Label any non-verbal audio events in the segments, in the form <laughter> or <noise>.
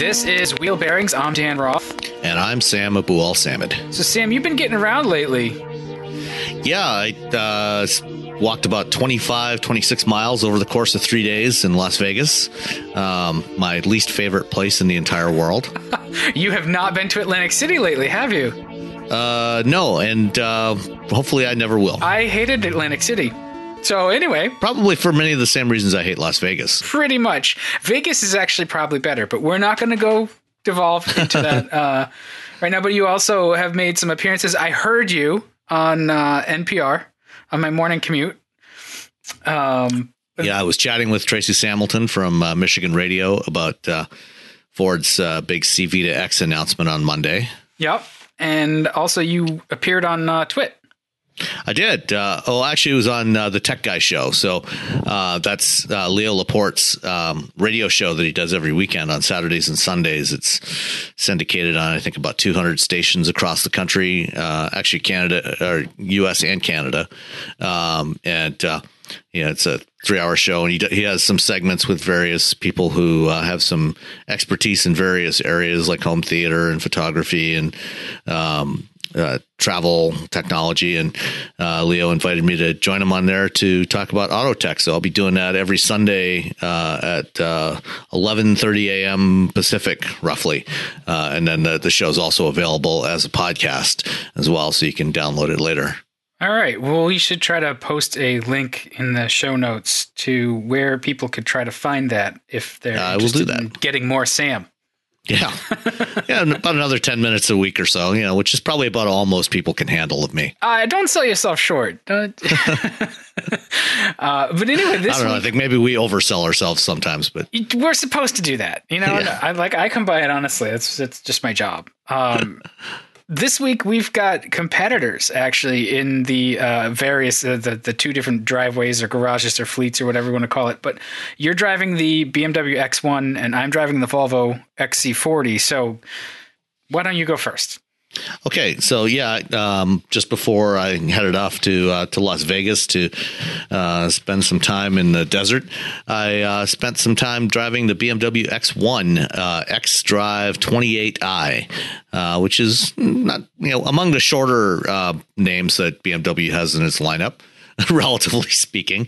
This is Wheel Bearings. I'm Dan Roth. And I'm Sam Abuelsamid. So, Sam, you've been getting around lately. Yeah, I uh, walked about 25, 26 miles over the course of three days in Las Vegas, um, my least favorite place in the entire world. <laughs> you have not been to Atlantic City lately, have you? Uh, no, and uh, hopefully I never will. I hated Atlantic City. So anyway, probably for many of the same reasons I hate Las Vegas. Pretty much, Vegas is actually probably better, but we're not going to go devolve into that <laughs> uh, right now. But you also have made some appearances. I heard you on uh, NPR on my morning commute. Um, yeah, I was chatting with Tracy Samilton from uh, Michigan Radio about uh, Ford's uh, big C-V2X announcement on Monday. Yep, and also you appeared on uh, TWiT. I did. Uh, oh, actually, it was on uh, the Tech Guy show. So uh, that's uh, Leo Laporte's um, radio show that he does every weekend on Saturdays and Sundays. It's syndicated on, I think, about 200 stations across the country, uh, actually, Canada or U.S. and Canada. Um, and, uh, yeah, it's a three hour show. And he, he has some segments with various people who have some expertise in various areas like home theater and photography and, um, uh, travel technology, and uh, Leo invited me to join him on there to talk about auto tech. So I'll be doing that every Sunday uh, at 11:30 uh, a.m. Pacific, roughly, uh, and then the, the show is also available as a podcast as well, so you can download it later. All right. Well, we should try to post a link in the show notes to where people could try to find that if they're uh, we'll do that. getting more Sam. Yeah. <laughs> yeah, about another 10 minutes a week or so, you know, which is probably about all most people can handle of me. Uh, don't sell yourself short. <laughs> <laughs> uh, but anyway, this I don't know. Week, I think maybe we oversell ourselves sometimes, but we're supposed to do that. You know, yeah. I like, I come by it honestly. It's, it's just my job. Um, this week we've got competitors actually in the uh, various uh, the the two different driveways or garages or fleets or whatever you want to call it. But you're driving the BMW X1 and I'm driving the Volvo XC40. So why don't you go first? Okay, so yeah, um, just before I headed off to uh, to Las Vegas to uh, spend some time in the desert, I uh, spent some time driving the BMW X1 uh, xDrive28i, uh, which is not you know among the shorter uh, names that BMW has in its lineup. <laughs> relatively speaking.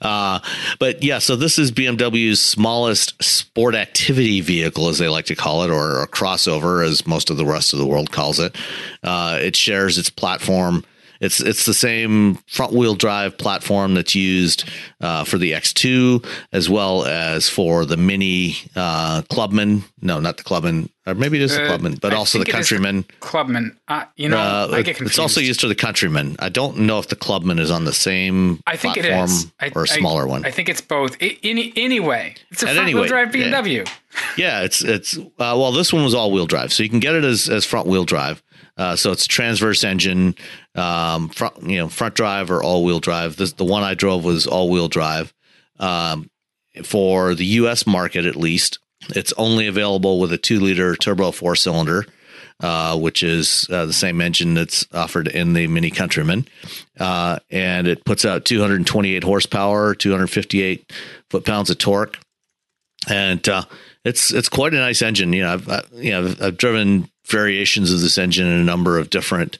Uh, but yeah, so this is BMW's smallest sport activity vehicle, as they like to call it, or a crossover, as most of the rest of the world calls it. Uh, it shares its platform it's it's the same front wheel drive platform that's used uh, for the X2 as well as for the Mini uh, Clubman. No, not the Clubman, or maybe it is the uh, Clubman, but I also the Countryman. Clubman. Uh, you know, uh, I get confused. It's also used for the Countryman. I don't know if the Clubman is on the same I think platform it is. I, or a smaller I, one. I think it's both. any anyway, it's a front anyway, wheel drive BMW. Yeah, yeah it's it's uh, well, this one was all wheel drive, so you can get it as as front wheel drive. Uh, so it's a transverse engine, um, front you know front drive or all wheel drive. This, the one I drove was all wheel drive. Um, for the U.S. market, at least, it's only available with a two liter turbo four cylinder. Uh, which is uh, the same engine that's offered in the Mini Countryman. Uh, and it puts out 228 horsepower, 258 foot pounds of torque. And uh, it's it's quite a nice engine. You know, I've, I, you know, I've, I've driven variations of this engine in a number of different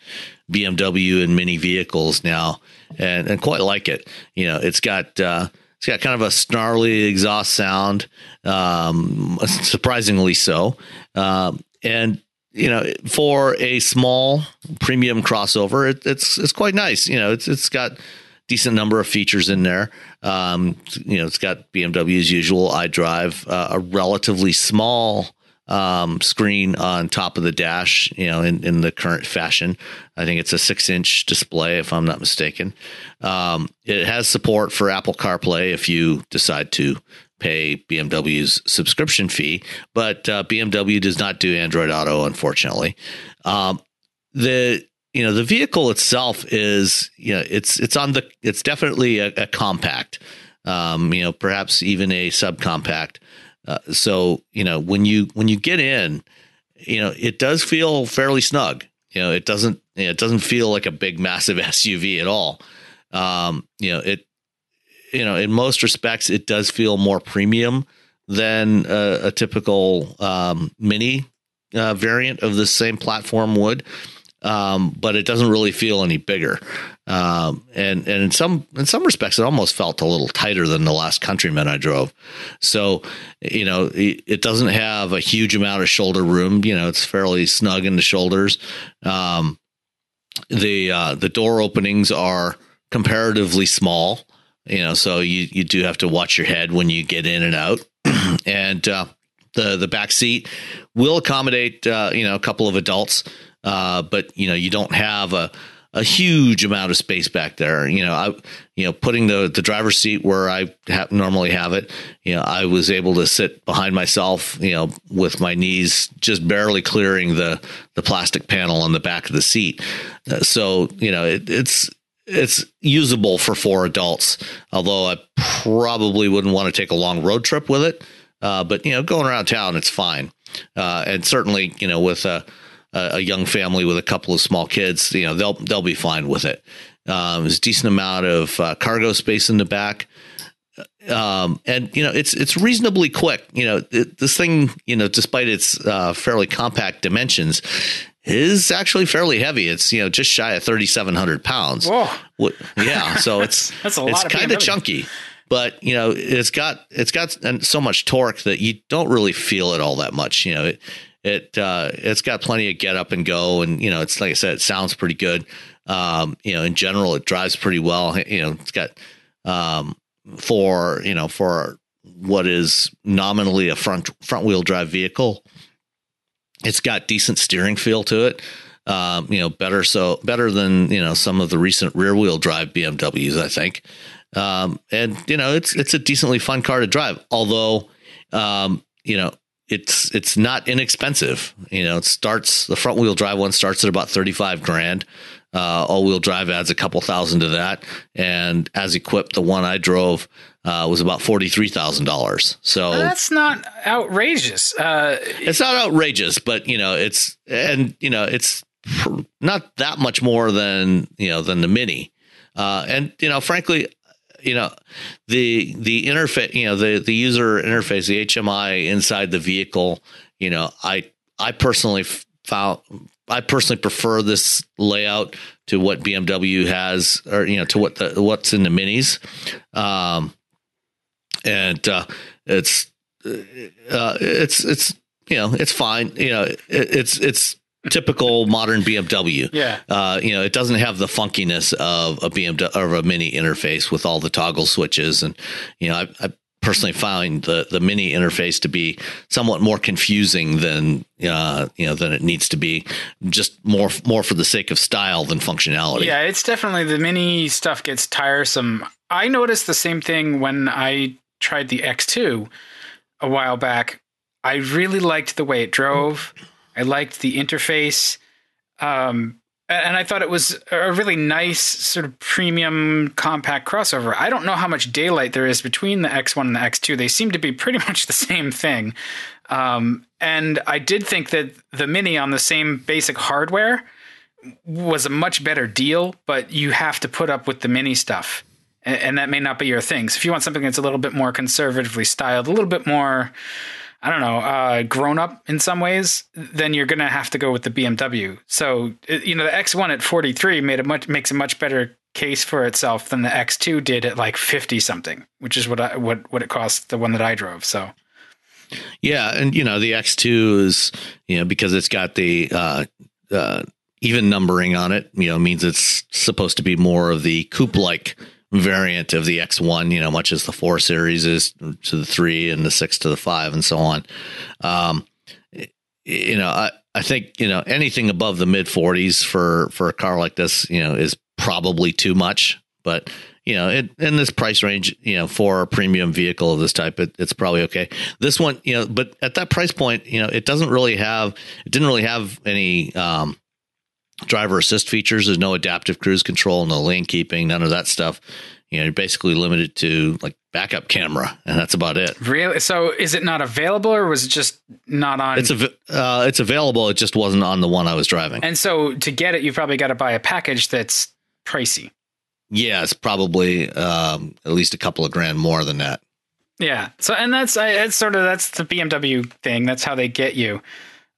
BMW and Mini vehicles now, and, and quite like it. You know, it's got uh, it's got kind of a snarly exhaust sound, um, surprisingly so. Um, and you know, for a small premium crossover, it, it's it's quite nice. You know, it's it's got decent number of features in there. Um, you know, it's got BMW as usual iDrive, uh, a relatively small um, screen on top of the dash, you know, in, in the current fashion. I think it's a six inch display, if I'm not mistaken. Um, it has support for Apple CarPlay if you decide to pay BMW's subscription fee, but uh, BMW does not do Android Auto, unfortunately. Um, the you know the vehicle itself is you know it's it's on the it's definitely a, a compact, um, you know perhaps even a subcompact. Uh, so you know when you when you get in, you know it does feel fairly snug. You know it doesn't you know, it doesn't feel like a big <laughs> massive SUV at all. Um, you know it you know, in most respects, it does feel more premium than a, a typical um, mini uh, variant of the same platform would. Um, but it doesn't really feel any bigger. Um, and and in some in some respects, it almost felt a little tighter than the last Countryman I drove. So, you know, it, doesn't have a huge amount of shoulder room. You know, it's fairly snug in the shoulders. Um, the uh, the door openings are comparatively small you know, so you you do have to watch your head when you get in and out, <clears throat> and uh, the the back seat will accommodate uh, you know a couple of adults, uh, but you know you don't have a a huge amount of space back there. You know, I you know putting the the driver's seat where I ha- normally have it. You know, I was able to sit behind myself. You know, with my knees just barely clearing the the plastic panel on the back of the seat. Uh, so you know, it, it's it's usable for four adults. Although I probably wouldn't want to take a long road trip with it. Uh, but you know, going around town, it's fine. Uh, and certainly, you know, with a, a young family with a couple of small kids, you know, they'll they'll be fine with it. Um, there's a decent amount of uh, cargo space in the back. Um, and you know it's it's reasonably quick. You know it, this thing, you know, despite its uh, fairly compact dimensions, is actually fairly heavy. It's you know just shy of thirty seven hundred pounds. Whoa. Yeah, so it's <laughs> That's a it's lot of kind of chunky, but you know it's got it's got so much torque that you don't really feel it all that much. You know it it uh, it's got plenty of get up and go, and you know it's like I said, it sounds pretty good. Um, you know, in general, it drives pretty well. You know, it's got um, for you know for what is nominally a front front wheel drive vehicle it's got decent steering feel to it. Um, you know, better so better than you know some of the recent rear wheel drive BMWs, I think. Um, and you know, it's it's a decently fun car to drive. Although, um, you know, it's it's not inexpensive. You know, it starts the front wheel drive one starts at about thirty five grand. Uh, all wheel drive adds a couple thousand to that, and as equipped, the one I drove uh, was about forty three thousand dollars. So That's not outrageous. Uh, it's not outrageous, but you know, it's and you know, it's not that much more than you know than the mini. Uh, and you know, frankly, you know, the the interface, you know, the the user interface, the HMI inside the vehicle. You know, I I personally found I personally prefer this layout to what BMW has, or you know, to what the what's in the minis. Um, and uh, it's uh, it's it's you know it's fine. You know it, it's it's typical modern BMW. Yeah. Uh, you know it doesn't have the funkiness of a BMW or a Mini interface with all the toggle switches, and you know I, I personally find the the Mini interface to be somewhat more confusing than uh, you know than it needs to be. Just more more for the sake of style than functionality. yeah, it's definitely the mini stuff gets tiresome. I noticed the same thing when I tried the X2 a while back. I really liked the way it drove. I liked the interface. Um, and I thought it was a really nice sort of premium compact crossover. I don't know how much daylight there is between the X1 and the X2. They seem to be pretty <laughs> much the same thing. Um, and I did think that the Mini on the same basic hardware was a much better deal, but you have to put up with the Mini stuff. And, and that may not be your thing. So if you want something that's a little bit more conservatively styled, a little bit more, I don't know, uh, grown up in some ways, then you're going to have to go with the BMW. So, you know, the X1 at 43 made a much, makes a much better case for itself than the X2 did at like 50 something, which is what I, what what it cost the one that I drove. So yeah, and you know the X2 is you know because it's got the uh, uh, even numbering on it, you know, means it's supposed to be more of the coupe like variant of the X1, you know, much as the 4 series is to the 3 and the 6 to the 5 and so on. Um, you know, I, I think, you know, anything above the mid 40s for for a car like this, you know, is probably too much, but you know, it, in this price range, you know, for a premium vehicle of this type, it, it's probably okay. This one, you know, but at that price point, you know, it doesn't really have, it didn't really have any um, driver assist features. There's no adaptive cruise control, no lane keeping, none of that stuff. You know, you're basically limited to like backup camera, and that's about it. Really? So, is it not available, or was it just not on? It's a, uh, it's available. It just wasn't on the one I was driving. And so, to get it, you probably got to buy a package that's pricey. Yeah, it's probably um, at least a couple of grand more than that. Yeah. So, and that's I, it's sort of that's the BMW thing. That's how they get you.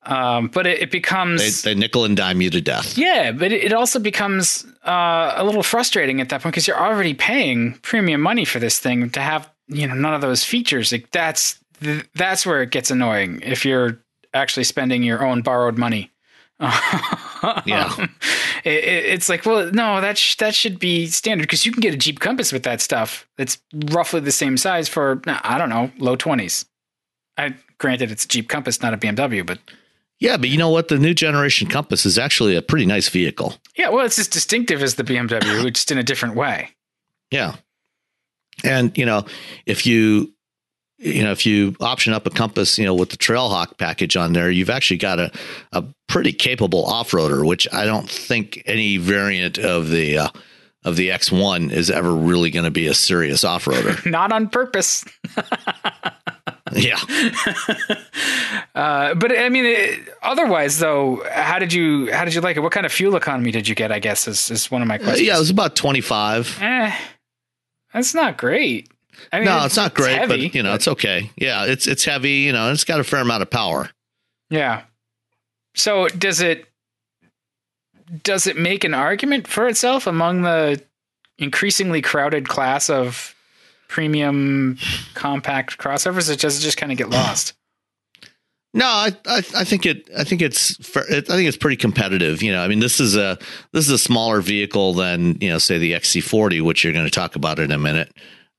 Um, but it, it becomes they, they, nickel and dime you to death. Yeah, but it, it also becomes uh, a little frustrating at that point because you're already paying premium money for this thing to have you know none of those features. Like that's that's where it gets annoying if you're actually spending your own borrowed money <laughs> yeah, it, it, it's like, well, no, that sh- that should be standard because you can get a Jeep Compass with that stuff. That's roughly the same size for I don't know, low twenties. I granted it's a Jeep Compass, not a BMW, but yeah, but you know what? The new generation Compass is actually a pretty nice vehicle. Yeah, well, it's as distinctive as the BMW, <laughs> just in a different way. Yeah, and you know, if you you know, if you option up a Compass, you know, with the Trailhawk package on there, you've actually got a, a pretty capable off roader, which I don't think any variant of the uh, of the X1 is ever really going to be a serious off roader. <laughs> Not on purpose. <laughs> <laughs> yeah. <laughs> uh, but I mean, it, otherwise though, how did you how did you like it? What kind of fuel economy did you get? I guess is is one of my questions. Uh, yeah, it was about twenty five. Eh, that's not great. I mean, no, it's, it's not great, it's heavy, but you know, but... it's okay. Yeah, it's it's heavy. You know, it's got a fair amount of power. Yeah. So does it does it make an argument for itself among the increasingly crowded class of premium compact crossovers? It does just kind of get lost. No, I, I, I think it I think it's I think it's pretty competitive. You know, I mean, this is a this is a smaller vehicle than you know, say the XC40, which you're going to talk about in a minute.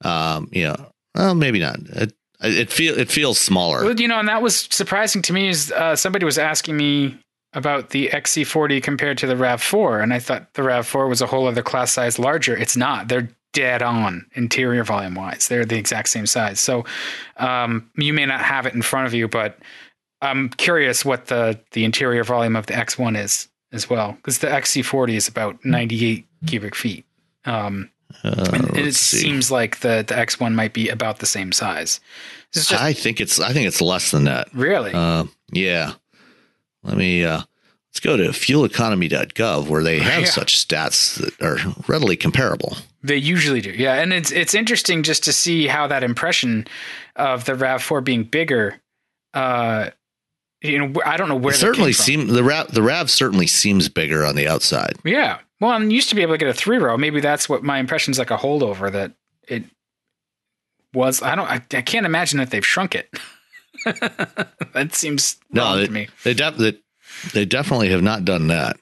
Um, you know, well, maybe not. It, it feel it feels smaller. Well, you know, and that was surprising to me. Is uh, somebody was asking me about the XC40 compared to the Rav4, and I thought the Rav4 was a whole other class size larger. It's not. They're dead on interior volume wise. They're the exact same size. So um, you may not have it in front of you, but I'm curious what the the interior volume of the X1 is as well, because the XC40 is about 98 cubic feet. Um, uh, and it seems like the the X1 might be about the same size. Just, I think it's I think it's less than that. Really? Uh, yeah. Let me uh, let's go to fueleconomy.gov where they have yeah. such stats that are readily comparable. They usually do. Yeah, and it's it's interesting just to see how that impression of the RAV4 being bigger uh, you know, I don't know where. It certainly seem the Rav the Rav certainly seems bigger on the outside. Yeah, well, I'm used to be able to get a three row. Maybe that's what my impression is like a holdover that it was. I don't. I, I can't imagine that they've shrunk it. <laughs> that seems no they, to me. They, def- they, definitely have not done that.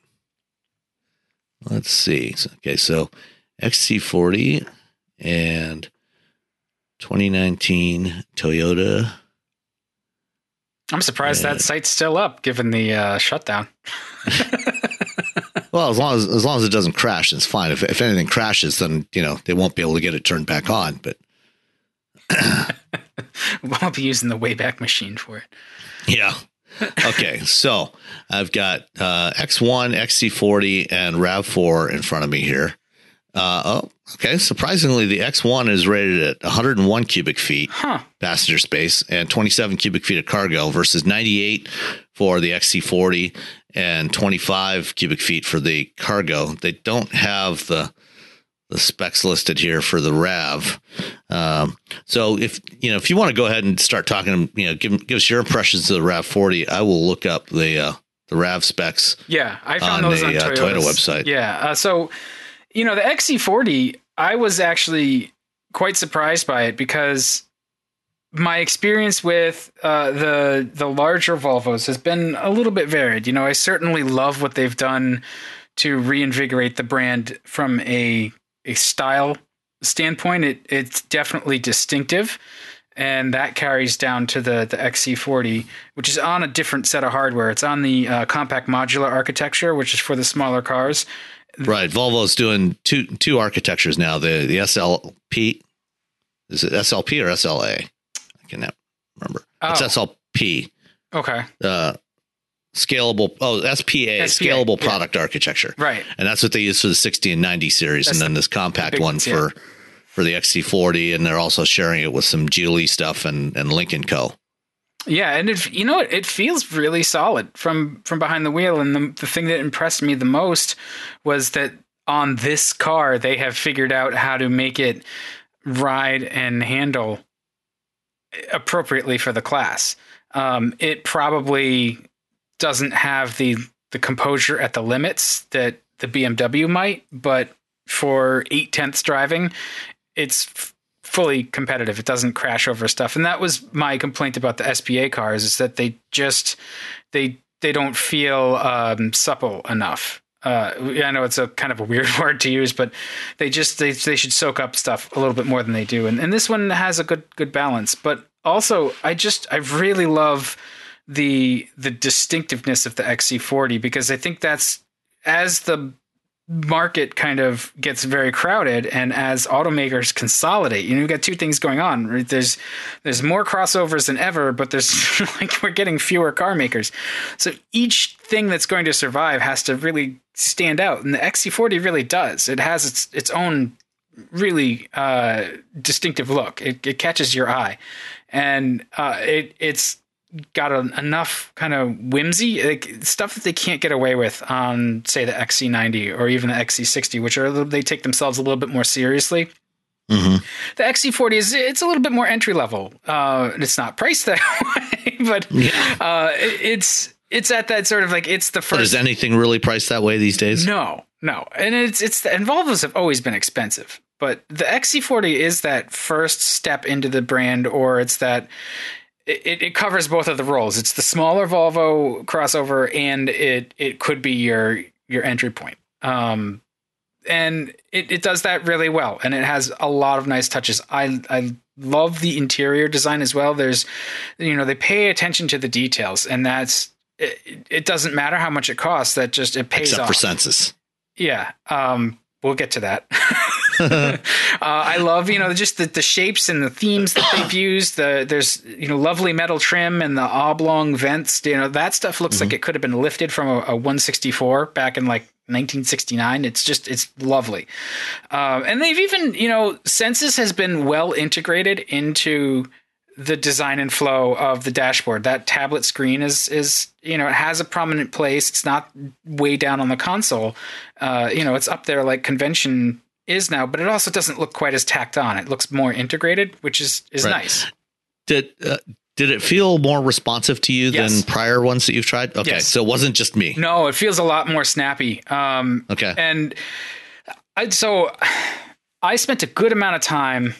Let's see. Okay, so XC40 and 2019 Toyota I'm surprised that site's still up given the uh, shutdown. <laughs> well, as long as as long as it doesn't crash, it's fine. If if anything crashes, then you know they won't be able to get it turned back on. But <clears throat> <laughs> we'll be using the Wayback Machine for it. Yeah. <laughs> okay, so I've got uh, X1, XC40, and RAV4 in front of me here. Uh, oh, okay. Surprisingly, the X1 is rated at 101 cubic feet huh. passenger space and 27 cubic feet of cargo versus 98 for the XC40 and 25 cubic feet for the cargo. They don't have the the specs listed here for the Rav. Um, so if you know if you want to go ahead and start talking, you know, give, give us your impressions of the Rav 40. I will look up the uh, the Rav specs. Yeah, I found those the, on uh, Toyota website. Yeah, uh, so you know, the XC40, I was actually quite surprised by it because my experience with uh, the the larger Volvos has been a little bit varied. You know, I certainly love what they've done to reinvigorate the brand from a a style standpoint. It it's definitely distinctive, and that carries down to the the XC40, which is on a different set of hardware. It's on the uh, compact modular architecture, which is for the smaller cars. Right, Volvo's doing two two architectures now. The the SLP is it SLP or SLA? I can't remember. Oh. It's SLP. Okay. Uh, scalable. Oh, SPA, SPA scalable yeah. product architecture. Right. And that's what they use for the 60 and 90 series, that's and then this compact the one ones, for yeah. for the XC40, and they're also sharing it with some Geely stuff and and Lynk & Co. Yeah, and it you know it feels really solid from from behind the wheel. And the the thing that impressed me the most was that on this car they have figured out how to make it ride and handle appropriately for the class. Um, it probably doesn't have the the composure at the limits that the BMW might, but for eight tenths driving, it's f- fully competitive. It doesn't crash over stuff, and that was my complaint about the SPA cars is that they just they they don't feel um, supple enough. Uh, I know it's a kind of a weird <laughs> word to use, but they just they they should soak up stuff a little bit more than they do, and and this one has a good good balance. But also, I just I really love the the distinctiveness of the XC40 because I think that's as the market kind of gets very crowded and as automakers consolidate you know you've got two things going on right? There's there's more crossovers than ever but there's <laughs> like we're getting fewer car makers. So each thing that's going to survive has to really stand out and the XC40 really does. It has its its own really uh, distinctive look. It, it catches your eye. And uh, it it's got a, enough kind of whimsy, like stuff that they can't get away with on, say, the XC90 or even the XC60, which are they take themselves a little bit more seriously. Mm-hmm. The XC40 is it's a little bit more entry level. Uh, it's not priced that <laughs> way, but uh, it's it's at that sort of like it's the first. But is anything really priced that way these days? No, no, and it's it's the, and Volvos have always been expensive, but the XC40 is that first step into the brand, or it's that it, it covers both of the roles. It's the smaller Volvo crossover, and it it could be your your entry point. Um, and it, it does that really well, and it has a lot of nice touches. I I love the interior design as well. There's, you know, they pay attention to the details, and that's it, it doesn't matter how much it costs. That just it pays except off. for Sensus. Yeah, um, we'll get to that. <laughs> <laughs> uh, I love you know just the, the shapes and the themes that they've used. The there's you know lovely metal trim and the oblong vents. You know that stuff looks mm-hmm. like it could have been lifted from a, a 164 back in like 1969. It's just it's lovely, uh, and they've even you know Sensus has been well integrated into the design and flow of the dashboard. That tablet screen is is you know it has a prominent place. It's not way down on the console. Uh, you know it's up there like convention is now, but it also doesn't look quite as tacked on. It looks more integrated, which is is right. nice. Did uh, did it feel more responsive to you yes. than prior ones that you've tried? Okay, yes. so it wasn't just me. No, it feels a lot more snappy. Um, okay, and I, so I spent a good amount of time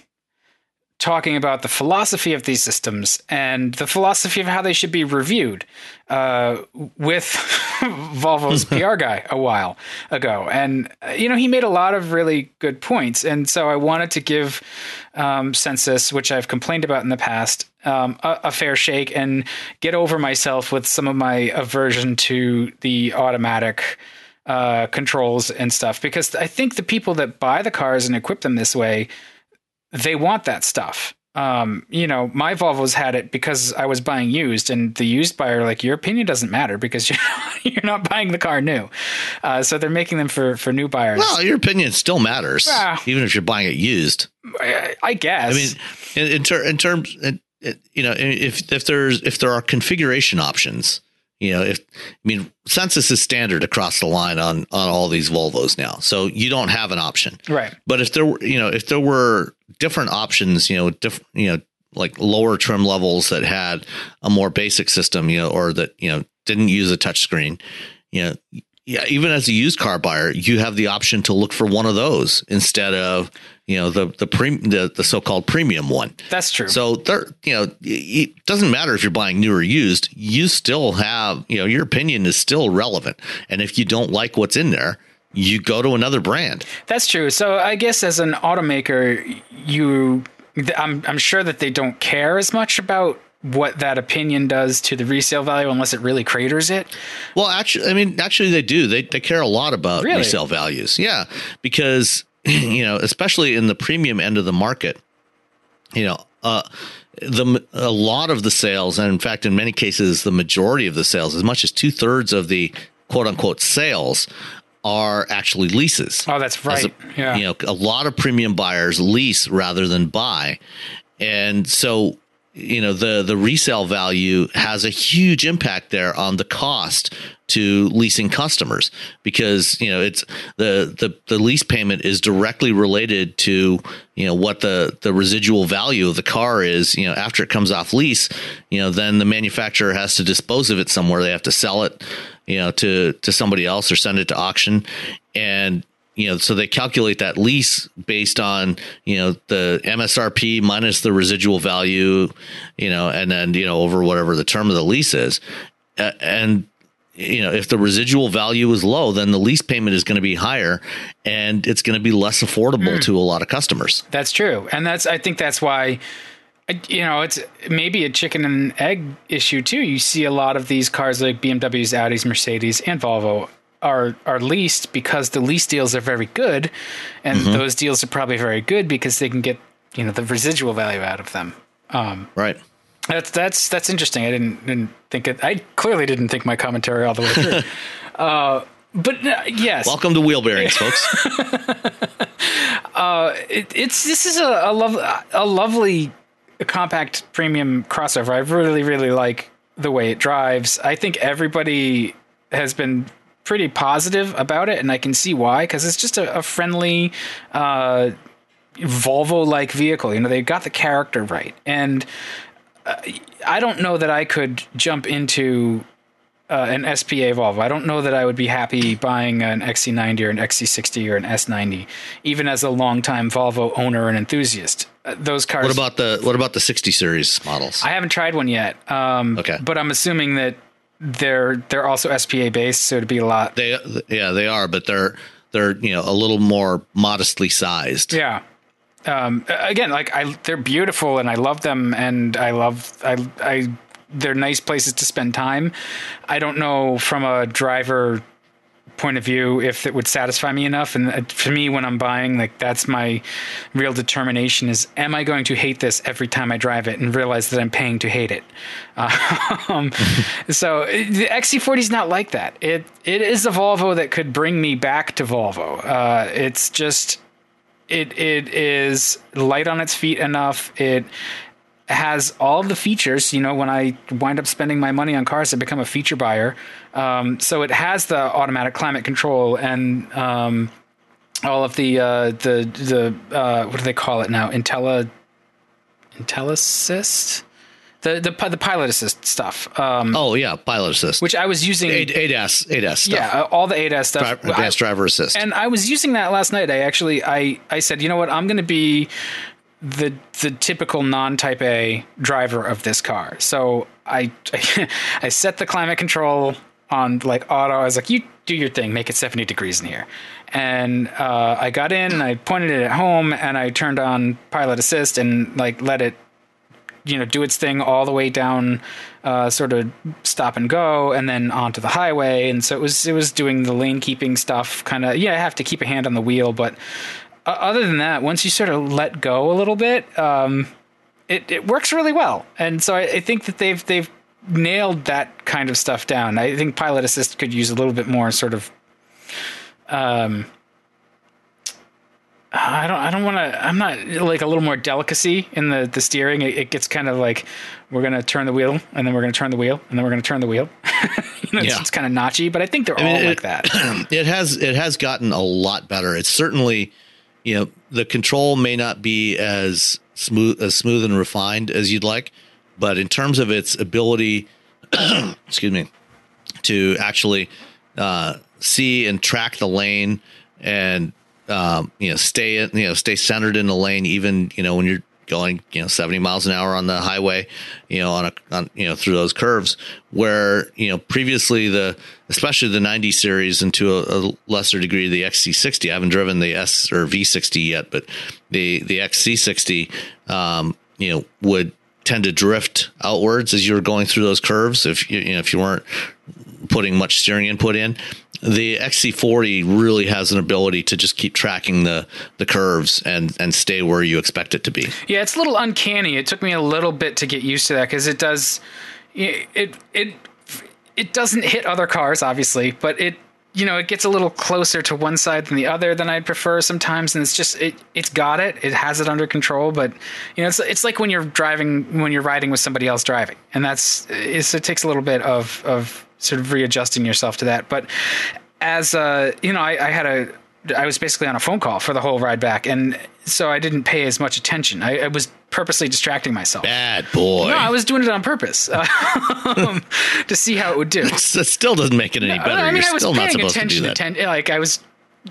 talking about the philosophy of these systems and the philosophy of how they should be reviewed uh, with <laughs> Volvo's <laughs> PR guy a while ago. And, you know, he made a lot of really good points. And so I wanted to give um, Sensus, which I've complained about in the past, um, a, a, fair shake and get over myself with some of my aversion to the automatic. Uh, controls and stuff because I think the people that buy the cars and equip them this way they want that stuff. Um, you know, my Volvo's had it because I was buying used, and the used buyer, like, your opinion doesn't matter because <laughs> you're not, you're not buying the car new. Uh, so they're making them for for new buyers. Well, your opinion still matters, uh, even if you're buying it used. I, I guess. I mean, in, in, ter- in terms, in, you know, if if there's if there are configuration options, you know, if I mean, Sensus is standard across the line on on all these Volvos now, so you don't have an option, right? But if there were, you know, if there were different options, you know, different, you know, like lower trim levels that had a more basic system, you know, or that you know didn't use a touchscreen you know, yeah, even as a used car buyer, you have the option to look for one of those instead of you know the the pre, the, the so-called premium one. That's true. So there, you know, it doesn't matter if you're buying new or used. You still have, you know, your opinion is still relevant. And if you don't like what's in there, you go to another brand. That's true. So I guess as an automaker, you, I'm I'm sure that they don't care as much about what that opinion does to the resale value unless it really craters it. Well, actually, I mean, actually, they do. They they care a lot about Really? resale values. Yeah, because <laughs> you know, especially in the premium end of the market, you know, uh, the a lot of the sales, and in fact, in many cases, the majority of the sales, as much as two thirds of the quote unquote sales, are actually leases. Oh, that's right. a- yeah. You know, a lot of premium buyers lease rather than buy. And so, you know, the the resale value has a huge impact there on the cost to leasing customers because, you know, it's the the the lease payment is directly related to, you know, what the the residual value of the car is, you know, after it comes off lease, you know, then the manufacturer has to dispose of it somewhere. They have to sell it, you know, to to somebody else or send it to auction. And you know, so they calculate that lease based on, you know, the MSRP minus the residual value, you know, and then, you know, over whatever the term of the lease is. And, you know, if the residual value is low, then the lease payment is going to be higher and it's going to be less affordable hmm. to a lot of customers. That's true, and that's I think that's why. You know, it's maybe a chicken and egg issue too. You see a lot of these cars like BMWs, Audis, Mercedes, and Volvo are are leased because the lease deals are very good, and those deals are probably very good because they can get you know the residual value out of them. Um, Right. that's that's that's interesting. I didn't didn't think it. I clearly didn't think my commentary all the way through. <laughs> uh, but uh, yes, Welcome to wheel bearings, folks. <laughs> it, it's this is a, a love a lovely compact premium crossover. I really really like the way it drives. I think everybody has been pretty positive about it, and I can see why because it's just a, a friendly. Uh, Volvo like vehicle. You know, they got the character right. And uh, I don't know that I could jump into uh, an SPA Volvo. I don't know that I would be happy buying an XC90 or an XC60 or an S90, even as a longtime Volvo owner and enthusiast. Uh, those cars. what about the what about the 60 series models? I haven't tried one yet. Um, Okay. But I'm assuming that they're they're also SPA based, so it'd be a lot. they yeah, they are, but they're they're, you know, a little more modestly sized. Yeah. Um, again, like I, they're beautiful and I love them and I love, I, I, they're nice places to spend time. I don't know from a driver point of view if it would satisfy me enough. And uh, for me, when I'm buying, like that's my real determination is, am I going to hate this every time I drive it and realize that I'm paying to hate it? <laughs> Um, <laughs> so the XC40 is not like that. It, it is a Volvo that could bring me back to Volvo. Uh, it's just, it it is light on its feet enough. It has all the features. You know, when I wind up spending my money on cars, I become a feature buyer. Um, so it has the automatic climate control and um, all of the uh, the the uh, what do they call it now? Intella IntelliAssist, the the the pilot assist stuff. Um, Oh yeah, pilot assist. which I was using. A- ADAS, ADAS stuff. yeah, uh, all the ADAS stuff. Dri- advanced driver assist. and I was using that last night. I actually I I said, you know what, I'm going to be the the typical non type A driver of this car. So I <laughs> I set the climate control on like auto. I was like, you do your thing, make it 70 degrees in here. And uh, I got in and I pointed it at home and I turned on pilot assist and like let it you know do its thing all the way down uh, sort of stop and go and then onto the highway and so it was it was doing the lane keeping stuff kind of yeah i have to keep a hand on the wheel but other than that once you sort of let go a little bit um, it, it works really well and so I, I think that they've they've nailed that kind of stuff down i think pilot assist could use a little bit more sort of um I don't. I don't want to. I'm not like a little more delicacy in the the steering. It, it gets kind of like we're gonna turn the wheel, and then we're gonna turn the wheel, and then we're gonna turn the wheel. <laughs> you know, it's, Yeah. it's kind of notchy, but I think they're mean, all it- like that. <clears throat> it has it has gotten a lot better. It's certainly, you know, the control may not be as smooth as smooth and refined as you'd like, but in terms of its ability, <clears throat> excuse me, to actually uh, see and track the lane and um, you know stay you know stay centered in the lane even you know when you're going you know 70 miles an hour on the highway you know on a on, you know through those curves where you know previously the especially the 90 series and to a, a lesser degree the XC60 I haven't driven the S or V60 yet but the the XC60 um, you know would tend to drift outwards as you're going through those curves if you, you know if you weren't putting much steering input in the XC40 really has an ability to just keep tracking the the curves and and stay where you expect it to be. Yeah, it's a little uncanny. It took me a little bit to get used to that because it does it it it doesn't hit other cars obviously, but it you know, it gets a little closer to one side than the other than I'd prefer sometimes, and it's just it it's got it, it has it under control. But you know, it's it's like when you're driving when you're riding with somebody else driving, and that's it takes a little bit of of sort of readjusting yourself to that. But as uh, you know, I, I had a I was basically on a phone call for the whole ride back, and so I didn't pay as much attention. I, I was purposely distracting myself. Bad boy. No, I was doing it on purpose <laughs> um, to see how it would do. <laughs> It still doesn't make it any better. I mean, You're I was paying attention. To ten, like I was,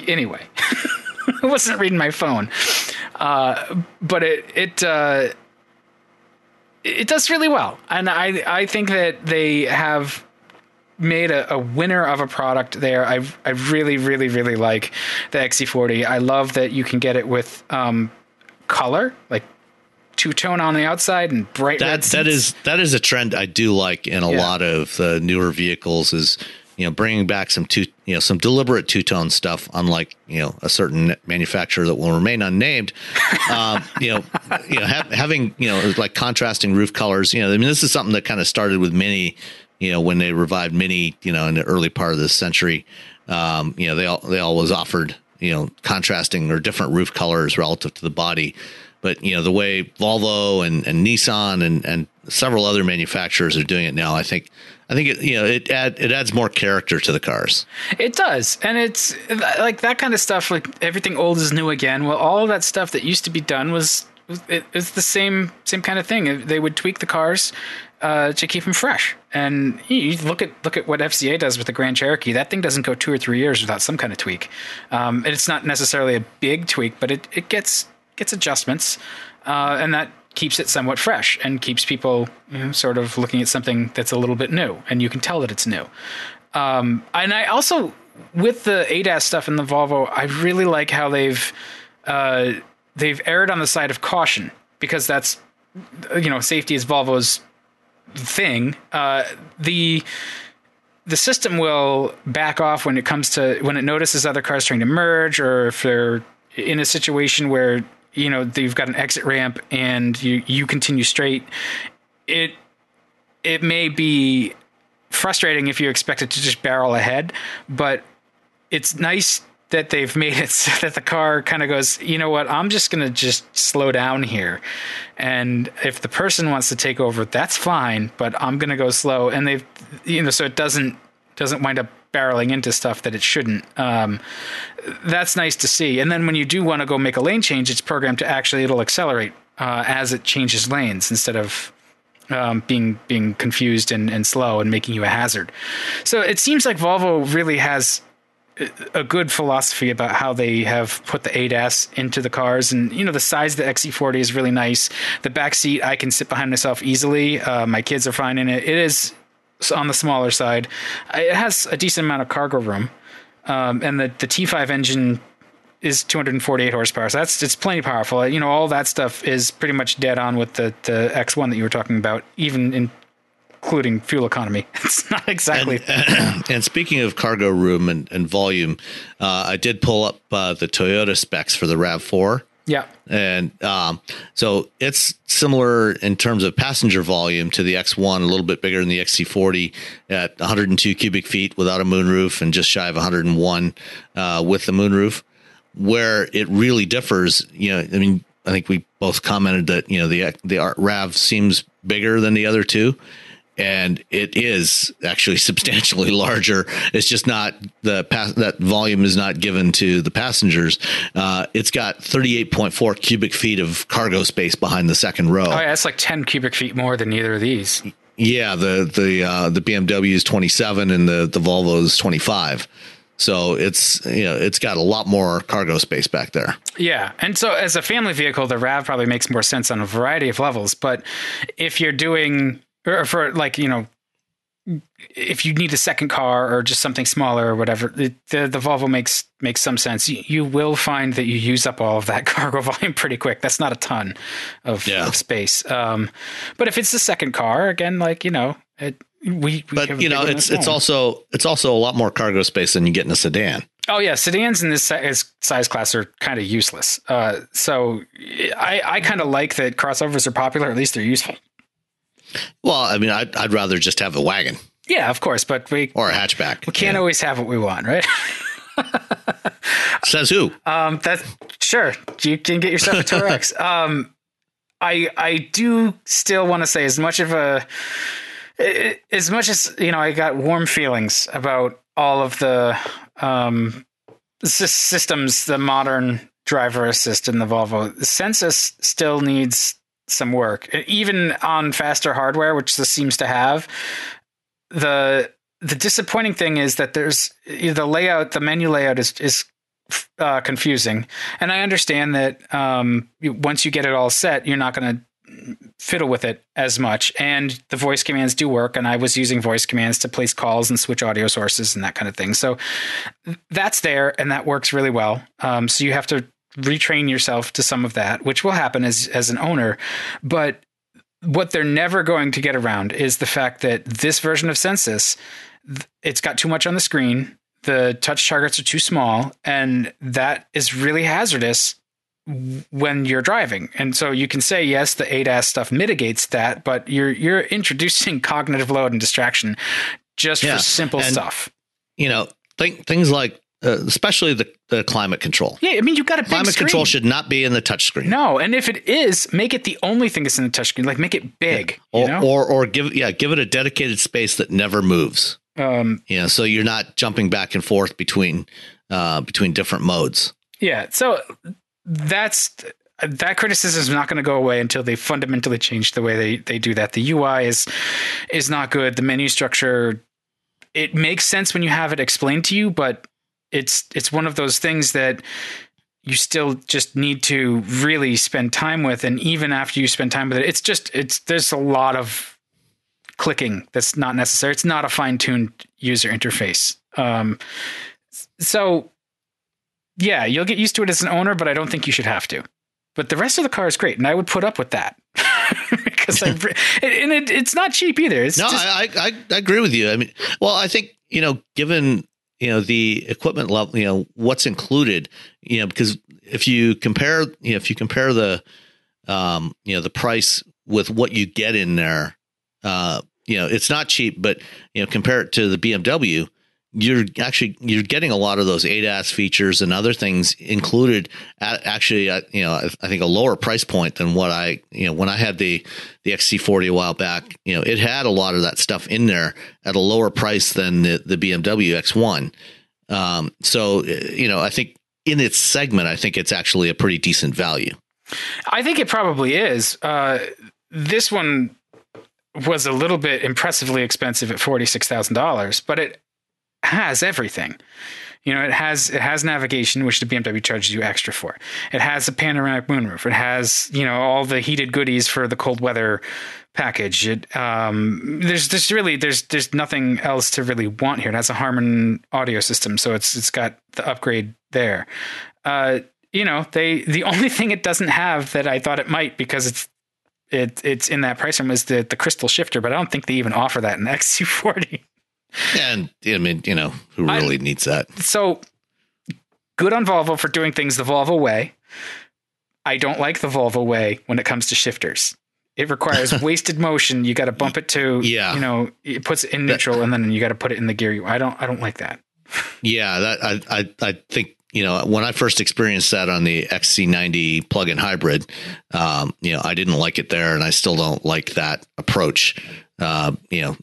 anyway. <laughs> I wasn't reading my phone, uh, but it it uh, it does really well, and I I think that they have made a, a, winner of a product there. I I really really really like the XC40. I love that you can get it with um, color, like two tone on the outside and bright that, That is that is a trend I do like in a yeah. lot of the newer vehicles. Is you know bringing back some two you know some deliberate two tone stuff, unlike you know a certain manufacturer that will remain unnamed. <laughs> um, you know, you know ha- having you know like contrasting roof colors. You know, I mean this is something that kind of started with Mini you know, when they revived Mini, you know, in the early part of this century, um, you know, they all they always offered, you know, contrasting or different roof colors relative to the body. But you know, the way Volvo and, and Nissan and, and several other manufacturers are doing it now, I think I think it you know it add it adds more character to the cars. It does, and it's like that kind of stuff. Like everything old is new again. Well, all that stuff that used to be done was it, it's the same same kind of thing. They would tweak the cars uh, to keep them fresh. And you look at look at what FCA does with the Grand Cherokee. That thing doesn't go two or three years without some kind of tweak. Um, and it's not necessarily a big tweak, but it, it gets gets adjustments, uh, and that keeps it somewhat fresh and keeps people you know, sort of looking at something that's a little bit new, and you can tell that it's new. Um, and I also with the ADAS stuff in the Volvo, I really like how they've uh, they've erred on the side of caution because that's you know safety is Volvo's thing, uh, the the system will back off when it comes to when it notices other cars trying to merge, or if they're in a situation where you know they've got an exit ramp and you you continue straight. It it may be frustrating if you expect it to just barrel ahead, but it's nice that they've made it <laughs> so that the car kind of goes, you know what, I'm just going to just slow down here. And if the person wants to take over, that's fine, but I'm going to go slow. And they've, you know, so it doesn't, doesn't wind up barreling into stuff that it shouldn't. Um, that's nice to see. And then when you do want to go make a lane change, it's programmed to actually, it'll accelerate uh, as it changes lanes instead of um, being being confused and, and slow and making you a hazard. So it seems like Volvo really has a good philosophy about how they have put the ADAS into the cars, and you know the size of the XC40 is really nice. The back seat I can sit behind myself easily. Uh, my kids are fine in it. It is on the smaller side. It has a decent amount of cargo room, um, and the the T5 engine is 248 horsepower. So that's it's plenty powerful. You know all that stuff is pretty much dead on with the the X1 that you were talking about, even in including fuel economy. <laughs> It's not exactly. And, <clears throat> and speaking of cargo room and, and volume, uh, I did pull up uh, the Toyota specs for the Rav4. Yeah. And um, so it's similar in terms of passenger volume to the X1, a little bit bigger than the XC40 at 102 cubic feet without a moonroof and just shy of 101 uh, with the moonroof. Where it really differs, you know, I mean, I think we both commented that, you know, the, the Rav seems bigger than the other two and it is actually <laughs> substantially larger. It's just not the pass that volume is not given to the passengers. Uh, it's got 38.4 cubic feet of cargo space behind the second row. Oh yeah, it's like 10 cubic feet more than either of these. Yeah, the the uh, the BMW is 27 and the the Volvo is 25. So it's you know it's got a lot more cargo space back there. Yeah, and so as a family vehicle, the Rav probably makes more sense on a variety of levels. But if you're doing or for like you know if you need a second car or just something smaller or whatever, the the Volvo makes makes some sense. You, you, will find that you use up all of that <laughs> cargo volume pretty quick. That's not a ton of, yeah. of space. Um, but if it's the second car, again, like you know, it, we, we but you know, it's it's also it's also a lot more cargo space than you get in a sedan. Oh yeah, sedans in this size class are kind of useless. Uh, so I I kind of like that crossovers are popular. At least they're useful. Well, I mean, I'd, I'd rather just have a wagon. Yeah, of course, but we or a hatchback. We can't yeah. always have what we want, right? <laughs> Says who? Um, that sure you can get yourself a <laughs> Touareg. um, I I do still want to say as much of a as much as you know, I got warm feelings about all of the um, systems, the modern driver assist in the Volvo. The Sensus still needs some work, even on faster hardware, which this seems to have. the The disappointing thing is that there's the layout, the menu layout is is uh, confusing, and I understand that um, once you get it all set, you're not going to fiddle with it as much. And the voice commands do work. And I was using voice commands to place calls and switch audio sources and that kind of thing. So that's there and that works really well. Um, so you have to retrain yourself to some of that, which will happen as as an owner. But what they're never going to get around is the fact that this version of Sensus, it's got too much on the screen. The touch targets are too small, and that is really hazardous when you're driving. And so you can say yes, the ADAS stuff mitigates that, but you're you're introducing <laughs> cognitive load and distraction just yeah. for simple and, stuff. You know, th- things like uh, especially the, the, climate control. Yeah, I mean, you've got a climate screen. control should not be in the touchscreen. No, and if it is, make it the only thing that's in the touchscreen. Like make it big, yeah. or, you know? or or give yeah, give it a dedicated space that never moves. Um, yeah, so you're not jumping back and forth between uh, between different modes. Yeah, so that's that criticism is not going to go away until they fundamentally change the way they, they do that. The UI is is not good. The menu structure it makes sense when you have it explained to you, but it's it's one of those things that you still just need to really spend time with. And even after you spend time with it it's just it's there's a lot of clicking that's not necessary. It's not a fine-tuned user interface. Um, so yeah you'll get used to it as an owner but i don't think you should have to. But the rest of the car is great and i would put up with that. <laughs> Because <laughs> and it, it's not cheap either. It's no just, I, I i agree with you. I mean well i think you know given you know the equipment level you know what's included you know because if you compare you know if you compare the um you know the price with what you get in there uh you know it's not cheap but you know compare it to the BMW you're actually you're getting a lot of those ADAS features and other things included at actually at, you know I think a lower price point than what I you know when I had the the XC40 a while back you know it had a lot of that stuff in there at a lower price than the, the BMW X1 um, so you know I think in its segment I think it's actually a pretty decent value. I think it probably is. Uh, this one was a little bit impressively expensive at forty six thousand dollars but it has everything. You know, it has it has navigation, which the BMW charges you extra for. It has a panoramic moonroof. It has you know all the heated goodies for the cold weather package. It um, there's there's really there's there's nothing else to really want here. It has a Harman audio system, so it's it's got the upgrade there. Uh, you know, they the <laughs> only thing it doesn't have that I thought it might because it's it it's in that price range is the the crystal shifter, but I don't think they even offer that in the <laughs> XC40. And I mean, you know, who really I, needs that? So good on Volvo for doing things the Volvo way. I don't like the Volvo way when it comes to shifters. It requires <laughs> wasted motion. You got to bump it to, yeah. you know, it puts it in neutral and then you got to put it in the gear. I don't, I don't like that. Yeah, that I, I, I think you know when I first experienced that on the XC90 plug-in hybrid, um, you know, I didn't like it there, and I still don't like that approach. Uh, you know,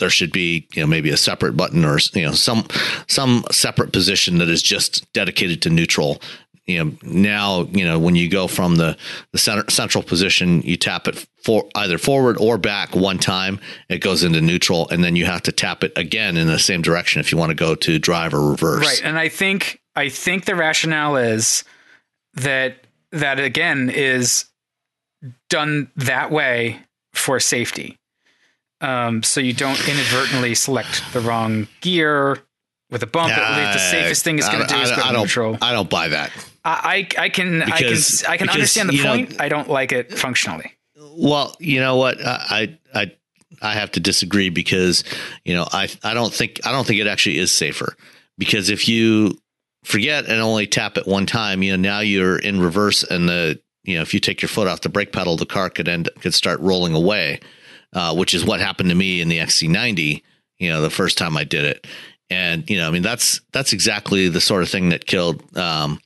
there should be you know maybe a separate button or you know some some separate position that is just dedicated to neutral. You know now you know when you go from the the center, central position you tap it for either forward or back one time it goes into neutral and then you have to tap it again in the same direction if you want to go to drive or reverse. Right and i think i think the rationale is that that again is done that way for safety um, so you don't inadvertently select the wrong gear with a bump. Uh, the safest thing is going to do is go I neutral. I don't buy that. I, I, I can because, I can I can understand the point. Know, I don't like it functionally. Well, you know what I I I have to disagree because you know I I don't think I don't think it actually is safer because if you forget and only tap it one time, you know now you're in reverse and the you know if you take your foot off the brake pedal, the car could end could start rolling away, uh, which is what happened to me in the XC90. You know the first time I did it, and you know, I mean, that's that's exactly the sort of thing that killed um,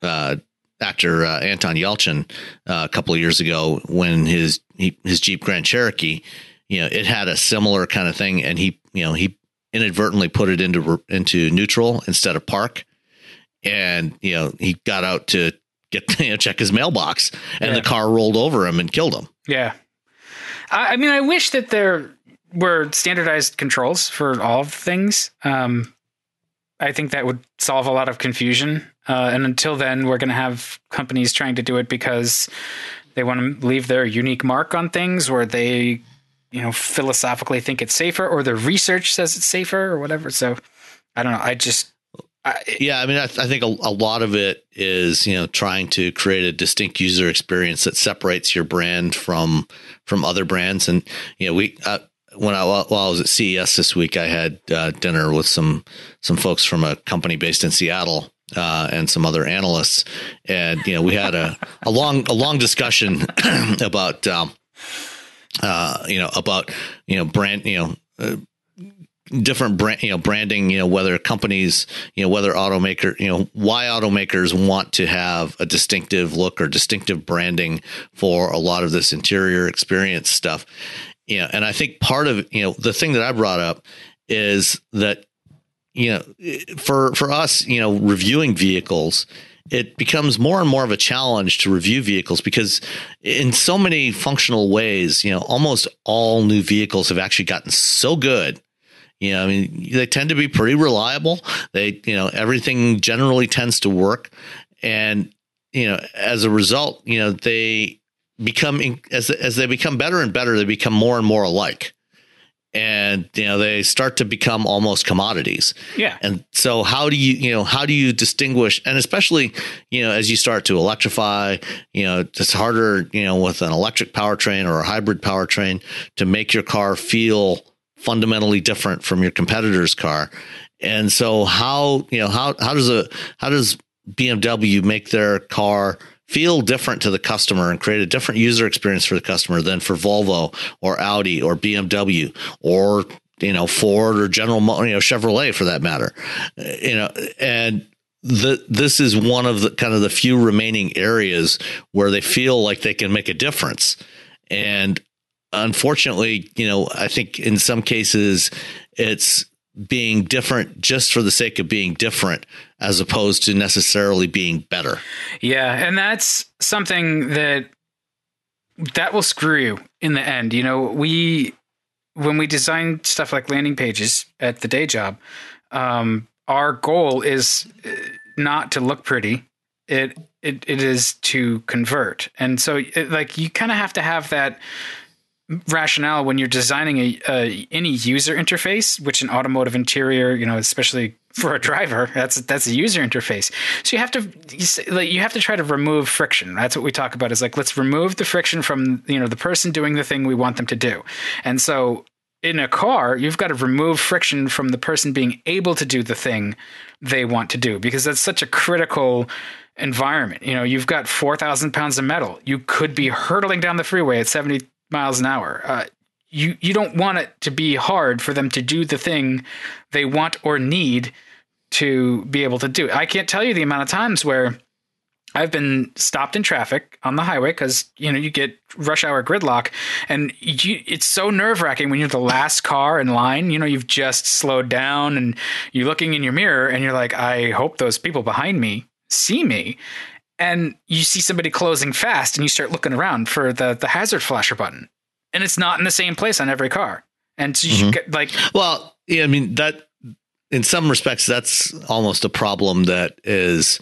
uh, actor uh, Anton Yelchin uh, a couple of years ago when his he, his Jeep Grand Cherokee, you know, it had a similar kind of thing, and he you know he inadvertently put it into into neutral instead of park, and you know he got out to get <laughs> you know check his mailbox, and yeah. the car rolled over him and killed him. Yeah, I, I mean, I wish that there were standardized controls for all things. Um, I think that would solve a lot of confusion. Uh, and until then, we're going to have companies trying to do it because they want to leave their unique mark on things, or they, you know, philosophically think it's safer, or the research says it's safer, or whatever. So, I don't know. I just I, yeah, I mean, I, I think a, a, lot of it is you know trying to create a distinct user experience that separates your brand from from other brands, and you know we uh, when I while I was at CES this week, I had uh, dinner with some some folks from a company based in Seattle uh, and some other analysts, and you know we had a, <laughs> a long a long discussion <clears throat> about um, uh, you know about you know brand you know. Different brand, you know, branding, you know, whether companies, you know, whether automaker, you know, why automakers want to have a distinctive look or distinctive branding for a lot of this interior experience stuff. Yeah, and I think part of you know the thing that I brought up is that you know for for us you know reviewing vehicles it becomes more and more of a challenge to review vehicles because in so many functional ways you know almost all new vehicles have actually gotten so good you know i mean they tend to be pretty reliable they you know everything generally tends to work and you know as a result you know they become as as they become better and better, they become more and more alike, and you know they start to become almost commodities. Yeah. And so, how do you you know how do you distinguish? And especially you know as you start to electrify, you know it's harder you know with an electric powertrain or a hybrid powertrain to make your car feel fundamentally different from your competitor's car. And so, how you know how how does a how does BMW make their car feel different to the customer and create a different user experience for the customer than for Volvo or Audi or BMW or you know Ford or General you know Chevrolet for that matter you know and the this is one of the kind of the few remaining areas where they feel like they can make a difference and unfortunately you know I think in some cases it's being different just for the sake of being different as opposed to necessarily being better. Yeah, and that's something that that will screw you in the end. You know, we when we design stuff like landing pages at the day job, um, our goal is uh, not to look pretty. It it it is to convert, and so it, like you kind of have to have that rationale when you're designing a, a, any user interface, which an automotive interior, you know, especially for a driver, that's that's a user interface. So you have to you, like, you have to try to remove friction. That's what we talk about. Is like let's remove the friction from you know the person doing the thing we want them to do. And so in a car, you've got to remove friction from the person being able to do the thing they want to do because that's such a critical environment. You know, you've got 4,000 pounds of metal. You could be hurtling down the freeway at 70 miles an hour. Uh, you you don't want it to be hard for them to do the thing they want or need to be able to do. I can't tell you the amount of times where I've been stopped in traffic on the highway because you know you get rush hour gridlock, and you, it's so nerve wracking when you're the last car in line. You know you've just slowed down, and you're looking in your mirror, and you're like, I hope those people behind me see me and you see somebody closing fast and you start looking around for the the hazard flasher button and it's not in the same place on every car and so you mm-hmm. get like well yeah i mean that in some respects that's almost a problem that is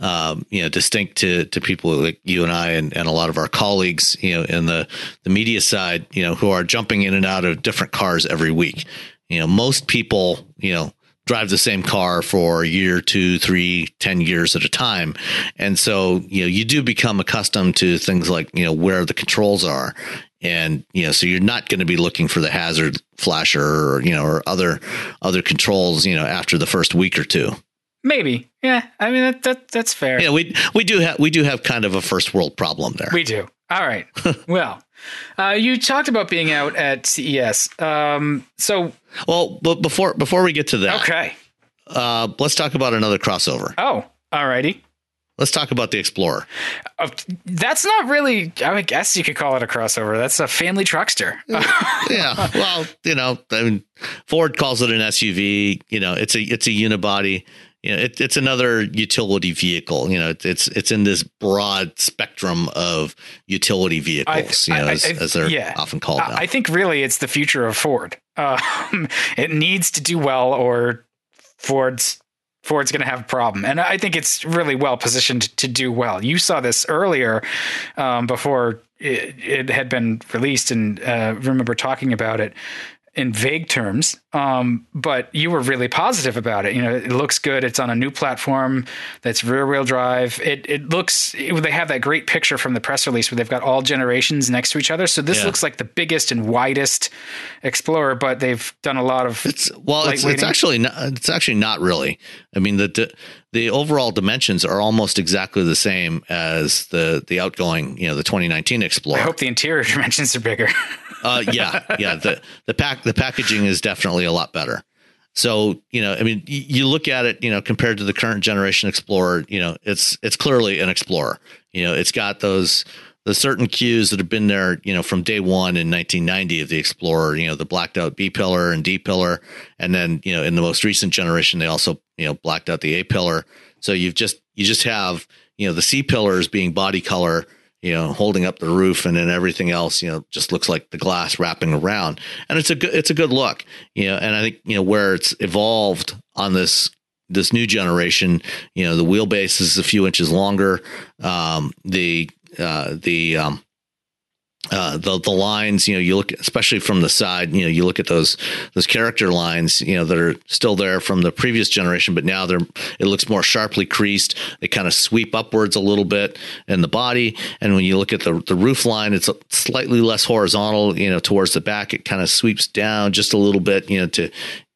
um, you know, distinct to to people like you and I and, and a lot of our colleagues, you know, in the the media side, you know, who are jumping in and out of different cars every week. You know, most people, you know, drive the same car for a year, two, three, ten years at a time. And so, you know, you do become accustomed to things like, you know, where the controls are. And, you know, so you're not going to be looking for the hazard flasher or, you know, or other, other controls, you know, after the first week or two. Maybe. Yeah. I mean, that, that that's fair. Yeah. We, we do have, we do have kind of a first world problem there. We do. All right. <laughs> well, uh, you talked about being out at CES. Um, so, well, but before before we get to that, okay, uh, let's talk about another crossover. Oh, alrighty. Let's talk about the Explorer. Uh, that's not really. I guess you could call it a crossover. That's a family truckster. yeah. Well, you know, I mean, Ford calls it an SUV. You know, it's a it's a unibody you know, it, it's another utility vehicle. You know, it's it's in this broad spectrum of utility vehicles. I, you know, I, as, I, as, they're yeah, often called. I think really it's the future of Ford. Um, <laughs> it needs to do well, or Ford's Ford's going to have a problem. And I think it's really well positioned to do well. You saw this earlier um, before it, it, had been released, and uh, remember talking about it in vague terms, um, but you were really positive about it. You know, it looks good. It's on a new platform that's rear wheel drive. It it looks. It, they have that great picture from the press release where they've got all generations next to each other. So this yeah. looks like the biggest and widest Explorer, but they've done a lot of. It's well, it's, it's, actually not. It's actually not really. I mean the, the the overall dimensions are almost exactly the same as the the outgoing. You know, the 2019 Explorer. I hope the interior <laughs> dimensions are bigger. uh, yeah, yeah. The the pack the packaging is definitely a lot better. So you know, I mean, you look at it, you know, compared to the current generation Explorer, you know, it's it's clearly an Explorer. You know, it's got those the certain cues that have been there, you know, from day one in 1990 of the Explorer. You know, the blacked out B pillar and D pillar, and then you know, in the most recent generation, they also you know blacked out the A pillar. So you've just you just have you know the C pillars being body color you know, holding up the roof, and then everything else, you know, just looks like the glass wrapping around. And it's a good, it's a good look, you know. And I think you know where it's evolved on this this new generation, you know, the wheelbase is a few inches longer. Um, the uh, the um, uh, the the lines, you know, you look especially from the side, you know, you look at those those character lines, you know, that are still there from the previous generation, but now they're it looks more sharply creased. They kind of sweep upwards a little bit in the body, and when you look at the the roof line, it's slightly less horizontal, you know, towards the back. It kind of sweeps down just a little bit, you know, to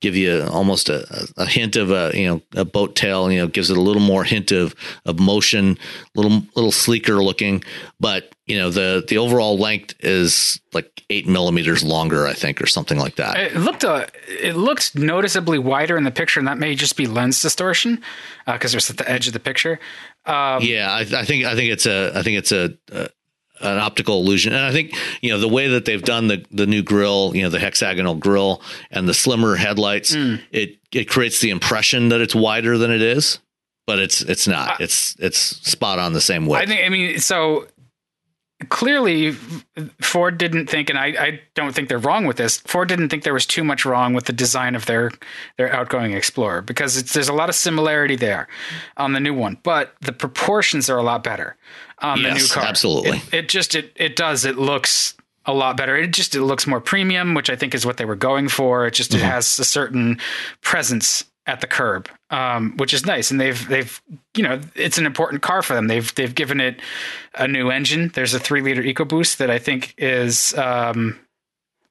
give you almost a, a hint of a you know a boat tail you know gives it a little more hint of of motion a little little sleeker looking but you know the the overall length is like eight millimeters longer i think or something like that it looked uh, it looks noticeably wider in the picture and that may just be lens distortion because uh, it's at the edge of the picture um, yeah I, I, think i think it's a i think it's a, a an optical illusion. And I think, you know, the way that they've done the, the new grille, you know, the hexagonal grille and the slimmer headlights, mm. it, it creates the impression that it's wider than it is, but it's, it's not, uh, it's, it's spot on the same way. I think, I mean, so clearly Ford didn't think, and I, I don't think they're wrong with this. Ford didn't think there was too much wrong with the design of their their outgoing Explorer because there's a lot of similarity there on the new one, but the proportions are a lot better on yes, the new car. Absolutely, it, it just it it does. It looks a lot better. It just it looks more premium, which I think is what they were going for. It just mm-hmm. it has a certain presence at the curb, um, which is nice. And they've they've you know it's an important car for them. They've they've given it a new engine. There's a three liter EcoBoost that I think is um,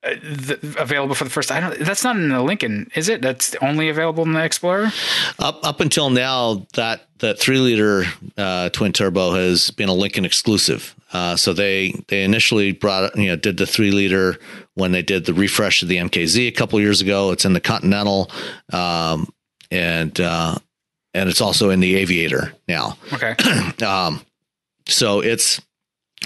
uh, the, available for the first. I don't. That's not in the Lincoln, is it? That's only available in the Explorer. Up up until now, that that three liter uh, twin turbo has been a Lincoln exclusive. Uh, so they they initially brought you know did the three liter when they did the refresh of the MKZ a couple years ago. It's in the Continental. Um, and uh, and it's also in the Aviator now. Okay. <clears throat> um, so it's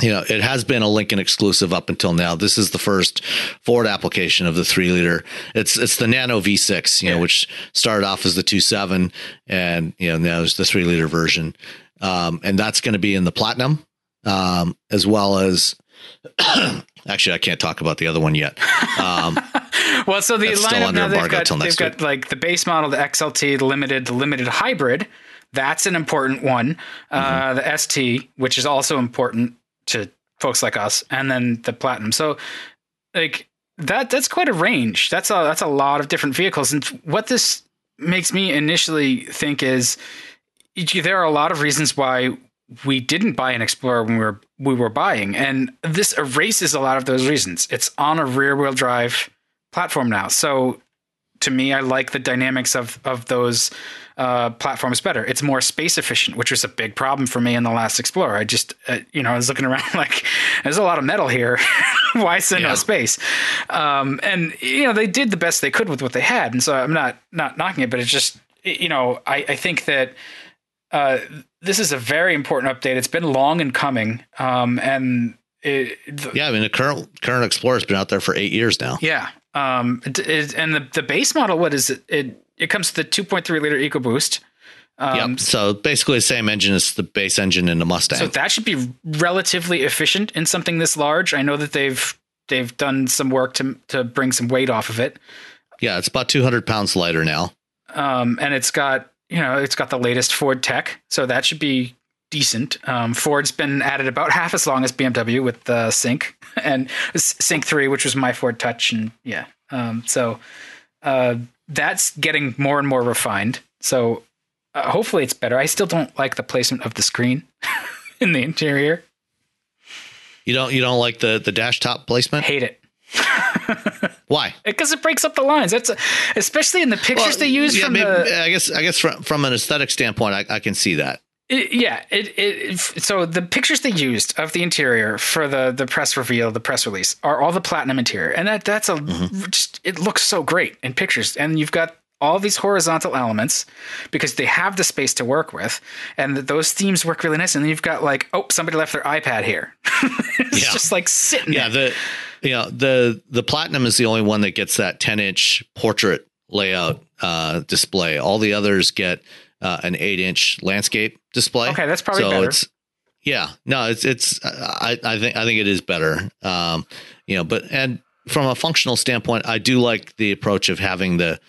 you know, it has been a Lincoln exclusive up until now. This is the first Ford application of the three liter. It's it's the Nano V6, you yeah. know, which started off as the two seven, and you know now is the three liter version, um, and that's going to be in the Platinum, um, as well as. <clears throat> actually, I can't talk about the other one yet. Um, <laughs> well, so the lineup now they've got they've got like the base model, the XLT, the limited, the limited hybrid. That's an important one. Uh, mm-hmm. the ST, which is also important to folks like us, and then the platinum. So like that that's quite a range. That's a that's a lot of different vehicles. And what this makes me initially think is there are a lot of reasons why we didn't buy an Explorer when we were we were buying, and this erases a lot of those reasons. It's on a rear wheel drive platform now, so to me, I like the dynamics of of those uh, platform is better. It's more space efficient, which was a big problem for me in the last Explorer. I just, uh, you know, I was looking <laughs> around like, there's a lot of metal here. <laughs> Why there yeah. no space? Um, and you know, they did the best they could with what they had, and so I'm not not knocking it, but it's just, you know, I, I think that uh, this is a very important update. It's been long in coming, um, and it, the, yeah, I mean the current current Explorer's been out there for eight years now. Yeah, um, it, it, and the the base model, what is it? It it comes with the 2.3 liter EcoBoost. Um, yep. So basically, the same engine as the base engine in the Mustang. So that should be relatively efficient in something this large. I know that they've they've done some work to to bring some weight off of it. Yeah, it's about 200 pounds lighter now. Um, and it's got you know it's got the latest Ford tech, so that should be decent. Um, Ford's been at it about half as long as BMW with the Sync <laughs> and Sync Three, which was MyFord Touch, and yeah. Um, so uh, that's getting more and more refined. So uh, hopefully it's better. I still don't like the placement of the screen <laughs> in the interior. You don't you don't like the the dash top placement? Hate it. <laughs> <laughs> Why? Because it breaks up the lines. That's a, especially in the pictures well, they use yeah, from maybe, the. I guess I guess from from an aesthetic standpoint, I, I can see that. It, yeah, it, it, so the pictures they used of the interior for the the press reveal, the press release, are all the platinum interior, and that that's a mm-hmm. just it looks so great in pictures. And you've got all these horizontal elements because they have the space to work with, and those themes work really nice. And then you've got like, oh, somebody left their iPad here. <laughs> it's yeah. just like sitting. Yeah, there. the yeah the the platinum is the only one that gets that 10 inch portrait layout uh, display. All the others get uh, an eight inch landscape display. Okay, that's probably so better. It's, yeah, no, it's it's I, I think I think it is better. Um, you know, but and from a functional standpoint, I do like the approach of having the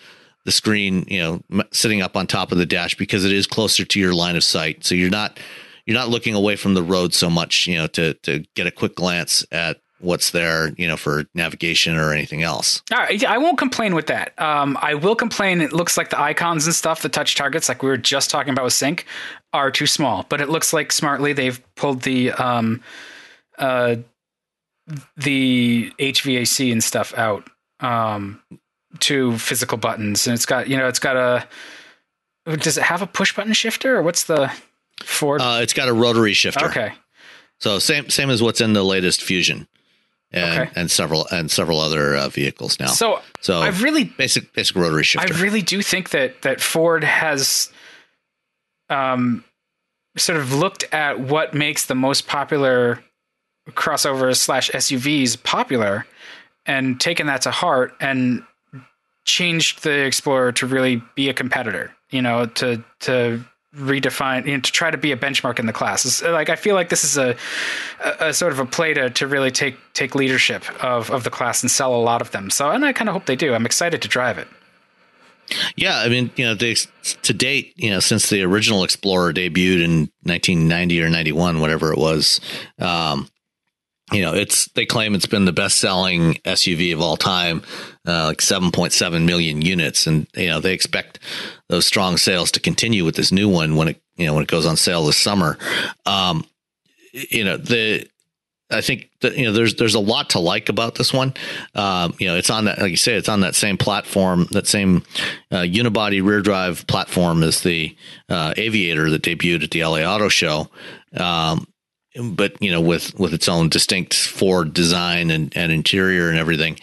the screen, you know, sitting up on top of the dash because it is closer to your line of sight. So you're not you're not looking away from the road so much, you know, to to get a quick glance at what's there, you know, for navigation or anything else. All right, I won't complain with that. Um, I will complain. It looks like the icons and stuff, the touch targets, like we were just talking about with Sync, are too small. But it looks like smartly they've pulled the um, uh, the HVAC and stuff out um, to physical buttons, and it's got you know it's got a. Does it have a push button shifter, or what's the Ford? Uh, it's got a rotary shifter. Okay. So same same as what's in the latest Fusion and, okay. and several and several other uh, vehicles now. So so I really basic basic rotary shifter. I really do think that that Ford has um sort of looked at what makes the most popular crossovers slash SUVs popular and taken that to heart and changed the Explorer to really be a competitor. You know, to to redefine you know, to try to be a benchmark in the class. It's, like I feel like this is a, a, a, sort of a play to, to really take take leadership of, of the class and sell a lot of them. So and I kind of hope they do. I'm excited to drive it. Yeah, I mean, you know, they, to date, you know, since the original Explorer debuted in 1990 or 91, whatever it was, um, you know, it's they claim it's been the best selling SUV of all time, uh, like 7.7 million units, and you know they expect those strong sales to continue with this new one when it you know when it goes on sale this summer. Um, you know the I think that you know there's there's a lot to like about this one. Um, you know, it's on that like you say, it's on that same platform, that same uh, unibody rear drive platform as the uh, Aviator that debuted at the LA Auto Show. Um, but you know, with with its own distinct Ford design and, and interior and everything.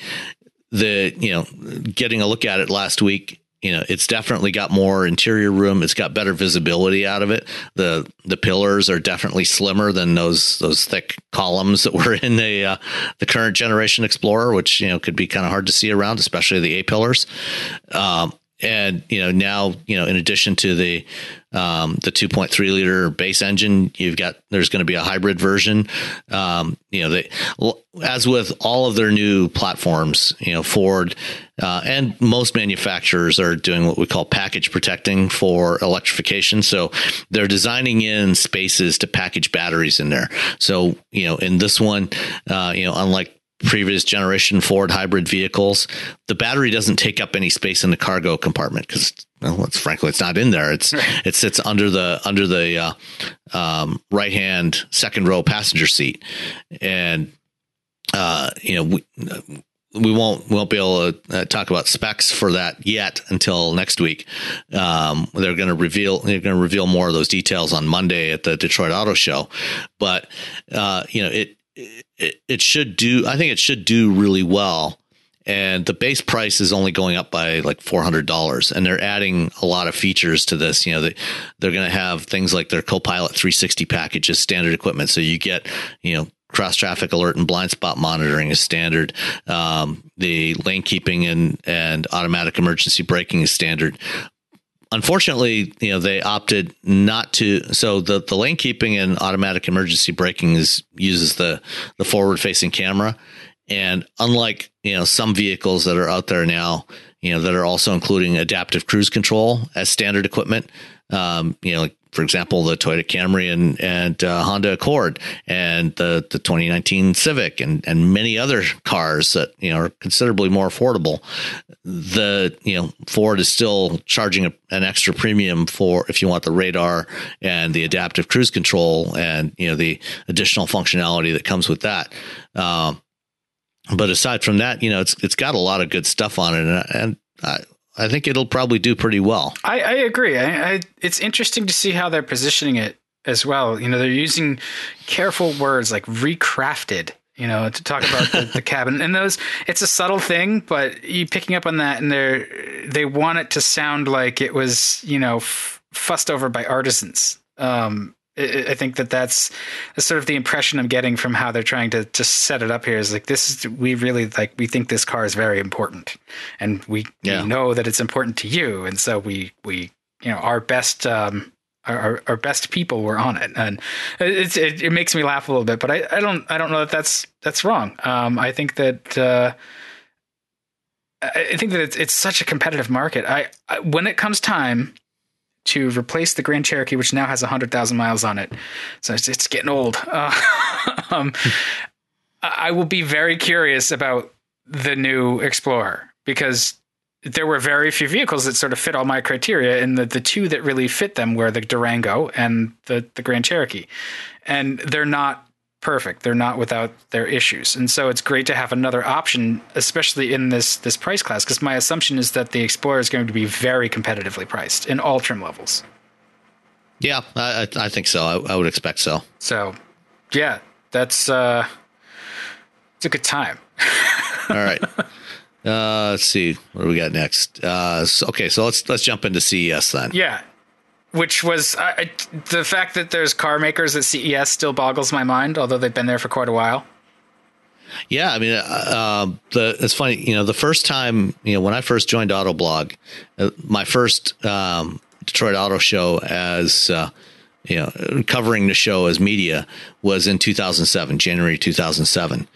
The you know, getting a look at it last week, you know it's definitely got more interior room. It's got better visibility out of it. The the pillars are definitely slimmer than those those thick columns that were <laughs> in the uh, the current generation explorer which you know could be kind of hard to see around especially the a pillars. Um, and you know now you know in addition to the um, the 2.3 liter base engine you've got there's going to be a hybrid version. Um, you know they as with all of their new platforms you know ford uh, and most manufacturers are doing what we call package protecting for electrification. So they're designing in spaces to package batteries in there. So you know in this one uh, you know unlike previous generation Ford hybrid vehicles, the battery doesn't take up any space in the cargo compartment because, well, it's frankly, it's not in there. It's it sits under the under the uh, um, right hand second row passenger seat, and uh, you know we. We won't won't be able to uh, talk about specs for that yet until next week. Um, they're going to reveal they're going to reveal more of those details on Monday at the Detroit Auto Show. But uh, you know it it, it should do. I think it should do really well. And the base price is only going up by like four hundred dollars, and they're adding a lot of features to this. You know, they they're going to have things like their Copilot 360 package as standard equipment, so you get you know cross traffic alert and blind spot monitoring is standard. Um, the lane keeping and and automatic emergency braking is standard unfortunately, you know, they opted not to. So the, the lane keeping and automatic emergency braking is uses the the forward facing camera, and unlike you know some vehicles that are out there now, you know, that are also including adaptive cruise control as standard equipment. Um, you know, like for example, the Toyota Camry and and uh, Honda Accord and the the 2019 Civic and and many other cars that you know are considerably more affordable. The you know Ford is still charging a, an extra premium for if you want the radar and the adaptive cruise control and you know the additional functionality that comes with that. Um, but aside from that, you know, it's it's got a lot of good stuff on it, and, and I, I think it'll probably do pretty well. I, I agree. I, I, it's interesting to see how they're positioning it as well. You know, they're using careful words like recrafted. You know, to talk about the, the <laughs> cabin and those. It's a subtle thing, but you picking up on that, and they're they want it to sound like it was you know f- fussed over by artisans. Um, I think that that's, sort of the impression I'm getting from how they're trying to to set it up here. Is like this is we really like we think this car is very important, and we, yeah. we know that it's important to you, and so we we you know our best um, our, our best people were on it, and it's it, it makes me laugh a little bit, but I, I don't I don't know that that's that's wrong. Um, I think that. Uh, I think that it's it's such a competitive market. I, I when it comes time to replace the Grand Cherokee, which now has 100,000 miles on it. So it's, it's getting old. <laughs> Uh, um, I will be very curious about the new Explorer because there were very few vehicles that sort of fit all my criteria, and the, the two that really fit them were the Durango and the, the Grand Cherokee. And they're not perfect. They're not without their issues. And so it's great to have another option, especially in this this price class, because my assumption is that the Explorer is going to be very competitively priced in all trim levels. Yeah, I, I think so. I, I, would expect so. So, yeah, that's uh, it's a good time. <laughs> all right. Uh, let's see what do we got next. Uh, so, okay, so let's let's jump into CES then. Yeah, which was uh, the fact that there's car makers at CES still boggles my mind, although they've been there for quite a while. Yeah, I mean, uh, uh, the it's funny, you know, the first time, you know, when I first joined Autoblog, uh, my first um, Detroit Auto Show as uh, you know, covering the show as media was in 2007, January 2007.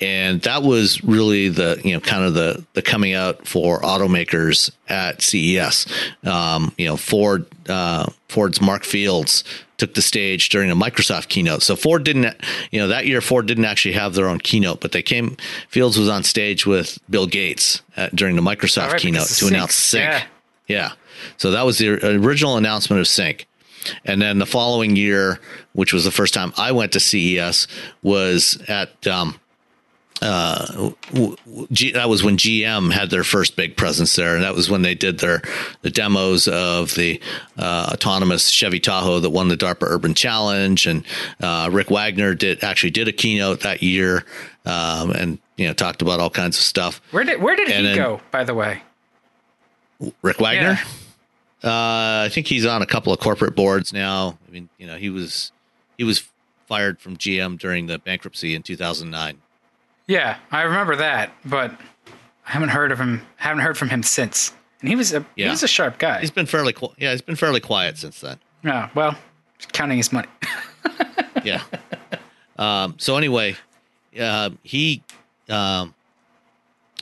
And that was really the, you know, kind of the, the coming out for automakers at CES. Um, you know, Ford, uh, Ford's Mark Fields took the stage during a Microsoft keynote. So Ford didn't, you know, that year Ford didn't actually have their own keynote, but they came, Fields was on stage with Bill Gates at, during the Microsoft right, keynote to announce Sync. Yeah. yeah. So that was the original announcement of Sync. And then the following year, which was the first time I went to CES, was at um, uh, G, that was when GM had their first big presence there, and that was when they did their the demos of the uh, autonomous Chevy Tahoe that won the DARPA Urban Challenge, and uh, Rick Wagoner did actually did a keynote that year, um, and you know talked about all kinds of stuff. Where did where did and he then, go? By the way, Rick Wagoner. Yeah. Uh, I think he's on a couple of corporate boards now. I mean, you know, he was he was fired from GM during the bankruptcy in 2009. Yeah, I remember that, but I haven't heard of him. Haven't heard from him since. And he was a yeah. he was a sharp guy. He's been fairly yeah. He's been fairly quiet since then. Yeah, well, counting his money. <laughs> yeah. Um, so anyway, uh, he, um,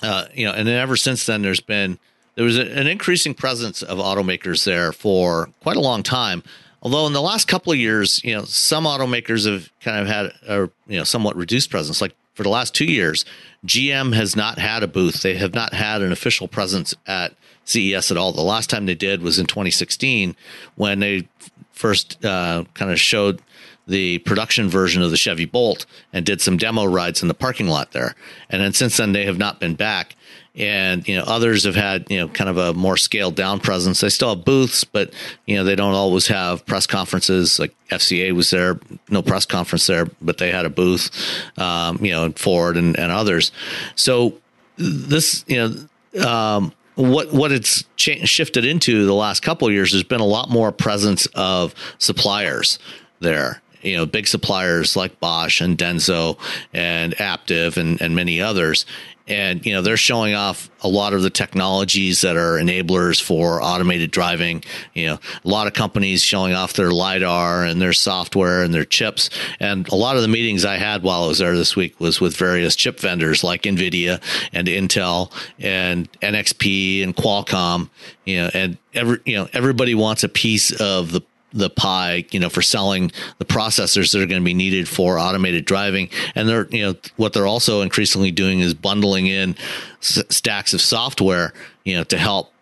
uh, you know, and then ever since then, there's been there was an increasing presence of automakers there for quite a long time. Although in the last couple of years, you know, some automakers have kind of had a you know somewhat reduced presence. Like for the last two years, GM has not had a booth. They have not had an official presence at CES at all. The last time they did was in 2016 when they first uh, kind of showed the production version of the Chevy Bolt and did some demo rides in the parking lot there. And then since then, they have not been back. And you know, others have had you know kind of a more scaled down presence. They still have booths, but you know they don't always have press conferences. Like FCA was there, no press conference there, but they had a booth. Um, you know, Ford and, and others. So this you know. Um, what what it's cha- shifted into the last couple years has been a lot more presence of suppliers there you know big suppliers like Bosch and Denso and Aptiv and and many others and you know they're showing off a lot of the technologies that are enablers for automated driving. You know a lot of companies showing off their lidar and their software and their chips. And a lot of the meetings i had while i was there this week was with various chip vendors like nvidia and intel and nxp and qualcomm. You know and every you know everybody wants a piece of the the pie, you know, for selling the processors that are going to be needed for automated driving. And they're, you know, what they're also increasingly doing is bundling in s- stacks of software, you know, to help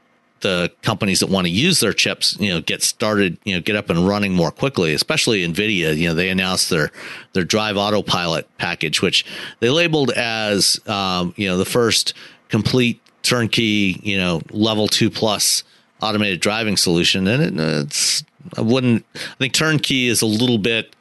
the companies that want to use their chips, you know, get started, you know, get up and running more quickly. Especially Nvidia, you know, they announced their their Drive Autopilot package, which they labeled as, um, you know, the first complete turnkey, you know, level two plus automated driving solution, and it, it's I wouldn't. I think turnkey is a little bit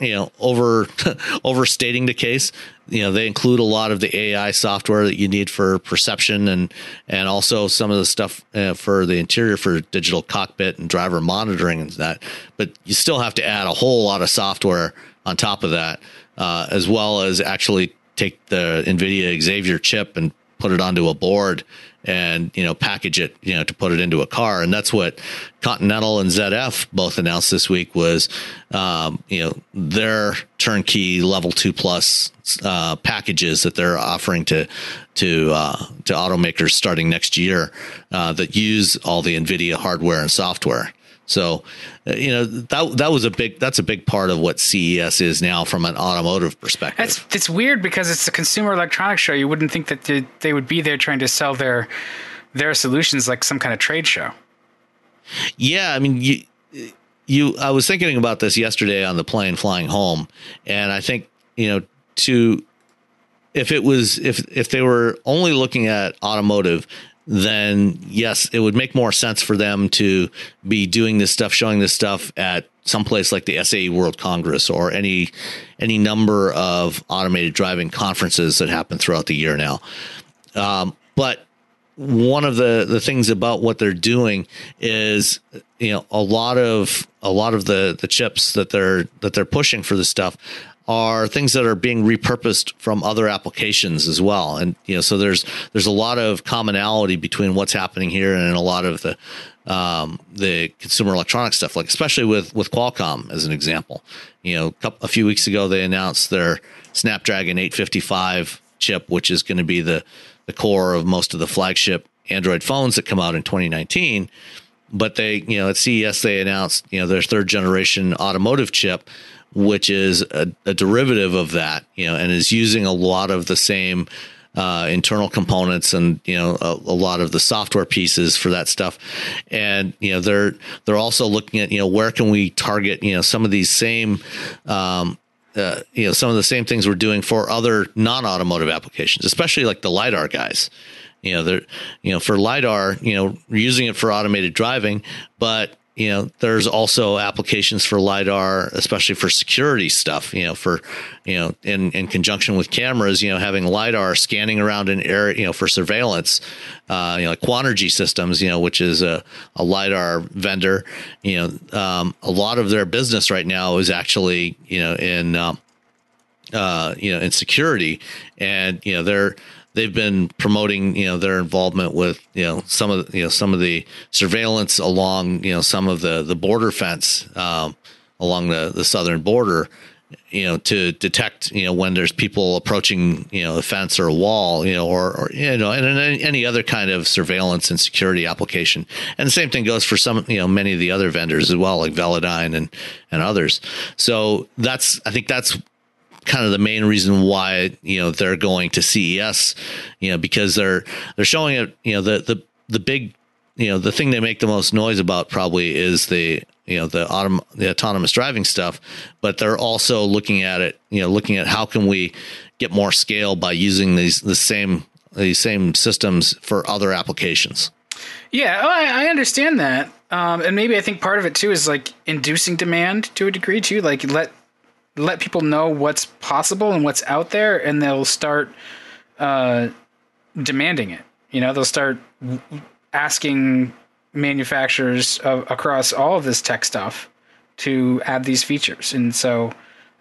you know, over <laughs> overstating the case. You know, they include a lot of the AI software that you need for perception and and also some of the stuff uh, for the interior for digital cockpit and driver monitoring and that. But you still have to add a whole lot of software on top of that, uh, as well as actually take the NVIDIA Xavier chip and put it onto a board and you know package it you know to put it into a car. And that's what continental and zf both announced this week was um, you know their turnkey level two plus uh, packages that they're offering to to uh, to automakers starting next year uh, that use all the nvidia hardware and software so, uh, you know that that was a big that's a big part of what CES is now from an automotive perspective. It's it's weird because it's a consumer electronics show. You wouldn't think that they, they would be there trying to sell their their solutions like some kind of trade show. Yeah, I mean you you I was thinking about this yesterday on the plane flying home, and I think you know to if it was if if they were only looking at automotive then yes, it would make more sense for them to be doing this stuff, showing this stuff at some place like the SAE World Congress or any any number of automated driving conferences that happen throughout the year now. Um, but one of the the things about what they're doing is you know a lot of a lot of the the chips that they're that they're pushing for this stuff are things that are being repurposed from other applications as well. And you know, so there's there's a lot of commonality between what's happening here and a lot of the um, the consumer electronics stuff, like especially with with Qualcomm as an example. You know, a few weeks ago they announced their Snapdragon 855 chip, which is going to be the the core of most of the flagship Android phones that come out in 2019. But they, you know, at CES they announced, you know, their third generation automotive chip, which is a, a, derivative of that, you know, and is using a lot of the same uh, internal components and you know a, a, lot of the software pieces for that stuff. And you know they're they're also looking at you know where can we target you know some of these same um, uh, you know some of the same things we're doing for other non-automotive applications, especially like the lidar guys. You know, they're you know for lidar, you know, using it for automated driving, but you know, there's also applications for lidar, especially for security stuff. You know, for you know, in in conjunction with cameras, you know, having lidar scanning around an area, you know, for surveillance. Uh, you know, like Quanergy Systems, you know, which is a, a lidar vendor. You know, um, a lot of their business right now is actually you know in um, uh, you know in security, and you know they're they've been promoting you know their involvement with you know some of the, you know some of the surveillance along you know some of the the border fence um, along the the southern border you know to detect you know when there's people approaching you know a fence or a wall you know or, or you know and, and any other kind of surveillance and security application and the same thing goes for some you know many of the other vendors as well like Velodyne and and others so that's I think that's kind of the main reason why you know they're going to CES, you know, because they're they're showing it. You know, the the the big, you know, the thing they make the most noise about probably is the you know the autom- the autonomous driving stuff, but they're also looking at it. You know, looking at how can we get more scale by using these the same these same systems for other applications. Yeah, oh, I, I understand that. Um, and maybe I think part of it too is like inducing demand to a degree too. Like let let people know what's possible and what's out there, and they'll start uh, demanding it. You know, they'll start asking manufacturers of, across all of this tech stuff to add these features. And so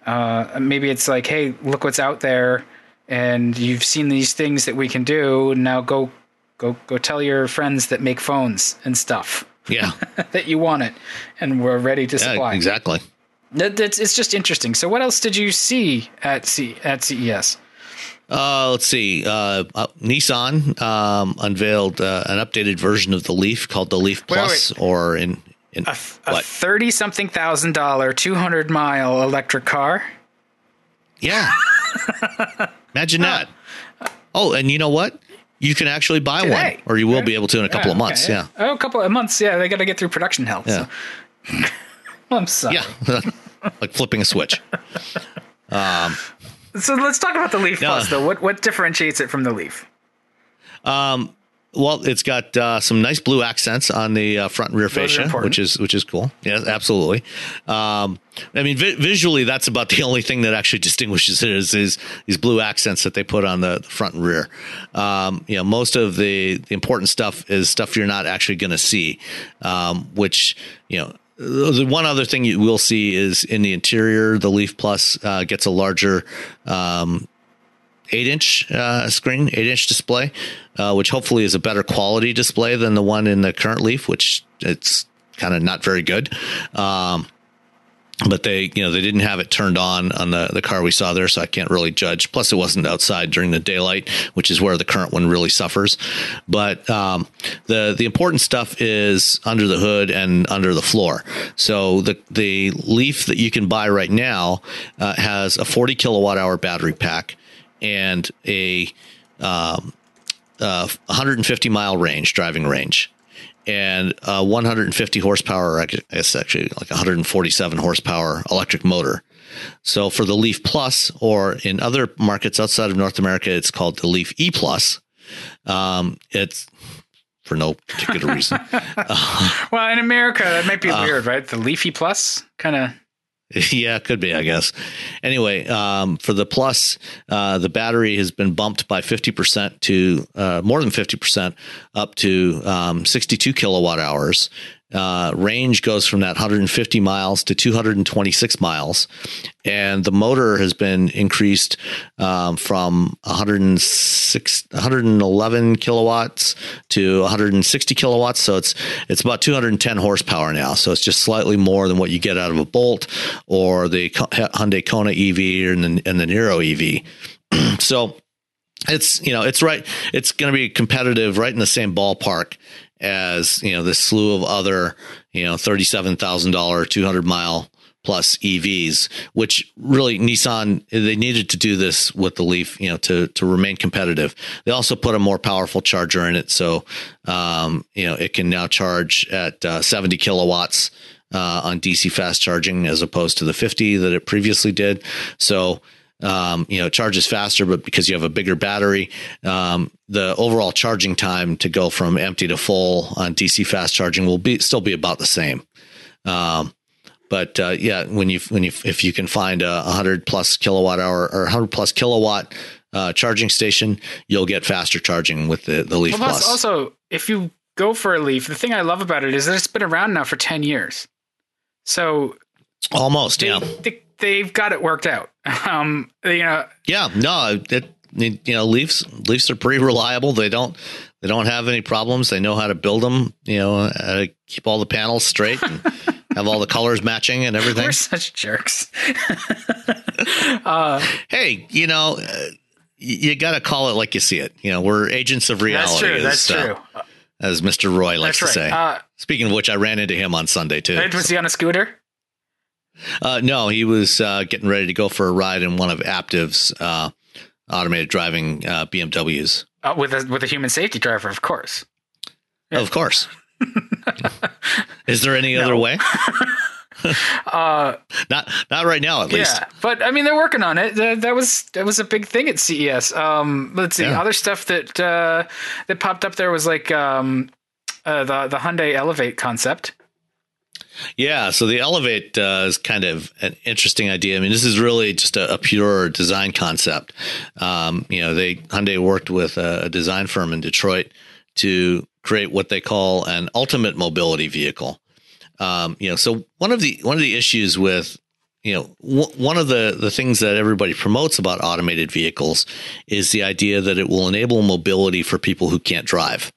uh, maybe it's like, hey, look what's out there, and you've seen these things that we can do. Now go, go, go tell your friends that make phones and stuff. Yeah, <laughs> that you want it, and we're ready to supply. Yeah, exactly. That, that's it's just interesting. So, what else did you see at C at CES? Uh, let's see. Uh, uh, Nissan um, unveiled uh, an updated version of the Leaf called the Leaf Plus, wait, wait. or in, in a thirty something thousand dollar, two hundred mile electric car. Yeah, <laughs> imagine that. Oh, and you know what? You can actually buy Today. one, or you will be able to in a couple yeah, of months. Okay. Yeah. Oh, a couple of months. Yeah, they got to get through production hell. Yeah. So. <laughs> I'm sorry. Yeah. <laughs> like flipping a switch. Um, so let's talk about the Leaf uh, Plus, though. What what differentiates it from the Leaf? Um, well, it's got uh, some nice blue accents on the uh, front and rear Those fascia, which is which is cool. Yes, absolutely. Um, I mean, vi- visually, that's about the only thing that actually distinguishes it is, is these blue accents that they put on the, the front and rear. Um, you know, most of the, the, important stuff is stuff you're not actually going to see, um, which you know the one other thing you will see is in the interior, the Leaf Plus uh, gets a larger um, eight inch uh, screen, eight inch display, uh, which hopefully is a better quality display than the one in the current Leaf, which it's kind of not very good. Um, but they you know they didn't have it turned on on the the car we saw there so i can't really judge. Plus it wasn't outside during the daylight which is where the current one really suffers. But um, the the important stuff is under the hood and under the floor. So the the leaf that you can buy right now uh, has a 40 kilowatt hour battery pack and a um, uh, 150 mile range driving range and a 150 horsepower, I guess actually like 147 horsepower electric motor. So for the Leaf Plus, or in other markets outside of North America, it's called the Leaf E Plus. Um, it's for no particular reason. uh, <laughs> well, in America, that might be uh, weird, right? The Leafy Plus kind of <laughs> Yeah, could be, I guess. Anyway, um, for the Plus, uh, the battery has been bumped by 50% to uh, more than 50% up to um, 62 kilowatt hours. Uh, range goes from that 150 miles to 226 miles, and the motor has been increased um, from 106, 111 kilowatts to 160 kilowatts. So it's it's about 210 horsepower now. So it's just slightly more than what you get out of a Bolt or the Hyundai Kona EV and the, and the Niro EV. <clears throat> so it's you know it's right it's going to be competitive right in the same ballpark as you know this slew of other you know thirty seven thousand dollar two hundred mile plus EVs, which really Nissan they needed to do this with the Leaf, you know, to to remain competitive. They also put a more powerful charger in it, so um, you know it can now charge at uh, seventy kilowatts uh, on DC fast charging as opposed to the fifty that it previously did. So um, you know, charges faster, but because you have a bigger battery, um, the overall charging time to go from empty to full on DC fast charging will be still be about the same. Um, but uh, yeah, when you when you if you can find a 100 plus kilowatt hour or 100 plus kilowatt uh, charging station, you'll get faster charging with the the Leaf well, Plus. Also, if you go for a Leaf, the thing I love about it is that it's been around now for 10 years. So almost, they, yeah. They, have got it worked out. <laughs> Um, you know. Yeah, no, it, you know, Leafs Leafs are pretty reliable. They don't they don't have any problems. They know how to build them. You know, to keep all the panels straight. And, <laughs> have all the colors matching and everything. We're such jerks. <laughs> uh, hey, you know, uh, you got to call it like you see it. You know, we're agents of reality. That's true. As, that's true. Uh, as Mr. Roy likes to say. Uh, Speaking of which, I ran into him on Sunday too. Was so. he on a scooter? Uh, no, he was uh, getting ready to go for a ride in one of Aptiv's uh, automated driving uh, BMWs with a with a human safety driver, of course. Yeah. Of course. <laughs> Is there any no. other way? <laughs> <laughs> uh, not not right now, at yeah, least. but I mean, they're working on it. That, that was that was a big thing at CES. Um, let's see, yeah. other stuff that uh, that popped up there was like um, uh, the the Hyundai Elevate concept. Yeah, so the Elevate uh, is kind of an interesting idea. I mean, this is really just a, a pure design concept. Um, you know, they Hyundai worked with a, design firm in Detroit to create what they call an ultimate mobility vehicle. Um, you know, so one of the one of the issues with you know w- one of the the things that everybody promotes about automated vehicles is the idea that it will enable mobility for people who can't drive.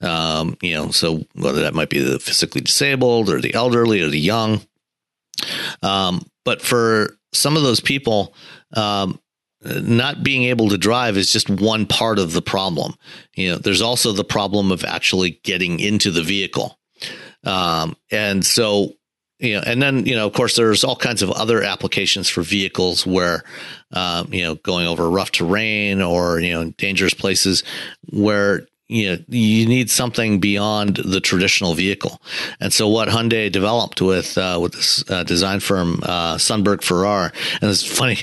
Um, you know, so whether that might be the physically disabled or the elderly or the young. Um, but for some of those people, um, not being able to drive is just one part of the problem. You know, there's also the problem of actually getting into the vehicle. Um, and so, you know, and then, you know, of course, there's all kinds of other applications for vehicles where, um, you know, going over rough terrain or, you know, dangerous places where you know, you need something beyond the traditional vehicle. And so what Hyundai developed with uh, with this uh, design firm uh, Sundberg Ferar, and it's funny,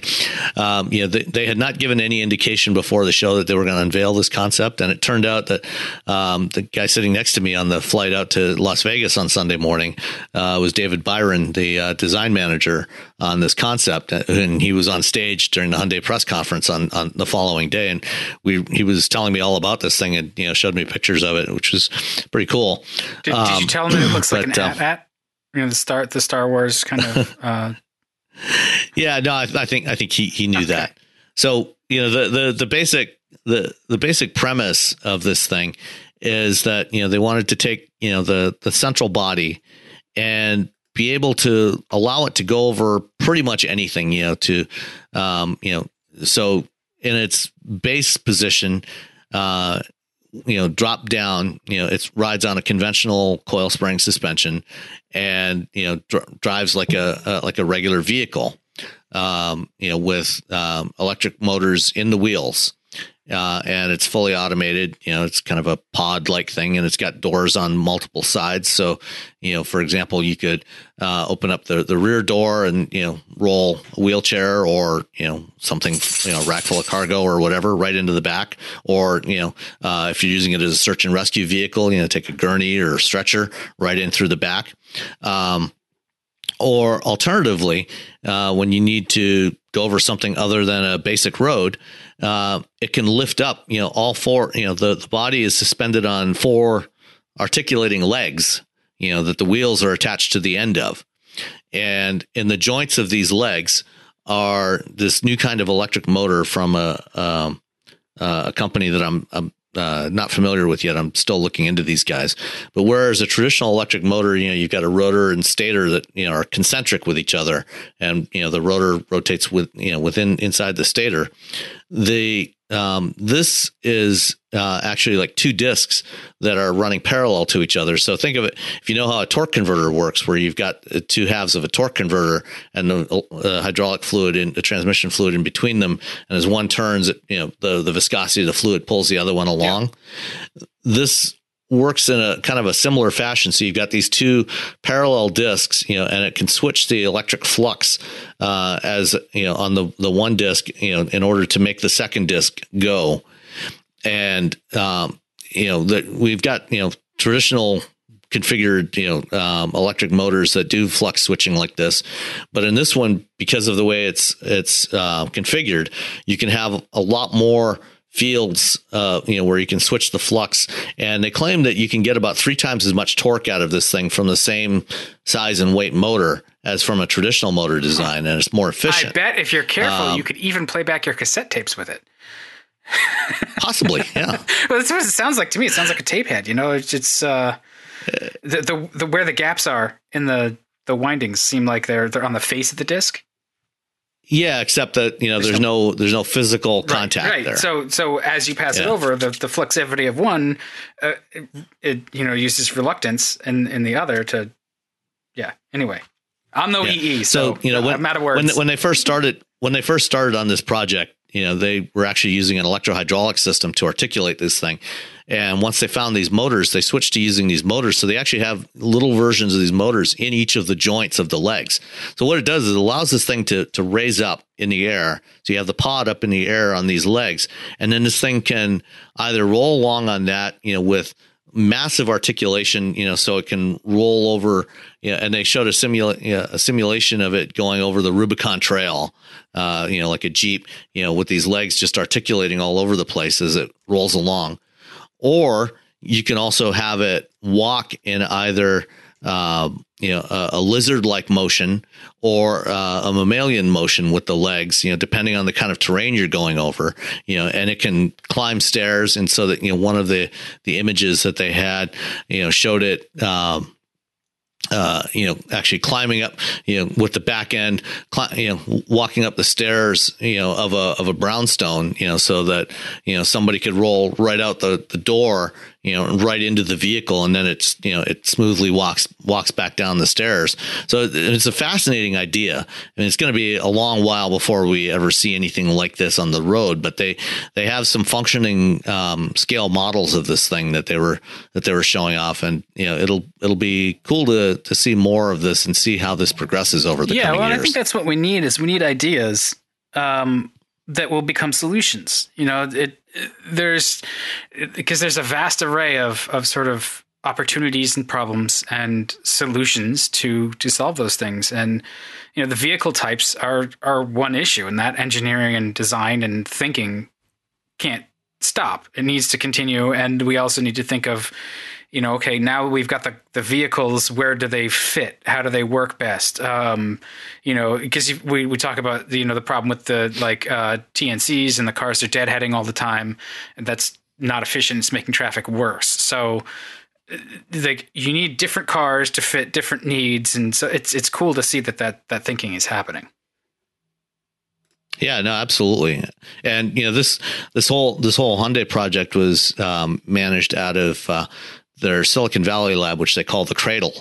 um, you know, they, they, had not given any indication before the show that they were going to unveil this concept, and it turned out that um, the guy sitting next to me on the flight out to Las Vegas on Sunday morning uh, was David Byron, the uh, design manager on this concept, and he was on stage during the Hyundai press conference on, on the following day, and we he was telling me all about this thing, and you know showed me pictures of it, which was pretty cool. Did, um, did you um, tell him it looks but, like an uh, at You know the star the Star Wars kind of. <laughs> Uh... yeah, no, I, I, think I think he he knew okay. that. So you know the the the basic the the basic premise of this thing is that you know they wanted to take you know the the central body and be able to allow it to go over pretty much anything, you know, to, um, you know, so in its base position, uh, you know, drop down, you know, it rides on a conventional coil spring suspension and, you know, dr- drives like a, a, like a regular vehicle, um, you know, with, um, electric motors in the wheels uh, and it's fully automated. You know, it's kind of a pod like thing, and it's got doors on multiple sides. So, you know, for example, you could uh, open up the, the rear door and you know roll a wheelchair or you know something you know rack full of cargo or whatever right into the back. Or you know, uh, if you're using it as a search and rescue vehicle, you know, take a gurney or stretcher right in through the back. Um, or alternatively, uh, when you need to go over something other than a basic road, uh, it can lift up. You know, all four. You know, the the body is suspended on four articulating legs. You know that the wheels are attached to the end of, and in the joints of these legs are this new kind of electric motor from a um, uh, a company that I'm, I'm uh, not familiar with yet. I'm still looking into these guys. But whereas a traditional electric motor, you know, you've got a rotor and stator that you know are concentric with each other, and you know the rotor rotates with you know within inside the stator. The um, this is uh, actually like two discs that are running parallel to each other. So think of it if you know how a torque converter works, where you've got uh, two halves of a torque converter and the uh, hydraulic fluid and the transmission fluid in between them, and as one turns, it you know the the viscosity of the fluid pulls the other one along. Yeah. This works in a kind of a similar fashion. So you've got these two parallel discs, you know, and it can switch the electric flux uh, as you know on the the one disc, you know, in order to make the second disc go. And um, you know that we've got you know traditional configured, you know, um, electric motors that do flux switching like this. But in this one, because of the way it's it's uh, configured, you can have a lot more fields, uh, you know, where you can switch the flux. And they claim that you can get about three times as much torque out of this thing from the same size and weight motor as from a traditional motor design, and it's more efficient. I bet if you're careful, um, you could even play back your cassette tapes with it. <laughs> Possibly, yeah. well, that's what it sounds like to me. It sounds like a tape head. You know, it's, it's uh, the, the the where the gaps are in the the windings seem like they're they're on the face of the disc. Yeah, except that you know there's, there's no, no, there's no physical contact right, right. there. So so as you pass yeah. it over, the, the flexivity of one, uh, it, it, you know uses reluctance in in the other to, yeah. Anyway, I'm no yeah. EE, so, so, you know when, I'm out of words. When when they first started when they first started on this project, you know they were actually using an electrohydraulic system to articulate this thing. And once they found these motors they switched to using these motors. So they actually have little versions of these motors in each of the joints of the legs. So what it does is it allows this thing to to raise up in the air. So you have the pod up in the air on these legs. And then this thing can either roll along on that you know with massive articulation, you know, so it can roll over. You know, and they showed a simula- you know, a simulation of it going over the Rubicon Trail, uh, you know, like a jeep, you know, with these legs just articulating all over the place as it rolls along. Or you can also have it walk in either uh, you know a, a lizard-like motion or uh, a mammalian motion with the legs you know depending on the kind of terrain you're going over you know and it can climb stairs and so that you know one of the the images that they had you know showed it um, uh, you know, actually climbing up, you know, with the back end, you know, walking up the stairs, you know, of a of a brownstone, you know, so that you know somebody could roll right out the the door, you know, right into the vehicle, and then it's you know it smoothly walks walks back down the stairs. So it's a fascinating idea. I mean, it's going to be a long while before we ever see anything like this on the road, but they they have some functioning um, scale models of this thing that they were that they were showing off, and you know it'll it'll be cool to to see more of this and see how this progresses over the years. yeah. well, years. I think that's what we need is we need ideas. Um, that will become solutions. You know, it there's because there's a vast array of of sort of opportunities and problems and solutions to to solve those things. And you know, the vehicle types are are one issue, and that engineering and design and thinking can't stop. It needs to continue, and we also need to think of you know, okay, now we've got the, the vehicles. Where do they fit? How do they work best? Um, you know, because we, we talk about you know the problem with the like uh, TNCs and the cars are deadheading all the time, and that's not efficient. It's making traffic worse. So, uh, like, you need different cars to fit different needs, and so it's it's cool to see that that that thinking is happening. Yeah, no, absolutely. And you know this this whole this whole Hyundai project was um, managed out of uh, their Silicon Valley lab, which they call the Cradle,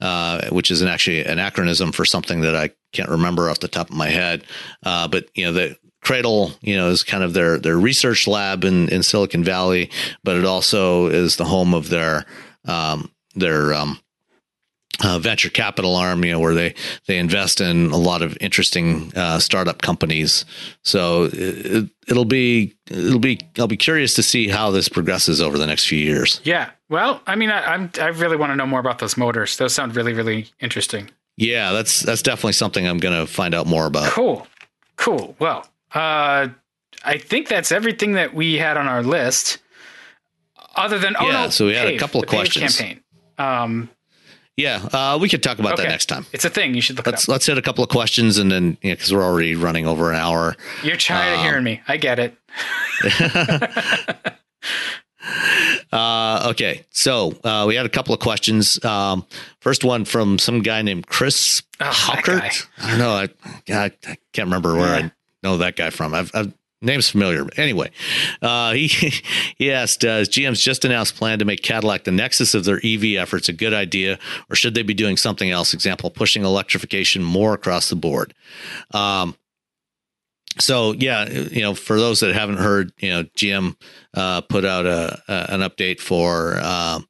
uh, which is an actually an acronym for something that I can't remember off the top of my head. Uh, but you know, the Cradle, you know, is kind of their their research lab in in Silicon Valley, but it also is the home of their um, their um, uh, venture capital arm, you know, where they they invest in a lot of interesting uh, startup companies. So it, will be it'll be I'll be curious to see how this progresses over the next few years. Yeah, well, I mean, I, am I really want to know more about those motors. Those sound really really interesting. Yeah, that's that's definitely something I'm going to find out more about. Cool, cool. Well, uh, I think that's everything that we had on our list. Other than oh yeah, no, so we had Pave, a couple of questions. Campaign. Um, yeah, uh, we could talk about okay. that next time. It's a thing. You should look. Let's let's hit a couple of questions and then because you know, we're already running over an hour. You're tired um, of hearing me. I get it. <laughs> <laughs> <laughs> uh, okay, so uh, we had a couple of questions. Um, first one from some guy named Chris oh, Hawkert. I don't know. I, I, I can't remember where yeah. I know that guy from. I've, I've Name's familiar. Anyway, uh, he <laughs> he asked, uh, GM's just announced plan to make Cadillac the nexus of their EV efforts a good idea, or should they be doing something else? Example, pushing electrification more across the board. Um, so yeah, you know, for those that haven't heard, you know, GM uh, put out a, a, an update for uh,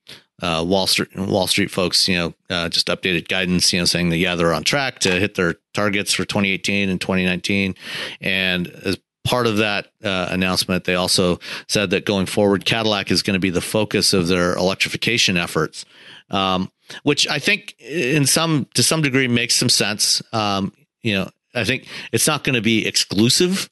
uh, Wall Street Wall Street folks, you know, uh, just updated guidance, you know, saying that yeah, they're on track to hit their targets for 2018 and 2019, and as part of that uh, announcement, they also said that going forward, Cadillac is going to be the focus of their electrification efforts, um, which I think, in some to some degree, makes some sense. Um, you know, I think it's not going to be exclusive.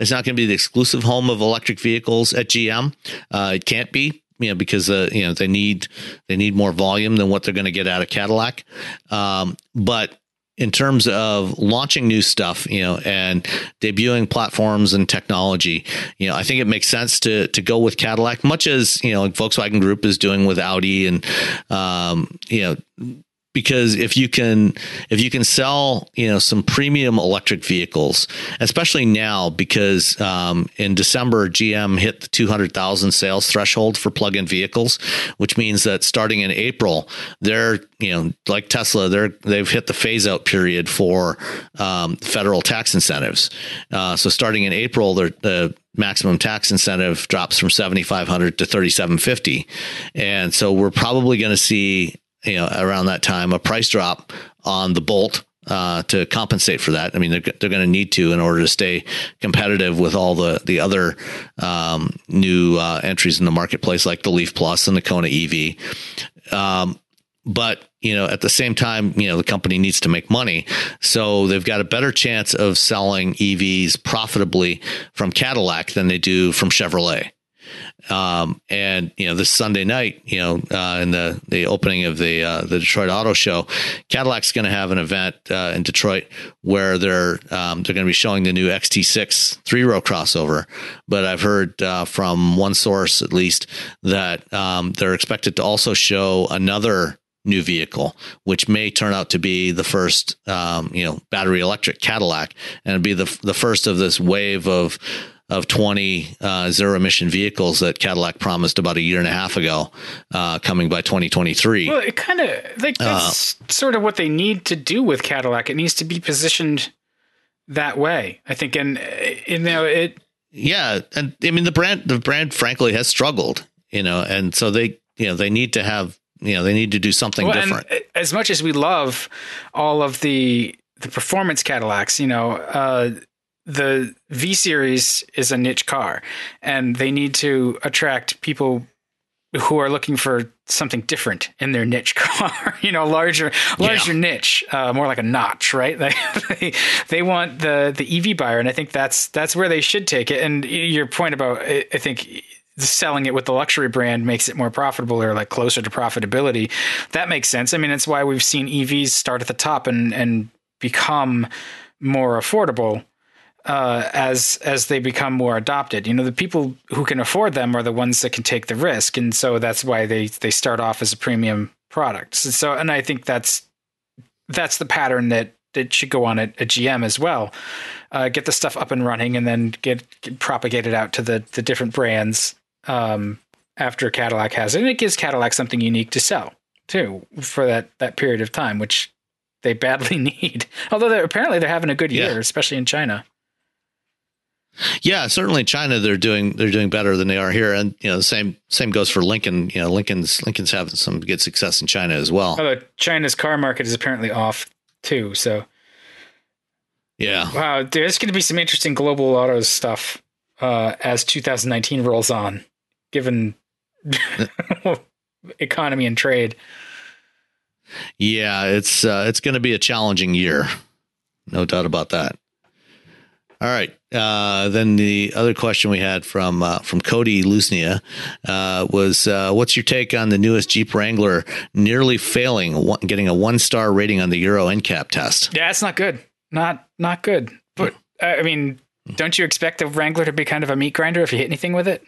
It's not going to be the exclusive home of electric vehicles at GM. Uh, it can't be, you know, because uh, you know they need they need more volume than what they're going to get out of Cadillac. Um, but in terms of launching new stuff, you know, and debuting platforms and technology, you know, I think it makes sense to to go with Cadillac, much as you know, Volkswagen Group is doing with Audi, and um, you know, because if you can if you can sell you know some premium electric vehicles especially now because um, in december gm hit the 200000 sales threshold for plug-in vehicles which means that starting in april they're you know like tesla they're they've hit the phase out period for um, federal tax incentives. Uh, so starting in april the maximum tax incentive drops from 7500 to 3750 and so we're probably going to see you know around that time a price drop on the Bolt uh, to compensate for that. I mean, they're, they're going to need to in order to stay competitive with all the the other um, new uh, entries in the marketplace, like the Leaf Plus and the Kona EV. Um, but you know, at the same time, you know, the company needs to make money, so they've got a better chance of selling EVs profitably from Cadillac than they do from Chevrolet. Um, and you know, this Sunday night, you know, uh, in the the opening of the uh, the Detroit Auto Show, Cadillac's going to have an event uh, in Detroit where they're um, they're going to be showing the new XT6 three row crossover. But I've heard uh, from one source at least that um, they're expected to also show another new vehicle, which may turn out to be the first, um, you know, battery electric Cadillac, and be the the first of this wave of of 20 uh, zero emission vehicles that Cadillac promised about a year and a half ago, uh, coming by 2023. Well, it kind of like that's uh, sort of what they need to do with Cadillac. It needs to be positioned that way, I think, and you know it. Yeah, and I mean the brand, the brand, frankly, has struggled, you know, and so they, you know, they need to have, you know, they need to do something well, different. As much as we love all of the the performance Cadillacs, you know, uh, the V series is a niche car, and they need to attract people who are looking for something different in their niche <laughs> car. you know, larger, larger yeah. niche, uh, more like a notch, right? They, <laughs> they, they want the the EV buyer, and I think that's that's where they should take it. And your point about, I think selling it with the luxury brand makes it more profitable or like closer to profitability. That makes sense. I mean, it's why we've seen EVs start at the top and and become more affordable uh, as as they become more adopted. You know, the people who can afford them are the ones that can take the risk, and so that's why they they start off as a premium product. So, and I think that's that's the pattern that that should go on at, at GM as well. Uh, get the stuff up and running, and then get, get propagated out to the the different brands um, after Cadillac has it. And it gives Cadillac something unique to sell too for that that period of time, which they badly <laughs> need. Although they're, apparently they're having a good year, yeah. especially in China. Yeah, certainly China they're doing they're doing better than they are here, and you know the same same goes for Lincoln. You know Lincoln's Lincoln's having some good success in China as well. Although China's car market is apparently off too, so yeah. Wow, there's going to be some interesting global auto stuff uh, as 2019 rolls on, given <laughs> economy and trade. Yeah, it's uh, it's going to be a challenging year, no doubt about that. All right. Uh, then the other question we had from uh, from Cody Lusnia uh, was, uh, "What's your take on the newest Jeep Wrangler nearly failing, getting a one star rating on the Euro NCAP test?" Yeah, it's not good. Not not good. But I mean, don't you expect the Wrangler to be kind of a meat grinder if you hit anything with it?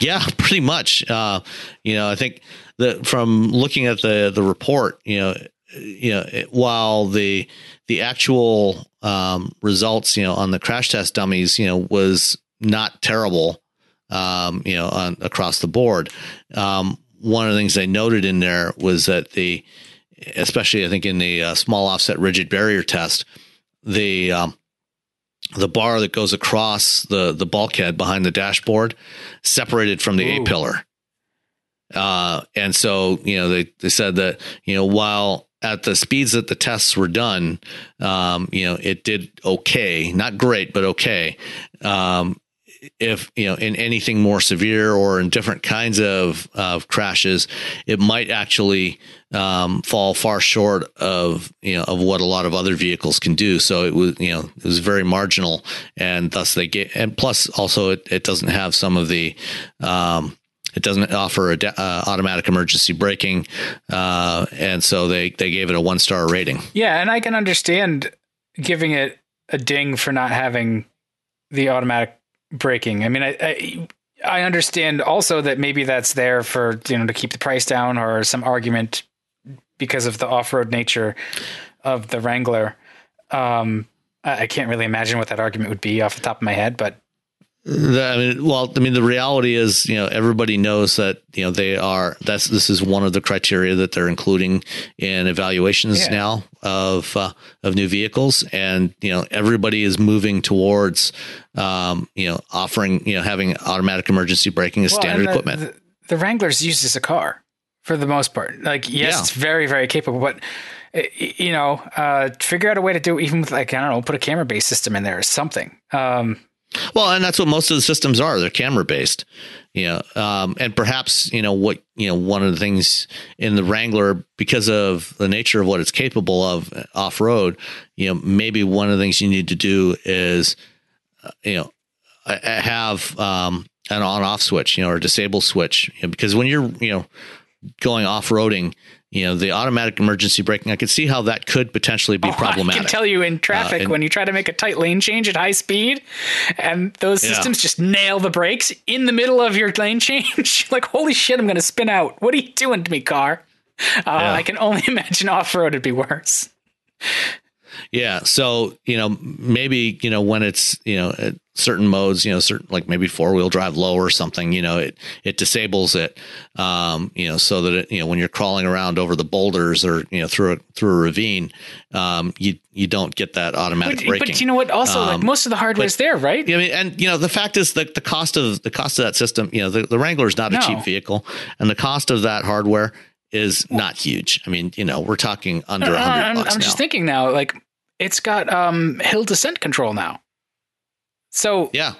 Yeah, <laughs> pretty much. Uh, you know, I think that from looking at the the report, you know, you know, while the the actual um, results, you know, on the crash test dummies, you know, was not terrible, um, you know, on, across the board. Um, one of the things they noted in there was that the, especially I think in the uh, small offset rigid barrier test, the um, the bar that goes across the the bulkhead behind the dashboard separated from the A pillar Uh, and so, you know, they, they said that, you know, while at the speeds that the tests were done, um, you know, it did okay, not great, but okay. Um, if you know in anything more severe or in different kinds of of crashes, it might actually um, fall far short of you know of what a lot of other vehicles can do. So it was you know it was very marginal, and thus they get and plus also it, it doesn't have some of the um, it doesn't offer a uh, automatic emergency braking, uh, and so they they gave it a one star rating. Yeah, and I can understand giving it a ding for not having the automatic braking. I mean, I, I I understand also that maybe that's there for you know to keep the price down or some argument because of the off road nature of the Wrangler. Um, I can't really imagine what that argument would be off the top of my head, but I mean, well, I mean, the reality is, you know, everybody knows that you know they are. That's this is one of the criteria that they're including in evaluations yeah. now of uh, of new vehicles, and you know, everybody is moving towards, um, you know, offering you know having automatic emergency braking as well, standard the, equipment. The, the Wrangler's used as a car for the most part. Like, yes, yeah. it's very very capable, but eh, you know, uh, figure out a way to do it even with like I don't know, put a camera based system in there or something. Um, well, and that's what most of the systems are. They're camera based, you know, um, and perhaps you know what you know. One of the things in the Wrangler, because of the nature of what it's capable of off road, you know, maybe one of the things you need to do is, uh, you know, have um, an on off switch, you know, or disable switch, you know, because when you're you know going off roading, you know the automatic emergency braking. I could see how that could potentially be oh, problematic i can tell you in traffic uh, and, when you try to make a tight lane change at high speed and those yeah. systems just nail the brakes in the middle of your lane <laughs> change. Like holy shit i'm gonna spin out. What are you doing to me car? Uh, yeah. i can only <laughs> imagine off-road would be worse yeah. So, you know, maybe, you know, when it's, you know, certain modes, you know, certain like maybe four wheel drive low or something, you know, it, it disables it, um, you know, so that it, you know, when you're crawling around over the boulders or, you know, through a, through a ravine, um, you, you don't get that automatic but, braking. But you know what? Also, um, like most of the hardware is there, right? Yeah. I mean, and you know, the fact is that the cost of the cost of that system, you know, the, the Wrangler is not no. a cheap vehicle and the cost of that hardware is not huge. I mean, you know, we're talking under a hundred I'm, I'm just thinking now, like it's got um, hill descent control now. So yeah,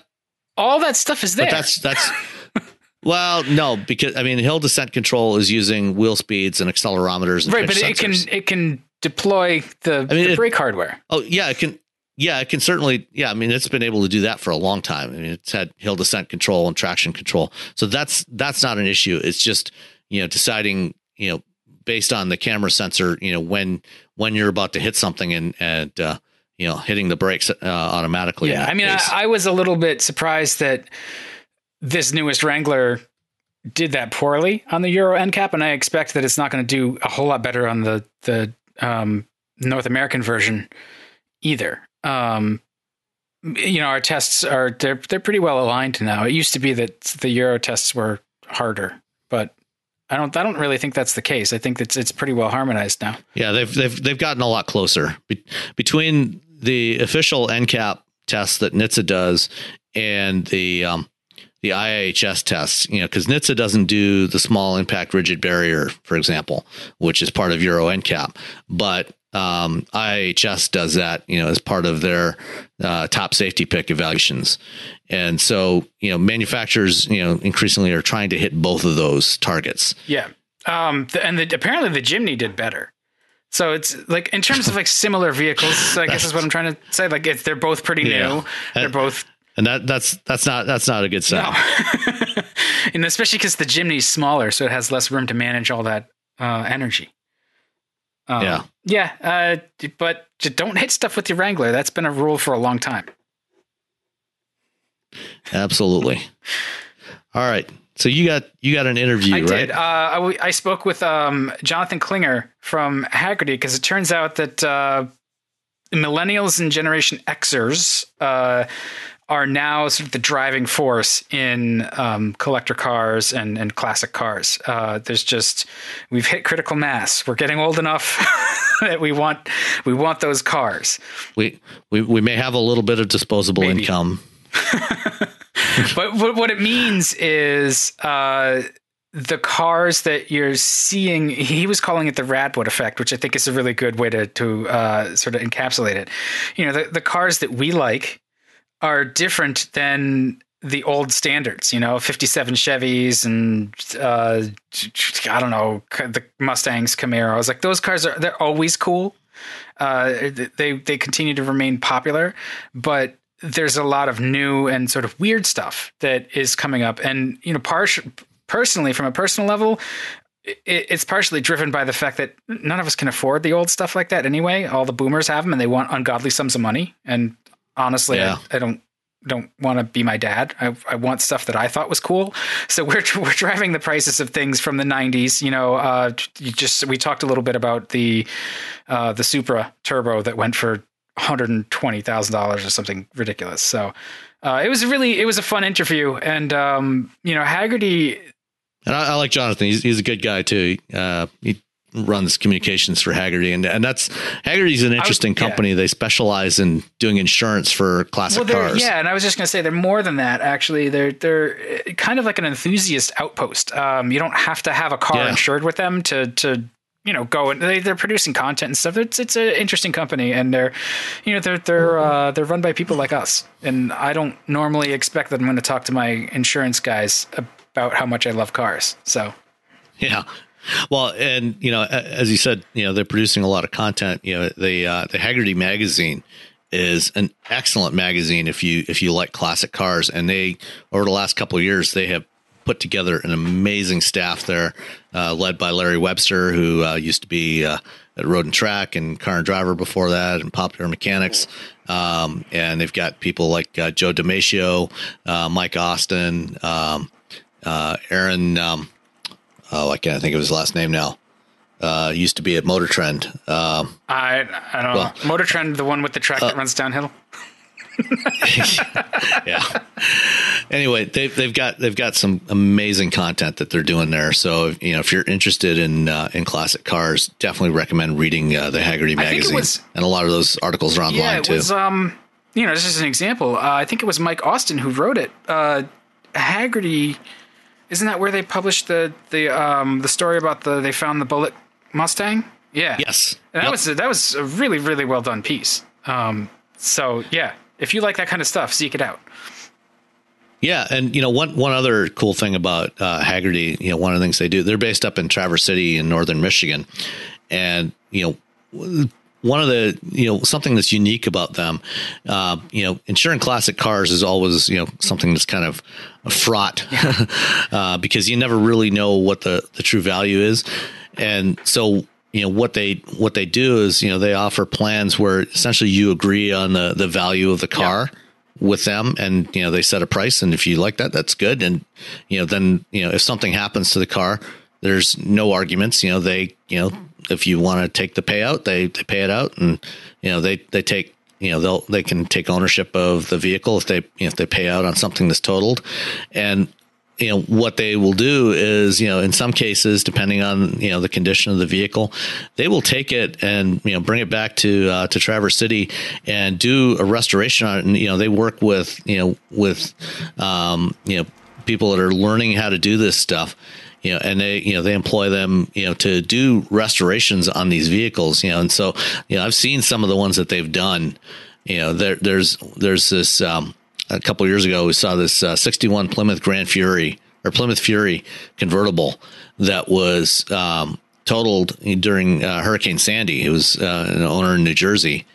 all that stuff is there. But that's that's. <laughs> well, no, because I mean, hill descent control is using wheel speeds and accelerometers. And right, but it can it can deploy the, I mean, the brake hardware. Oh yeah, it can. Yeah, it can certainly. Yeah, I mean, it's been able to do that for a long time. I mean, it's had hill descent control and traction control, so that's that's not an issue. It's just you know deciding you know based on the camera sensor, you know, when when you're about to hit something and and uh, you know hitting the brakes uh, automatically. Yeah, I mean, I, I, was a little bit surprised that this newest Wrangler did that poorly on the Euro NCAP, and I expect that it's not going to do a whole lot better on the the um, North American version either. Um, you know, our tests are they're they're pretty well aligned now. It used to be that the Euro tests were harder, but I don't. I don't really think that's the case. I think it's it's pretty well harmonized now. Yeah, they've they've they've gotten a lot closer Be- between the official NCAP test that NHTSA does and the um, the IIHS tests. You know, because NHTSA doesn't do the small impact rigid barrier, for example, which is part of Euro NCAP, but um, IIHS does that, you know, as part of their uh, top safety pick evaluations. And so, you know, manufacturers, you know, increasingly are trying to hit both of those targets. Yeah. Um, the, and the, apparently the Jimny did better. So it's like in terms of like similar vehicles, so I guess is what I'm trying to say. Like it's, they're both pretty new. Yeah. They're and, both, and that that's that's not that's not a good sign. No. <laughs> and especially because the Jimny's smaller, so it has less room to manage all that uh, energy. Um, yeah. Yeah. Uh, but don't hit stuff with your Wrangler. That's been a rule for a long time. Absolutely. All right. So you got you got an interview, I right? Did. Uh, I, I spoke with um, Jonathan Klinger from Hagerty because it turns out that uh, millennials and Generation Xers uh, are now sort of the driving force in um, collector cars and, and classic cars. Uh, there's just we've hit critical mass. We're getting old enough <laughs> that we want we want those cars. We we we may have a little bit of disposable Maybe. income. <laughs> but, what it means is uh, the cars that you're seeing, he was calling it the Radwood effect, which I think is a really good way to to uh, sort of encapsulate it. You know, the, the cars that we like are different than the old standards, you know, 57 Chevys and uh, I don't know, the Mustangs, Camaros. Like those cars are they're always cool. Uh, they they continue to remain popular, but there's a lot of new and sort of weird stuff that is coming up. And you know, partial personally, from a personal level, it, it's partially driven by the fact that none of us can afford the old stuff like that anyway. All the boomers have them, and they want ungodly sums of money. And honestly, yeah. I, I don't don't want to be my dad. I, I want stuff that I thought was cool. So we're <laughs> we're driving the prices of things from the '90s. You know, uh, you just we talked a little bit about the uh, the Supra Turbo that went for one hundred and twenty thousand dollars or something ridiculous. So uh, it was really it was a fun interview, and um, you know Hagerty. And I, I, like Jonathan. He's he's a good guy too. Uh, he runs communications for Hagerty and and that's Hagerty's an interesting was, company. Yeah. They specialize in doing insurance for classic well, cars. Yeah, and I was just going to say they're more than that. Actually, they're they're uh, kind of like an enthusiast outpost. Um, you don't have to have a car yeah. insured with them to to you know go and they, they're producing content and stuff. It's it's an interesting company, and they're you know they're they're uh, they're run by people like us. And I don't normally expect that I'm going to talk to my insurance guys about how much I love cars. So yeah, well, and you know, as you said, you know, they're producing a lot of content. You know, the uh, the Hagerty magazine is an excellent magazine if you if you like classic cars. And they over the last couple of years, they have put together an amazing staff there, uh, led by Larry Webster, who uh, used to be uh, at Road and Track and Car and Driver before that, and Popular Mechanics. Um, and they've got people like uh, Joe DeMatio, uh, Mike Austin, um, Aaron. Um, oh, I can't think of his last name now. Uh, used to be at Motor Trend. Um, I I don't well, know. Motor Trend, the one with the track uh, that runs downhill. <laughs> yeah. Anyway, they've they've got they've got some amazing content that they're doing there. So you know, if you're interested in uh, in classic cars, definitely recommend reading uh, the Hagerty magazine. Was, and a lot of those articles are online yeah, it too. Was, um, you know, just as an example, uh, I think it was Mike Austin who wrote it. Uh, Hagerty isn't that where they published the the um the story about the they found the Bullitt Mustang? Yeah. Yes. And that yep. was that was a really really well done piece. Um. So yeah, if you like that kind of stuff, seek it out. Yeah, and you know one one other cool thing about uh, Hagerty, you know, one of the things they do, they're based up in Traverse City in northern Michigan, and you know one of the you know something that's unique about them uh, you know insuring classic cars is always you know something that's kind of fraught <laughs> uh, because you never really know what the the true value is and so you know what they what they do is you know they offer plans where essentially you agree on the the value of the car yeah. with them and you know they set a price and if you like that that's good. And you know then you know if something happens to the car there's no arguments. You know they you know if you want to take the payout, they, they pay it out, and you know they they take you know they'll they can take ownership of the vehicle if they you know, if they pay out on something that's totaled, and you know what they will do is you know in some cases depending on you know the condition of the vehicle they will take it and you know bring it back to uh, to Traverse City and do a restoration on it and you know they work with you know with um, you know people that are learning how to do this stuff you know, and they, you know, they employ them, you know, to do restorations on these vehicles, you know, and so, you know, I've seen some of the ones that they've done, you know, there, there's, there's this, um, a couple years ago, we saw this uh, 61 Plymouth Grand Fury or Plymouth Fury convertible that was, um, totaled during uh, Hurricane Sandy. It was uh, an owner in New Jersey,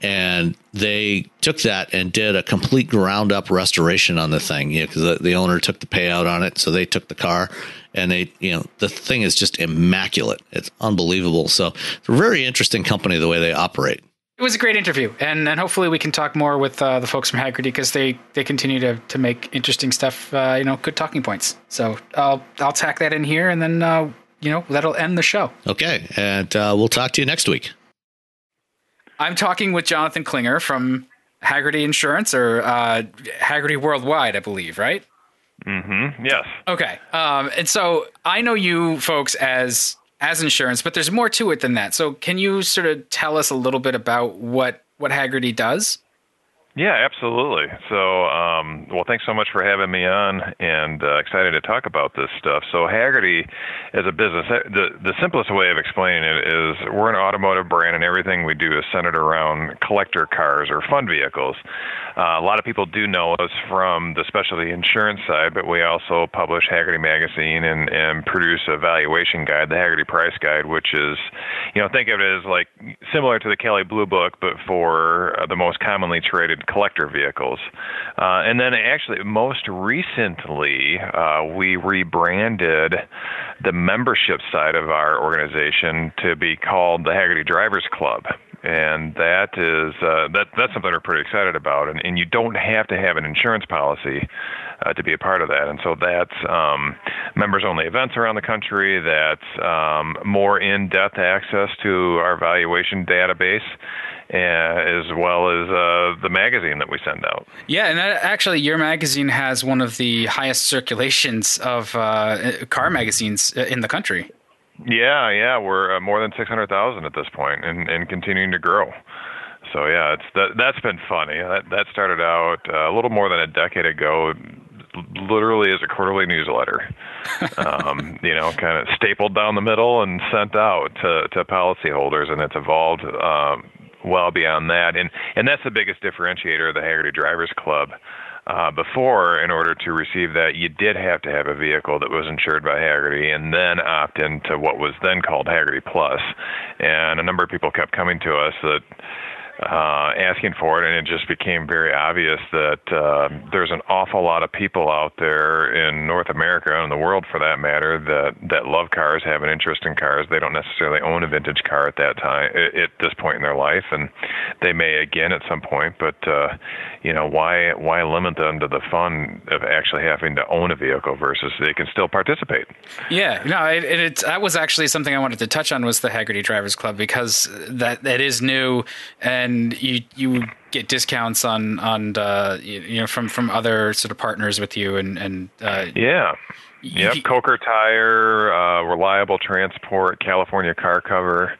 and they took that and did a complete ground up restoration on the thing. You know, because the, the, owner took the payout on it, so they took the car and they, you know, the thing is just immaculate. It's unbelievable. So it's a very interesting company the way they operate. It was a great interview, and and hopefully we can talk more with uh, the folks from Hagerty because they they continue to to make interesting stuff. Uh, you know, good talking points. So I'll I'll tack that in here, and then uh, you know that'll end the show. Okay, and uh, we'll talk to you next week. I'm talking with Jonathan Klinger from Hagerty Insurance or uh, Hagerty Worldwide, I believe, right? Mm-hmm. Yes. Okay. Um, and so I know you folks as as insurance, but there's more to it than that. So can you sort of tell us a little bit about what what Hagerty does? Yeah, absolutely. So, um, well, thanks so much for having me on, and uh, excited to talk about this stuff. So, Hagerty, as a business, the the simplest way of explaining it is we're an automotive brand, and everything we do is centered around collector cars or fun vehicles. Uh, a lot of people do know us from the specialty insurance side, but we also publish Hagerty Magazine and, and produce a valuation guide, the Hagerty Price Guide, which is, you know, think of it as like similar to the Kelley Blue Book, but for uh, the most commonly traded collector vehicles. Uh, and then actually, most recently, uh, we rebranded the membership side of our organization to be called the Hagerty Drivers Club and that is uh, that that's something we're pretty excited about. And, and you don't have to have an insurance policy uh, to be a part of that. And so that's um, members-only events around the country. That's um, more in-depth access to our valuation database. Uh, as well as uh, the magazine that we send out. Yeah, and that, actually, your magazine has one of the highest circulations of uh, car magazines in the country. Yeah, yeah, we're uh, more than six hundred thousand at this point, and and continuing to grow. So yeah, it's that that's been funny. That that started out uh, a little more than a decade ago, literally as a quarterly newsletter. <laughs> um, you know, kind of stapled down the middle and sent out to to policyholders, and it's evolved um, well beyond that. And and that's the biggest differentiator of the Hagerty Drivers Club. Uh, before, in order to receive that, you did have to have a vehicle that was insured by Hagerty and then opt into what was then called Hagerty Plus. And a number of people kept coming to us that uh, asking for it, and it just became very obvious that uh, there's an awful lot of people out there in North America and the world, for that matter, that that love cars, have an interest in cars. They don't necessarily own a vintage car at that time, at this point in their life, and they may again at some point. But uh, you know, why why limit them to the fun of actually having to own a vehicle versus they can still participate? Yeah, no, it, it, that was actually something I wanted to touch on was the Hagerty Drivers Club because that that is new and and you you get discounts on on uh, you know from from other sort of partners with you and and uh, yeah. Yep, Coker Tire, uh, Reliable Transport, California Car Cover,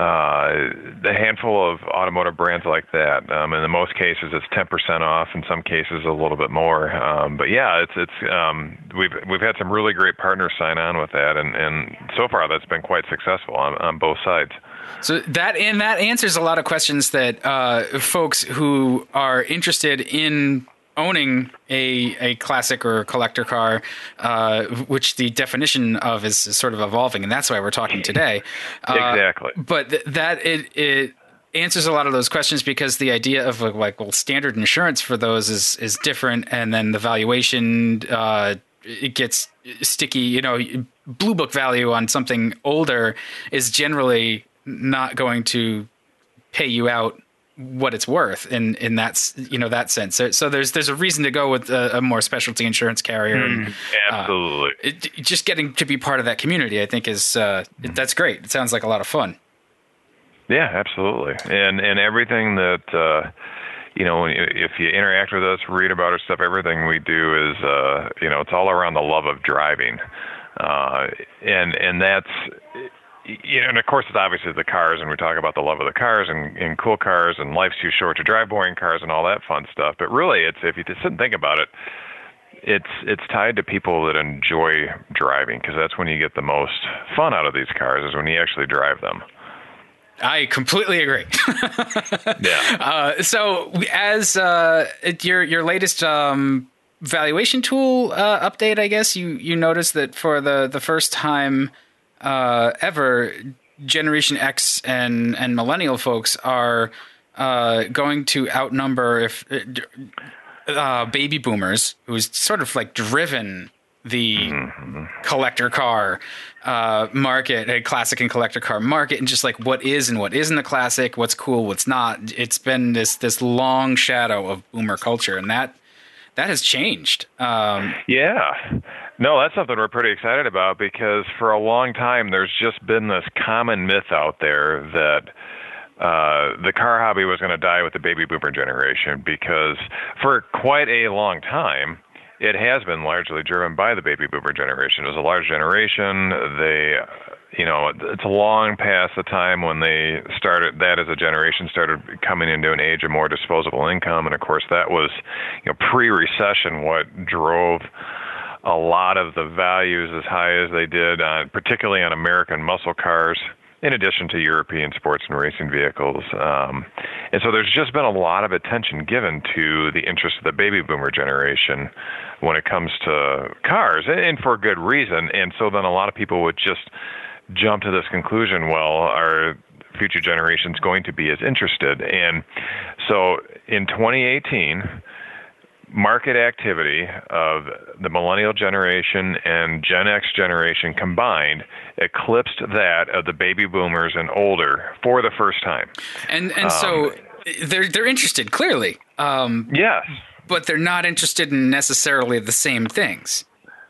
uh, a handful of automotive brands like that. Um, in the most cases, it's 10% off. In some cases, a little bit more. Um, but yeah, it's it's um, we've we've had some really great partners sign on with that, and and so far that's been quite successful on on both sides. So that and that answers a lot of questions that uh, folks who are interested in owning a a classic or collector car, uh, which the definition of is, is, sort of evolving, and that's why we're talking today. Uh, exactly. But th- that it it answers a lot of those questions because the idea of like well standard insurance for those is is different, and then the valuation uh, it gets sticky. You know, blue book value on something older is generally not going to pay you out what it's worth in in that you know that sense. So, so there's there's a reason to go with a, a more specialty insurance carrier. Mm, and, absolutely. Uh, it, just getting to be part of that community, I think, is uh, it, that's great. It sounds like a lot of fun. Yeah, absolutely. And and everything that. Uh, you know, if you interact with us, read about our stuff, everything we do is, uh, you know, it's all around the love of driving, uh, and and that's you know, and of course, it's obviously the cars, and we talk about the love of the cars and, and cool cars, and life's too short to drive boring cars and all that fun stuff. But really, it's if you sit and think about it, it's it's tied to people that enjoy driving because that's when you get the most fun out of these cars is when you actually drive them. I completely agree. <laughs> <laughs> yeah. Uh, so, as uh, your your latest um, valuation tool uh, update, I guess you you noticed that for the the first time uh, ever, Generation X and and millennial folks are uh, going to outnumber if uh, baby boomers, who's sort of like driven the mm-hmm. collector car uh, market, a classic and collector car market, and just like what is and what isn't a classic, what's cool, what's not. It's been this this long shadow of boomer culture, and that that has changed. Um, yeah, no, that's something we're pretty excited about because for a long time there's just been this common myth out there that uh, the car hobby was going to die with the baby boomer generation because for quite a long time it has been largely driven by the baby boomer generation. It was a large generation. They you know, it's long past the time when they started that as a generation started coming into an age of more disposable income, and of course that was, you know, pre-recession what drove a lot of the values as high as they did, on, particularly on American muscle cars in addition to European sports and racing vehicles. Um, and so there's just been a lot of attention given to the interest of the baby boomer generation when it comes to cars, and for good reason. And so then a lot of people would just jump to this conclusion well, are future generations going to be as interested? And so in 2018, market activity of the millennial generation and Gen X generation combined eclipsed that of the baby boomers and older for the first time. And and um, so they're they're interested clearly. Um, yes, but they're not interested in necessarily the same things.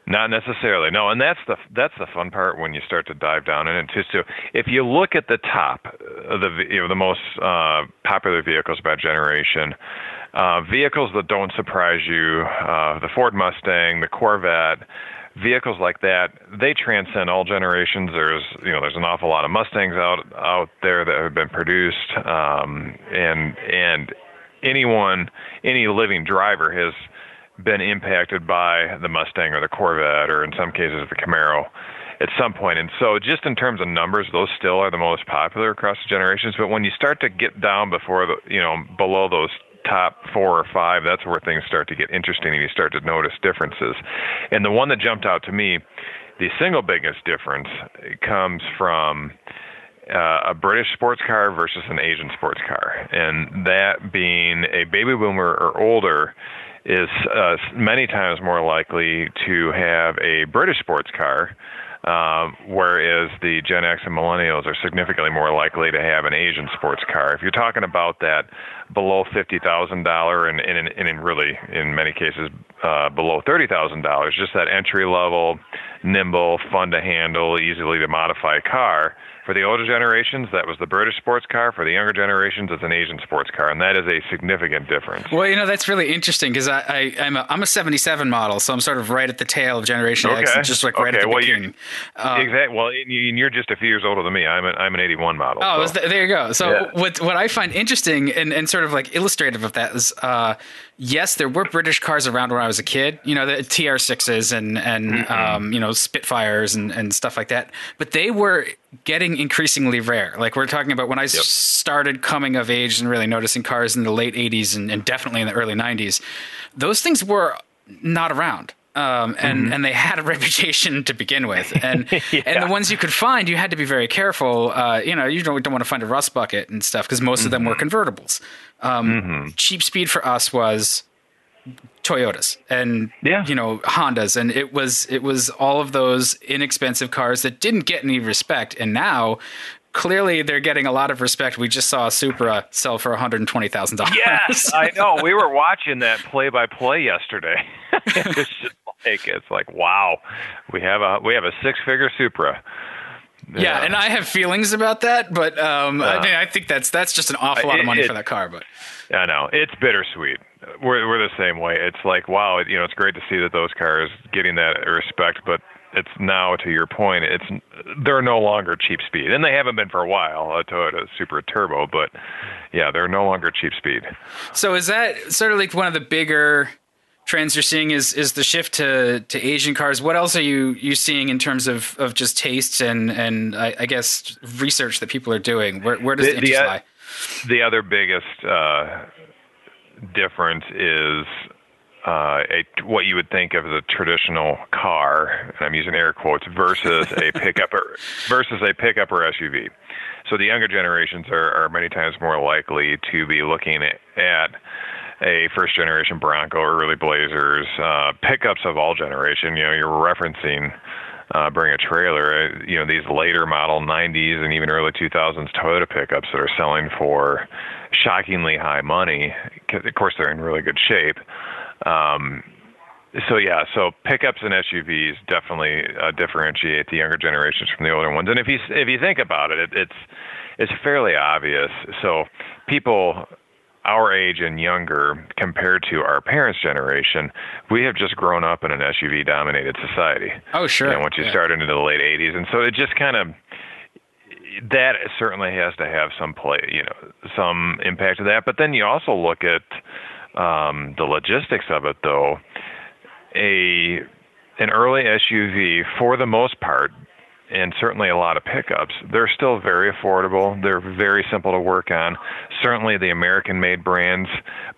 Not necessarily, no, and that's the that's the fun part when you start to dive down in it too. So if you look at the top the you know the most uh, popular vehicles by generation, uh, vehicles that don't surprise you, uh, the Ford Mustang, the Corvette, vehicles like that, they transcend all generations. There's you know there's an awful lot of Mustangs out out there that have been produced, um, and and anyone, any living driver has been impacted by the Mustang or the Corvette, or in some cases the Camaro at some point. And so, just in terms of numbers, those still are the most popular across the generations. But when you start to get down before the, you know, below those top four or five, that's where things start to get interesting and you start to notice differences. And the one that jumped out to me, the single biggest difference comes from uh, a British sports car versus an Asian sports car, and that being a baby boomer or older is uh, many times more likely to have a British sports car um, whereas the Gen X and millennials are significantly more likely to have an Asian sports car. If you're talking about that below fifty thousand dollar, and and in really in many cases uh, below thirty thousand dollars, just that entry level, nimble, fun to handle, easily to modify car for the older generations, that was the British sports car. For the younger generations, it's an Asian sports car, and that is a significant difference. Well, you know that's really interesting because I, I am a, I'm a '77 model, so I'm sort of right at the tail of Generation okay. X, just like right okay. at the well, beginning. Uh, exactly. Well, you're just a few years older than me. I'm an I'm an '81 model. Oh, so. there you go. So yeah. what what I find interesting and, and sort of like illustrative of that is, uh, yes, there were British cars around when I was a kid. You know, the TR6s and and mm-hmm. um, you know Spitfires and and stuff like that. But they were getting increasingly rare. Like we're talking about when I yep. started coming of age and really noticing cars in the late 80s and, and definitely in the early 90s, those things were not around. Um, and mm-hmm. and they had a <laughs> reputation to begin with, and <laughs> yeah. and the ones you could find, you had to be very careful. Uh, you know, you don't, don't want to find a rust bucket and stuff because most mm-hmm. of them were mm-hmm. convertibles. Um, mm-hmm. Cheap speed for us was Toyotas and yeah. you know Hondas and it was it was all of those inexpensive cars that didn't get any respect and now clearly they're getting a lot of respect. We just saw a Supra sell for $120,000. Yes, I know. We were <laughs> watching that play by play yesterday. it's just like it's like wow. We have a we have a six-figure Supra. Yeah. yeah, and I have feelings about that, but um, uh, I mean, I think that's that's just an awful lot of money it, for that car. But I know it's bittersweet we're we're the same way. It's like wow, you know, it's great to see that those cars getting that respect, but it's now to your point, it's they're no longer cheap speed, and they haven't been for a while. A Toyota Supra Turbo, but yeah, they're no longer cheap speed. So is that sort of like one of the bigger trends you're seeing? Is is the shift to to Asian cars? What else are you you seeing in terms of of just tastes and and I, I guess research that people are doing? Where where does the, the interest the, lie? The other biggest uh, difference is uh, a what you would think of as a traditional car, and I'm using air quotes, versus a pickup or, <laughs> versus a pickup or SUV. So the younger generations are, are many times more likely to be looking at a first generation Bronco, early Blazers, uh, pickups of all generation. You know, you're referencing uh, bring a trailer. Uh, you know, these later model 90s and even early 2000s Toyota pickups that are selling for shockingly high money. Of course, they're in really good shape. Um, so yeah, so pickups and SUVs definitely uh, differentiate the younger generations from the older ones. And if you if you think about it, it it's it's fairly obvious. So people our age and younger compared to our parents' generation, we have just grown up in an SUV dominated society. Oh, sure. And once you yeah. start into the late 80s. And so it just kind of that certainly has to have some play, you know, some impact of that. But then you also look at um, the logistics of it, though. A an early SUV, for the most part, and certainly a lot of pickups, they're still very affordable. They're very simple to work on. Certainly, the American made brands,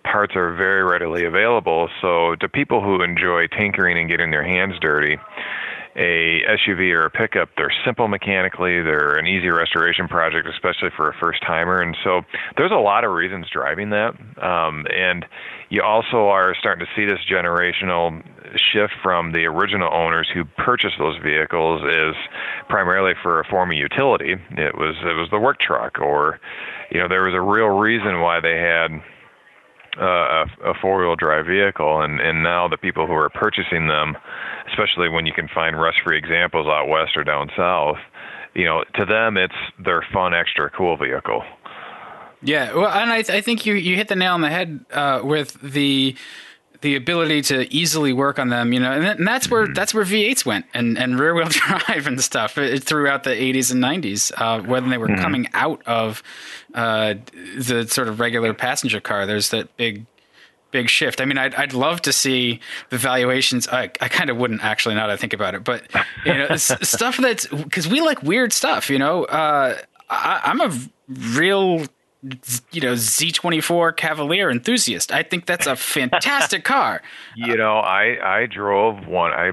parts are very readily available. So, to people who enjoy tinkering and getting their hands dirty, a SUV or a pickup, they're simple mechanically, they're an easy restoration project, especially for a first timer. And so there's a lot of reasons driving that. Um, and you also are starting to see this generational shift from the original owners who purchased those vehicles is primarily for a form of utility. It was it was the work truck or you know there was a real reason why they had uh, a, four-wheel drive vehicle, and and now the people who are purchasing them, especially when you can find rust-free examples out west or down south, you know, to them it's their fun, extra cool vehicle. Yeah, well, and I, I think you you hit the nail on the head uh, with the the ability to easily work on them, you know, and, and that's where mm-hmm. that's where V8s went and and rear wheel <laughs> drive and stuff uh, throughout the 80s and 90s uh, when they were mm-hmm. coming out of uh, the sort of regular passenger car. There's that big big shift. I mean, I'd I'd love to see the valuations. I I kind of wouldn't actually now that I think about it, but you know, <laughs> stuff that's because we like weird stuff. You know, uh, I, I'm a real you know Z24 Cavalier enthusiast. I think that's a <laughs> fantastic car. You uh, know, I I drove one I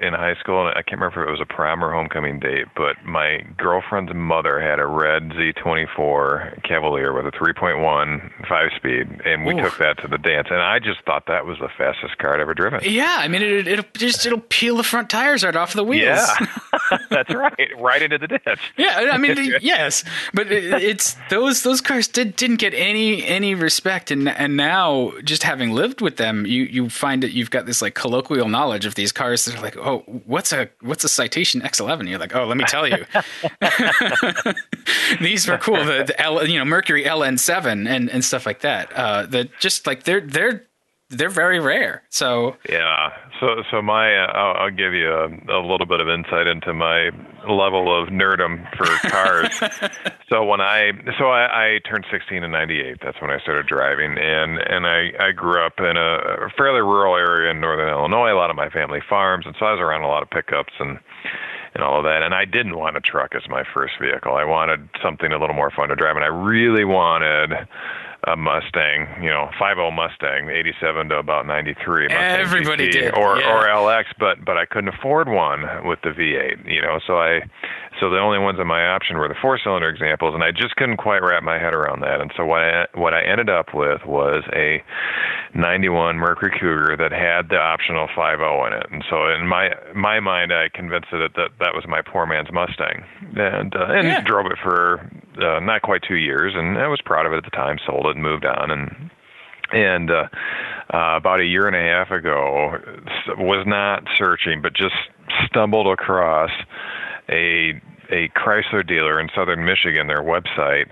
in high school. I can't remember if it was a prom or homecoming date, but my girlfriend's mother had a red Z24 Cavalier with a 3.1 five speed, and we Ooh. took that to the dance. And I just thought that was the fastest car I'd ever driven. Yeah, I mean, it, it'll just it'll peel the front tires right off the wheels. Yeah, <laughs> <laughs> that's right, right into the ditch. Yeah, I mean, yes, but it, it's those those cars did didn't get any any respect, and and now just having lived with them, you you find that you've got this like colloquial knowledge of these cars that are like, oh, what's a what's a citation X11? You're like, oh, let me tell you, <laughs> <laughs> these were cool. The, the L, you know Mercury LN7 and and stuff like that. Uh, that just like they're they're they're very rare. So yeah, so so my uh, I'll, I'll, give you a, a, little bit of insight into my level of nerdum for <laughs> cars. so when I so I, I turned 16 in '98. That's when I started driving, and and I I grew up in a fairly rural area in northern Illinois. A lot of my family farms, and so I was around a lot of pickups and and all of that. And I didn't want a truck as my first vehicle. I wanted something a little more fun to drive, and I really wanted a Mustang, you know, 50 Mustang, 87 to about 93. Mustang Everybody GT, did, or yeah. or LX, but but I couldn't afford one with the V8, you know. So I, so the only ones in my option were the four-cylinder examples, and I just couldn't quite wrap my head around that. And so what I what I ended up with was a 91 Mercury Cougar that had the optional 50 in it. And so in my my mind, I convinced it that that, that was my poor man's Mustang, and uh, and yeah. drove it for uh, not quite two years, and I was proud of it at the time. Sold it and moved on, and and uh, uh, about a year and a half ago, was not searching, but just stumbled across a a Chrysler dealer in southern Michigan, their website.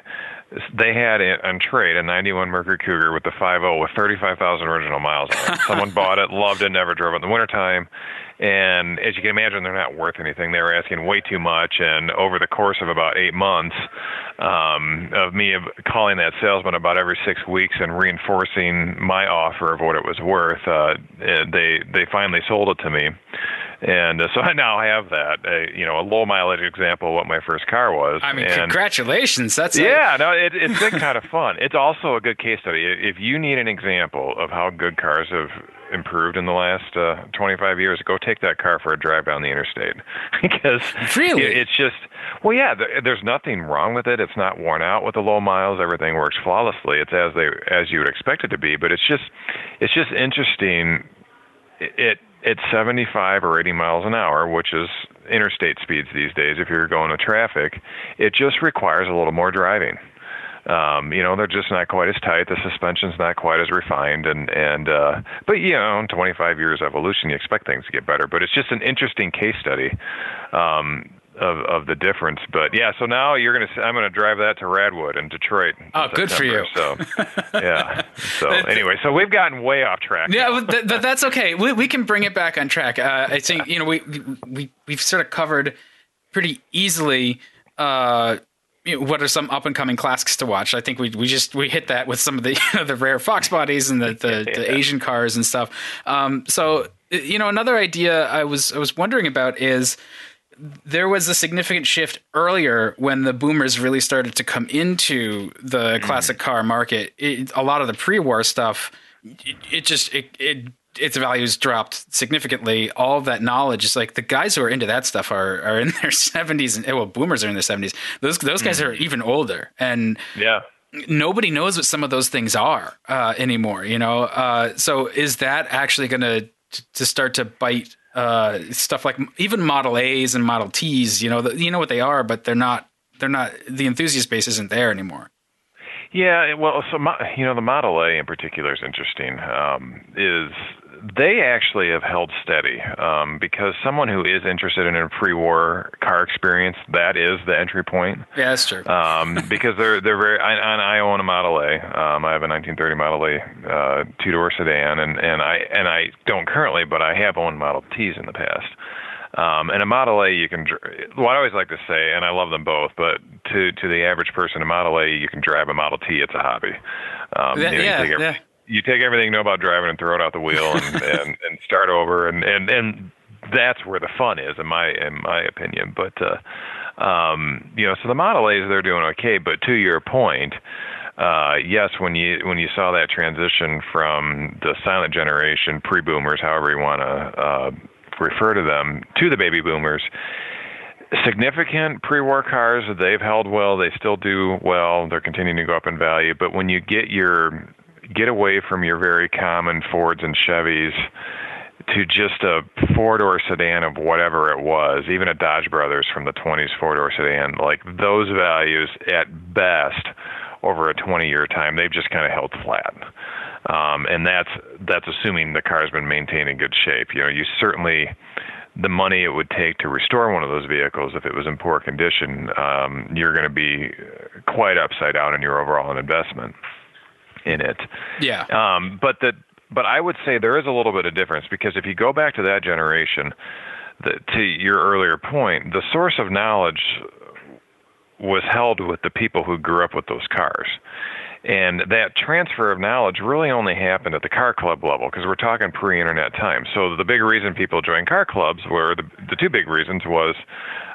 They had it on trade a 91 Mercury Cougar with the 5.0 with 35,000 original miles on it. <laughs> Someone bought it, loved it, never drove it in the wintertime. And as you can imagine, they're not worth anything. They were asking way too much. And over the course of about eight months um, of me calling that salesman about every six weeks and reinforcing my offer of what it was worth, uh, they they finally sold it to me. And uh, so I now have that, uh, you know, a low mileage example of what my first car was. I mean, and, congratulations! That's yeah, a- no, it, it's been kind of fun. It's also a good case study. If you need an example of how good cars have improved in the last uh, 25 years, go take that car for a drive down the interstate <laughs> because really it's just well, yeah, there's nothing wrong with it. It's not worn out with the low miles. Everything works flawlessly. It's as they as you would expect it to be. But it's just it's just interesting. It at 75 or 80 miles an hour, which is interstate speeds these days if you're going to traffic, it just requires a little more driving um, you know, they're just not quite as tight. The suspension's not quite as refined, and and uh, but you know, in 25 years evolution, you expect things to get better. But it's just an interesting case study. Um, of of the difference. But yeah, so now you're gonna I'm gonna drive that to Radwood in Detroit. In oh, good for you. So <laughs> yeah. So anyway, so we've gotten way off track. Yeah, but th- that's okay. We we can bring it back on track. Uh, I think you know we we we've sort of covered pretty easily. Uh, you know, what are some up and coming classics to watch? I think we we just we hit that with some of the <laughs> you know, the rare Fox bodies and the the, yeah. <laughs> the Asian cars and stuff. Um, so you know, another idea I was I was wondering about is there was a significant shift earlier when the boomers really started to come into the mm. classic car market. It, a lot of the pre-war stuff, it, it just it, it its values dropped significantly. All that knowledge is like the guys who are into that stuff are are in their <laughs> seventies and well, boomers are in their seventies. Those those guys mm. are even older, and yeah, nobody knows what some of those things are uh, anymore. You know, uh, so is that actually going to to start to bite uh, stuff like even Model A's and Model T's. You know, the, you know what they are, but they're not. They're not. The enthusiast base isn't there anymore. Yeah, well, so you know, the Model A in particular is interesting. Um, is they actually have held steady um, because someone who is interested in a pre-war car experience, that is the entry point. Yeah, that's true. Um, <laughs> because they're they're very. I, I own a Model A. Um, I have a 1930 Model A uh, two-door sedan, and and I and I don't currently, but I have owned Model Ts in the past. Um, and a Model A, you can. What I always like to say, and I love them both, but to to the average person, a Model A, you can drive a Model T. It's a hobby. Um, yeah, you know, yeah, yeah you take everything you know about driving and throw it out the wheel and <laughs> and, and start over. And and and that's where the fun is in my in my opinion. But uh um you know so the model a's they're doing okay. But to your point uh yes when you when you saw that transition from the silent generation pre-boomers however you want to uh refer to them to the baby boomers significant pre-war cars they've held well. They still do well. They're continuing to go up in value. But when you get your get away from your very common Fords and Chevys to just a four door sedan of whatever it was, even a Dodge Brothers from the 20s four door sedan, like those values at best over a 20 year time, they've just kind of held flat. Um, and that's that's assuming the car's been maintained in good shape. You know, you certainly the money it would take to restore one of those vehicles if it was in poor condition, um, you're going to be quite upside down in your overall investment in it. Yeah. Um, but the but I would say there is a little bit of difference because if you go back to that generation, the, to your earlier point, the source of knowledge was held with the people who grew up with those cars. And that transfer of knowledge really only happened at the car club level because we're talking pre-internet time. So the big reason people joined car clubs were the, the two big reasons was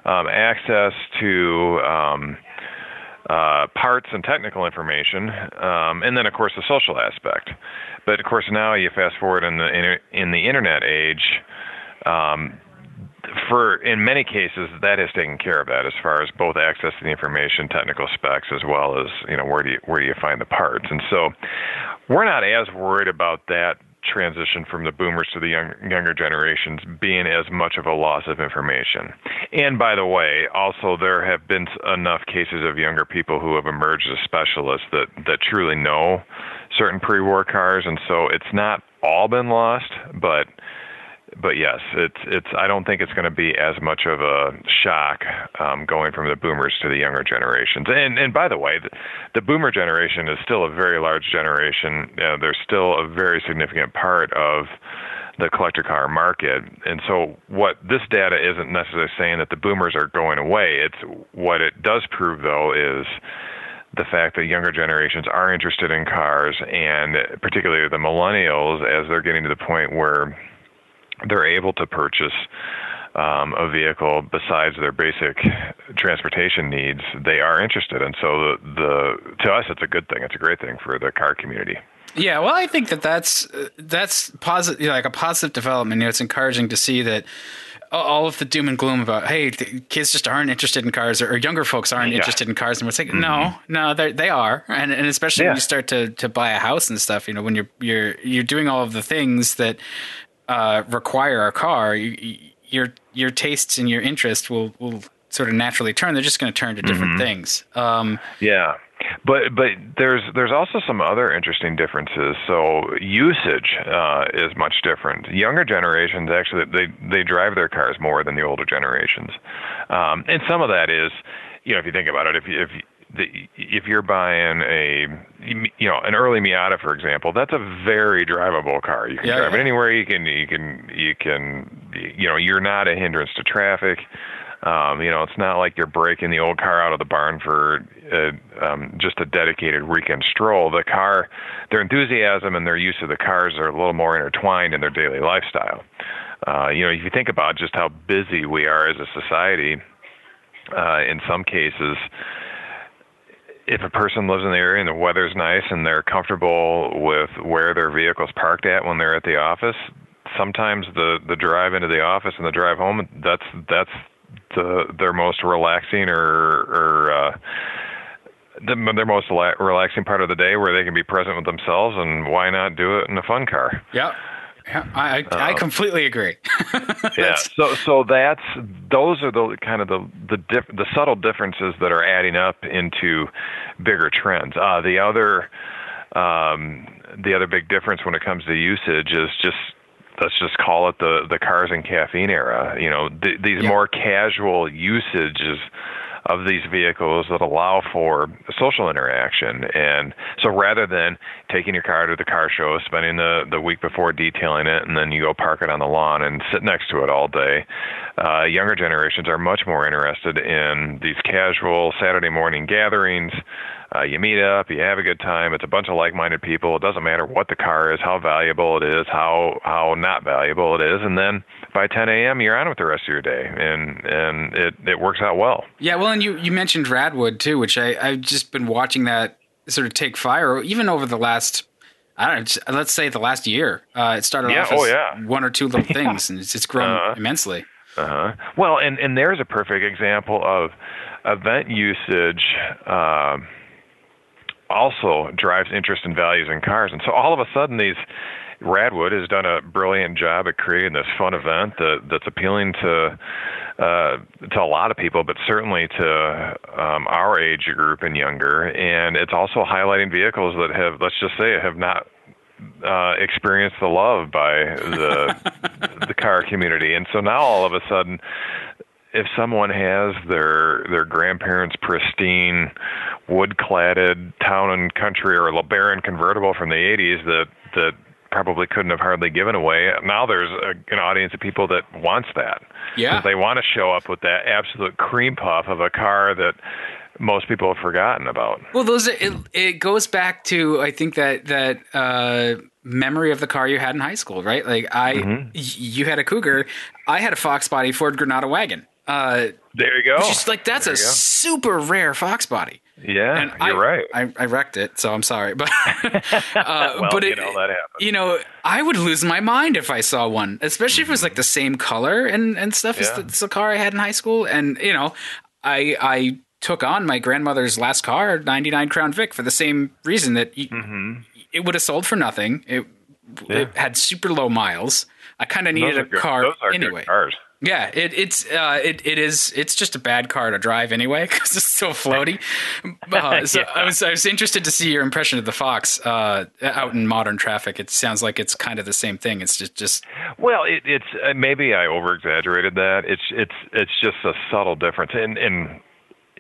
um, access to um, uh, parts and technical information, um, and then of course the social aspect. But of course now you fast forward in the in the internet age. Um, for in many cases that has taken care of that as far as both access to the information, technical specs, as well as you know where do you where do you find the parts, and so we're not as worried about that transition from the boomers to the young, younger generations being as much of a loss of information. And by the way, also there have been enough cases of younger people who have emerged as specialists that, that truly know certain pre-war cars, and so it's not all been lost, but but yes, it's it's. I don't think it's going to be as much of a shock um, going from the boomers to the younger generations. And and by the way, the, the boomer generation is still a very large generation. Uh, they're still a very significant part of the collector car market. And so, what this data isn't necessarily saying that the boomers are going away. It's what it does prove, though, is the fact that younger generations are interested in cars, and particularly the millennials, as they're getting to the point where they're able to purchase um, a vehicle besides their basic transportation needs, they are interested. And so the, the to us, it's a good thing. It's a great thing for the car community. Yeah, well, I think that that's that's positive, you know, like a positive development. You know, it's encouraging to see that all of the doom and gloom about hey, kids just aren't interested in cars, or, or younger folks aren't yeah. interested in cars, and we're saying mm-hmm. no, no, they are, and and especially yeah. when you start to to buy a house and stuff. You know, when you're you're you're doing all of the things that uh, require a car, you, your your tastes and your interest will will sort of naturally turn. They're just going to turn to different mm-hmm. things. Um, yeah. But but there's there's also some other interesting differences. So usage uh, is much different. Younger generations actually they they drive their cars more than the older generations, um, and some of that is, you know, if you think about it, if you, if the, if you're buying a you know an early Miata for example that's a very drivable car you can yeah, drive yeah. it anywhere you can you can you can you know you're not a hindrance to traffic Um, you know, it's not like you're breaking the old car out of the barn for a, um, just a dedicated weekend stroll. The car, their enthusiasm and their use of the cars are a little more intertwined in their daily lifestyle. Uh, you know, if you think about just how busy we are as a society, uh, in some cases, if a person lives in the area and the weather's nice and they're comfortable with where their vehicle's parked at when they're at the office, sometimes the the drive into the office and the drive home that's that's the their most relaxing or or uh the, their most relaxing part of the day where they can be present with themselves and why not do it in a fun car? Yeah, I I um, completely agree. <laughs> yeah, so so that's those are the kind of the the diff, the subtle differences that are adding up into bigger trends. Uh, the other um, the other big difference when it comes to usage is just let's just call it the the cars and caffeine era. You know, th- these yeah. more casual usages of these vehicles that allow for social interaction. And so rather than taking your car to the car show, spending the, the week before detailing it, and then you go park it on the lawn and sit next to it all day, uh, younger generations are much more interested in these casual Saturday morning gatherings. Uh, you meet up, you have a good time. It's a bunch of like-minded people. It doesn't matter what the car is, how valuable it is, how how not valuable it is, and then by 10 a.m. you're on with the rest of your day, and and it it works out well. Yeah, well, and you you mentioned Radwood too, which I I've just been watching that sort of take fire, even over the last I don't know, let's say the last year. Uh, it started yeah, off oh, as yeah. one or two little <laughs> things, and it's, it's grown uh, immensely. Uh-huh. Well, and and there's a perfect example of event usage. Uh, also drives interest and values in cars, and so all of a sudden these Radwood has done a brilliant job at creating this fun event that that's appealing to uh, to a lot of people, but certainly to um, our age group and younger. And it's also highlighting vehicles that have, let's just say, have not uh, experienced the love by the <laughs> the car community. And so now all of a sudden, if someone has their their grandparents' pristine wood cladded town and country or a LeBaron convertible from the 80s that that probably couldn't have hardly given away. Now there's a, an audience of people that wants that. Yeah. They want to show up with that absolute cream puff of a car that most people have forgotten about. Well, those it, it goes back to I think that that uh, memory of the car you had in high school, right? Like I, mm-hmm. you had a Cougar, I had a Fox body Ford Granada wagon. Uh, there you go. Just like that's there a super rare Fox body. Yeah, and you're I, right. I, I, wrecked it, so I'm sorry, but <laughs> uh, <laughs> well, but it, you know that happens. You know, I would lose my mind if I saw one, especially if it was like the same color and and stuff yeah. as the, the car I had in high school. And you know, I I took on my grandmother's last car, '99 Crown Vic, for the same reason that mm-hmm. it would have sold for nothing. It, yeah. it had super low miles. I kind of needed a good. car anyway. cars. Yeah, it, it's uh, it it is it's just a bad car to drive anyway <laughs> because it's so floaty. <laughs> Uh, so yeah. I was I was interested to see your impression of the Fox uh, out in modern traffic. It sounds like it's kind of the same thing. It's just just well, it, it's uh, maybe I over exaggerated that. It's it's it's just a subtle difference in in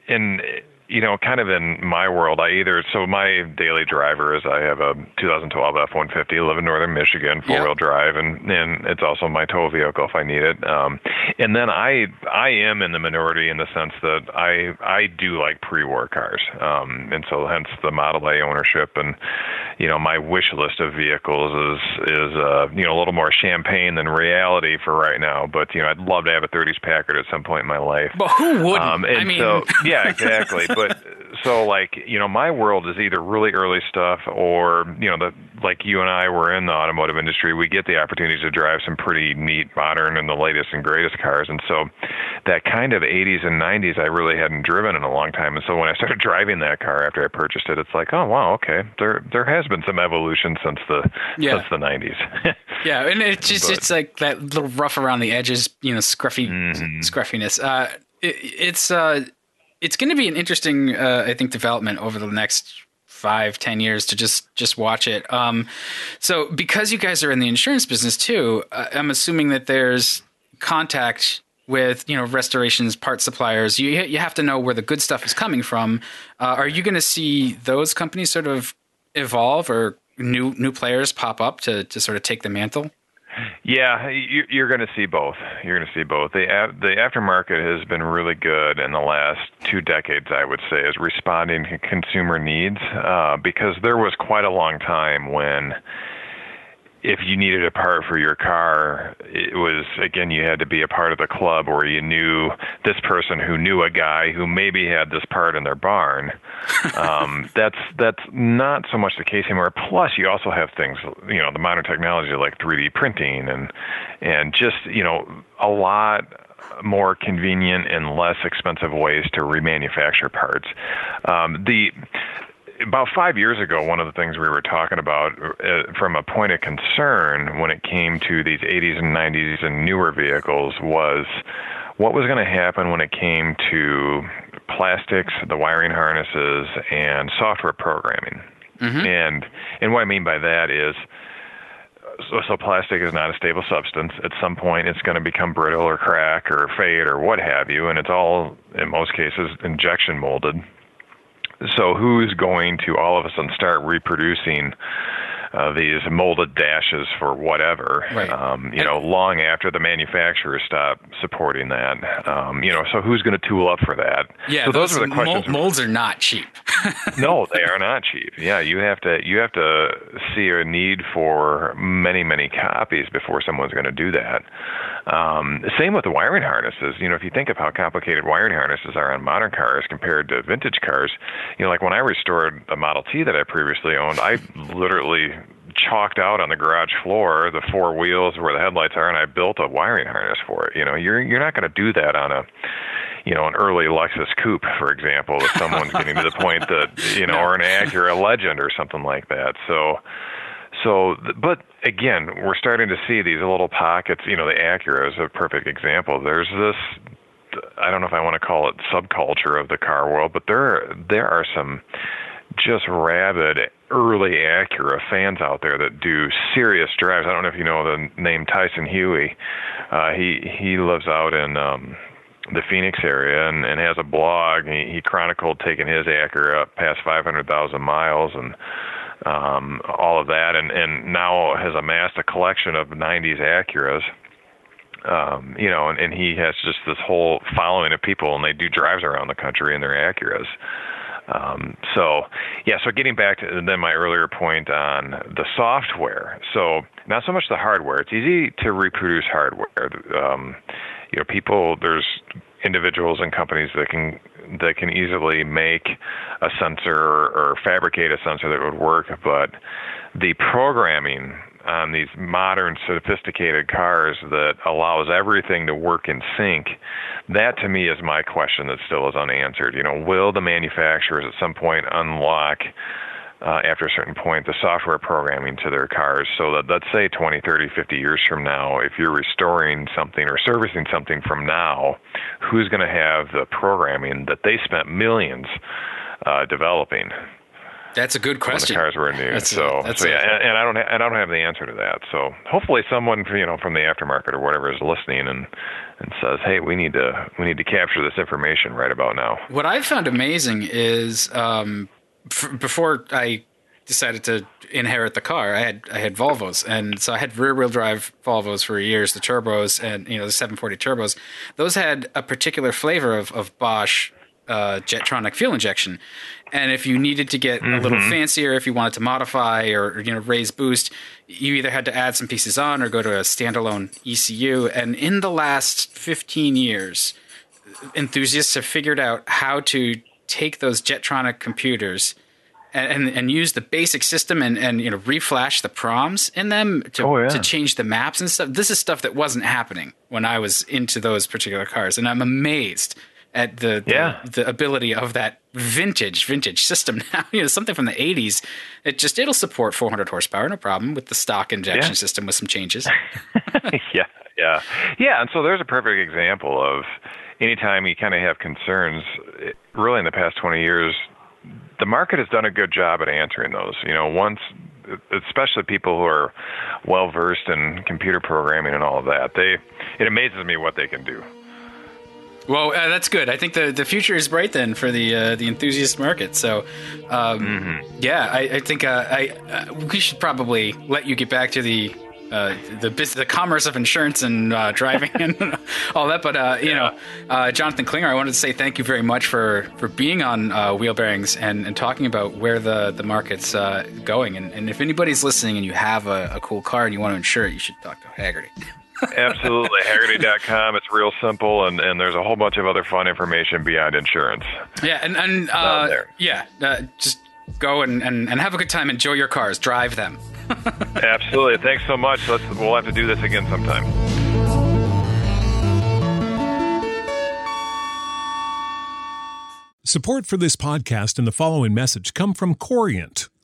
in you know, kind of in my world, I either so my daily driver is I have a 2012 F150, live in northern Michigan, four wheel drive, and and it's also my tow vehicle if I need it. Um, and then I I am in the minority in the sense that I I do like pre-war cars, um, and so hence the Model A ownership, and you know my wish list of vehicles is is uh, you know a little more champagne than reality for right now. But you know I'd love to have a 30s Packard at some point in my life. But who wouldn't? Um, and I mean, so <laughs> yeah, exactly but <laughs> so like you know my world is either really early stuff or you know the like you and I were in the automotive industry we get the opportunities to drive some pretty neat modern and the latest and greatest cars. And so that kind of 80s and 90s I really hadn't driven in a long time. And so when I started <laughs> driving that car after I purchased it it's like oh wow okay. There there has been some evolution since the yeah. since the 90s <laughs> yeah and it's just but, it's like that little rough around the edges you know scruffy mm-hmm. scruffiness. Uh it, it's uh it's going to be an interesting, uh, I think, development over the next five, ten years to just just watch it. Um, so because you guys are in the insurance business too, uh, I'm assuming that there's contact with you know restorations part suppliers. You you have to know where the good stuff is coming from. Uh, are you going to see those companies sort of evolve or new new players pop up to to sort of take the mantle Yeah, you're going to see both. You're going to see both. The the aftermarket has been really good in the last two decades, I would say, is responding to consumer needs uh, because there was quite a long time when if you needed a part for your car, it was again you had to be a part of the club or you knew this person who knew a guy who maybe had this part in their barn. <laughs> um, that's that's not so much the case anymore. Plus, you also have things, you know, the modern technology like 3D printing and and just you know a lot more convenient and less expensive ways to remanufacture parts. Um, the about five years ago, one of the things we were talking about uh, from a point of concern when it came to these 80s and 90s and newer vehicles was what was going to happen when it came to plastics, the wiring harnesses, and software programming. Mm-hmm. And and what I mean by that is. So, so plastic is not a stable substance. At some point, it's going to become brittle or crack or fade or what have you, and it's all, in most cases, injection molded so who's going to all of a sudden start reproducing uh, these molded dashes for whatever, right. um, you know, long after the manufacturers stop supporting that. Um, you know, so who's going to tool up for that? Yeah, so those, those are the questions. molds are not cheap. <laughs> no, they are not cheap. Yeah, you have to you have to see a need for many many copies before someone's going to do that. Um, same with the wiring harnesses. You know, if you think of how complicated wiring harnesses are on modern cars compared to vintage cars, you know, like when I restored a Model T that I previously owned, I literally chalked out on the garage floor the four wheels where the headlights are, and I built a wiring harness for it. You know, you're you're not going to do that on a you know, an early Lexus coupe, for example, if someone's getting to the point that, you know, <laughs> or an Acura Legend or something like that. So, so, but again, we're starting to see these little pockets. You know, the Acura is a perfect example. There's this, I don't know if I want to call it subculture of the car world, but there there are some just rabid early Acura fans out there that do serious drives. I don't know if you know the name Tyson Hugie. Uh, he he lives out in um, the Phoenix area and, and has a blog. He, he chronicled taking his Acura up past 500,000 miles and um, all of that, and and now has amassed a collection of 90s Acuras. Um, you know, and, and he has just this whole following of people, and they do drives around the country in their Acuras. Um, so, yeah, so getting back to then my earlier point on the software. So, not so much the hardware. It's easy to reproduce hardware. Um, you know, people, there's individuals and companies that can that can easily make a sensor or, or fabricate a sensor that would work, but the programming on these modern sophisticated cars that allows everything to work in sync that to me is my question that still is unanswered. You know will the manufacturers at some point unlock uh, after a certain point the software programming to their cars so that let's say 20 30 50 years from now if you're restoring something or servicing something from now who's going to have the programming that they spent millions uh, developing that's a good question. When the cars were new, that's so, a, so yeah, and, and, I don't, ha- and I don't have the answer to that. So hopefully, someone you know from the aftermarket or whatever is listening and and says, "Hey, we need to we need to capture this information right about now." What I've found amazing is um, f- before I decided to inherit the car, I had I had Volvos, and so I had rear wheel drive Volvos for years, the turbos and you know the 740 turbos. Those had a particular flavor of of Bosch uh, Jetronic fuel injection, and if you needed to get mm-hmm. a little mm-hmm. fancier, if you wanted to modify or you know raise boost, you either had to add some pieces on or go to a standalone ECU. And in the last 15 years, enthusiasts have figured out how to take those Jetronic computers and, and, and use the basic system and, and you know reflash the proms in them to, oh, yeah. to change the maps and stuff. This is stuff that wasn't happening when I was into those particular cars, and I'm amazed at the, yeah. the, the ability of that vintage vintage system <laughs> now. You know something from the 80s it just it'll support 400 horsepower no problem with the stock injection yeah. system with some changes. <laughs> Yeah yeah. Yeah and so there's a perfect example of anytime you kind of have concerns really in the past 20 years the market has done a good job at answering those. You know once especially people who are well versed in computer programming and all of that they it amazes me what they can do well, uh, that's good. I think the, the future is bright then for the uh, the enthusiast market. So, um, mm-hmm. yeah, I, I think uh, I uh, we should probably let you get back to the uh, the the commerce of insurance and uh, driving <laughs> and all that. But uh, you know, uh, Jonathan Klinger, I wanted to say thank you very much for for being on uh, Wheel Bearings and, and talking about where the the market's uh, going. And, and if anybody's listening and you have a, a cool car and you want to insure it, you should talk to Hagerty. Absolutely. Hagerty.com. It's real simple, and, and there's a whole bunch of other fun information beyond insurance. Yeah, and, and uh, yeah, uh, just go and, and, and have a good time. Enjoy your cars. Drive them. <laughs> Absolutely. Thanks so much. Let's, we'll have to do this again sometime. Support for this podcast and the following message come from Corient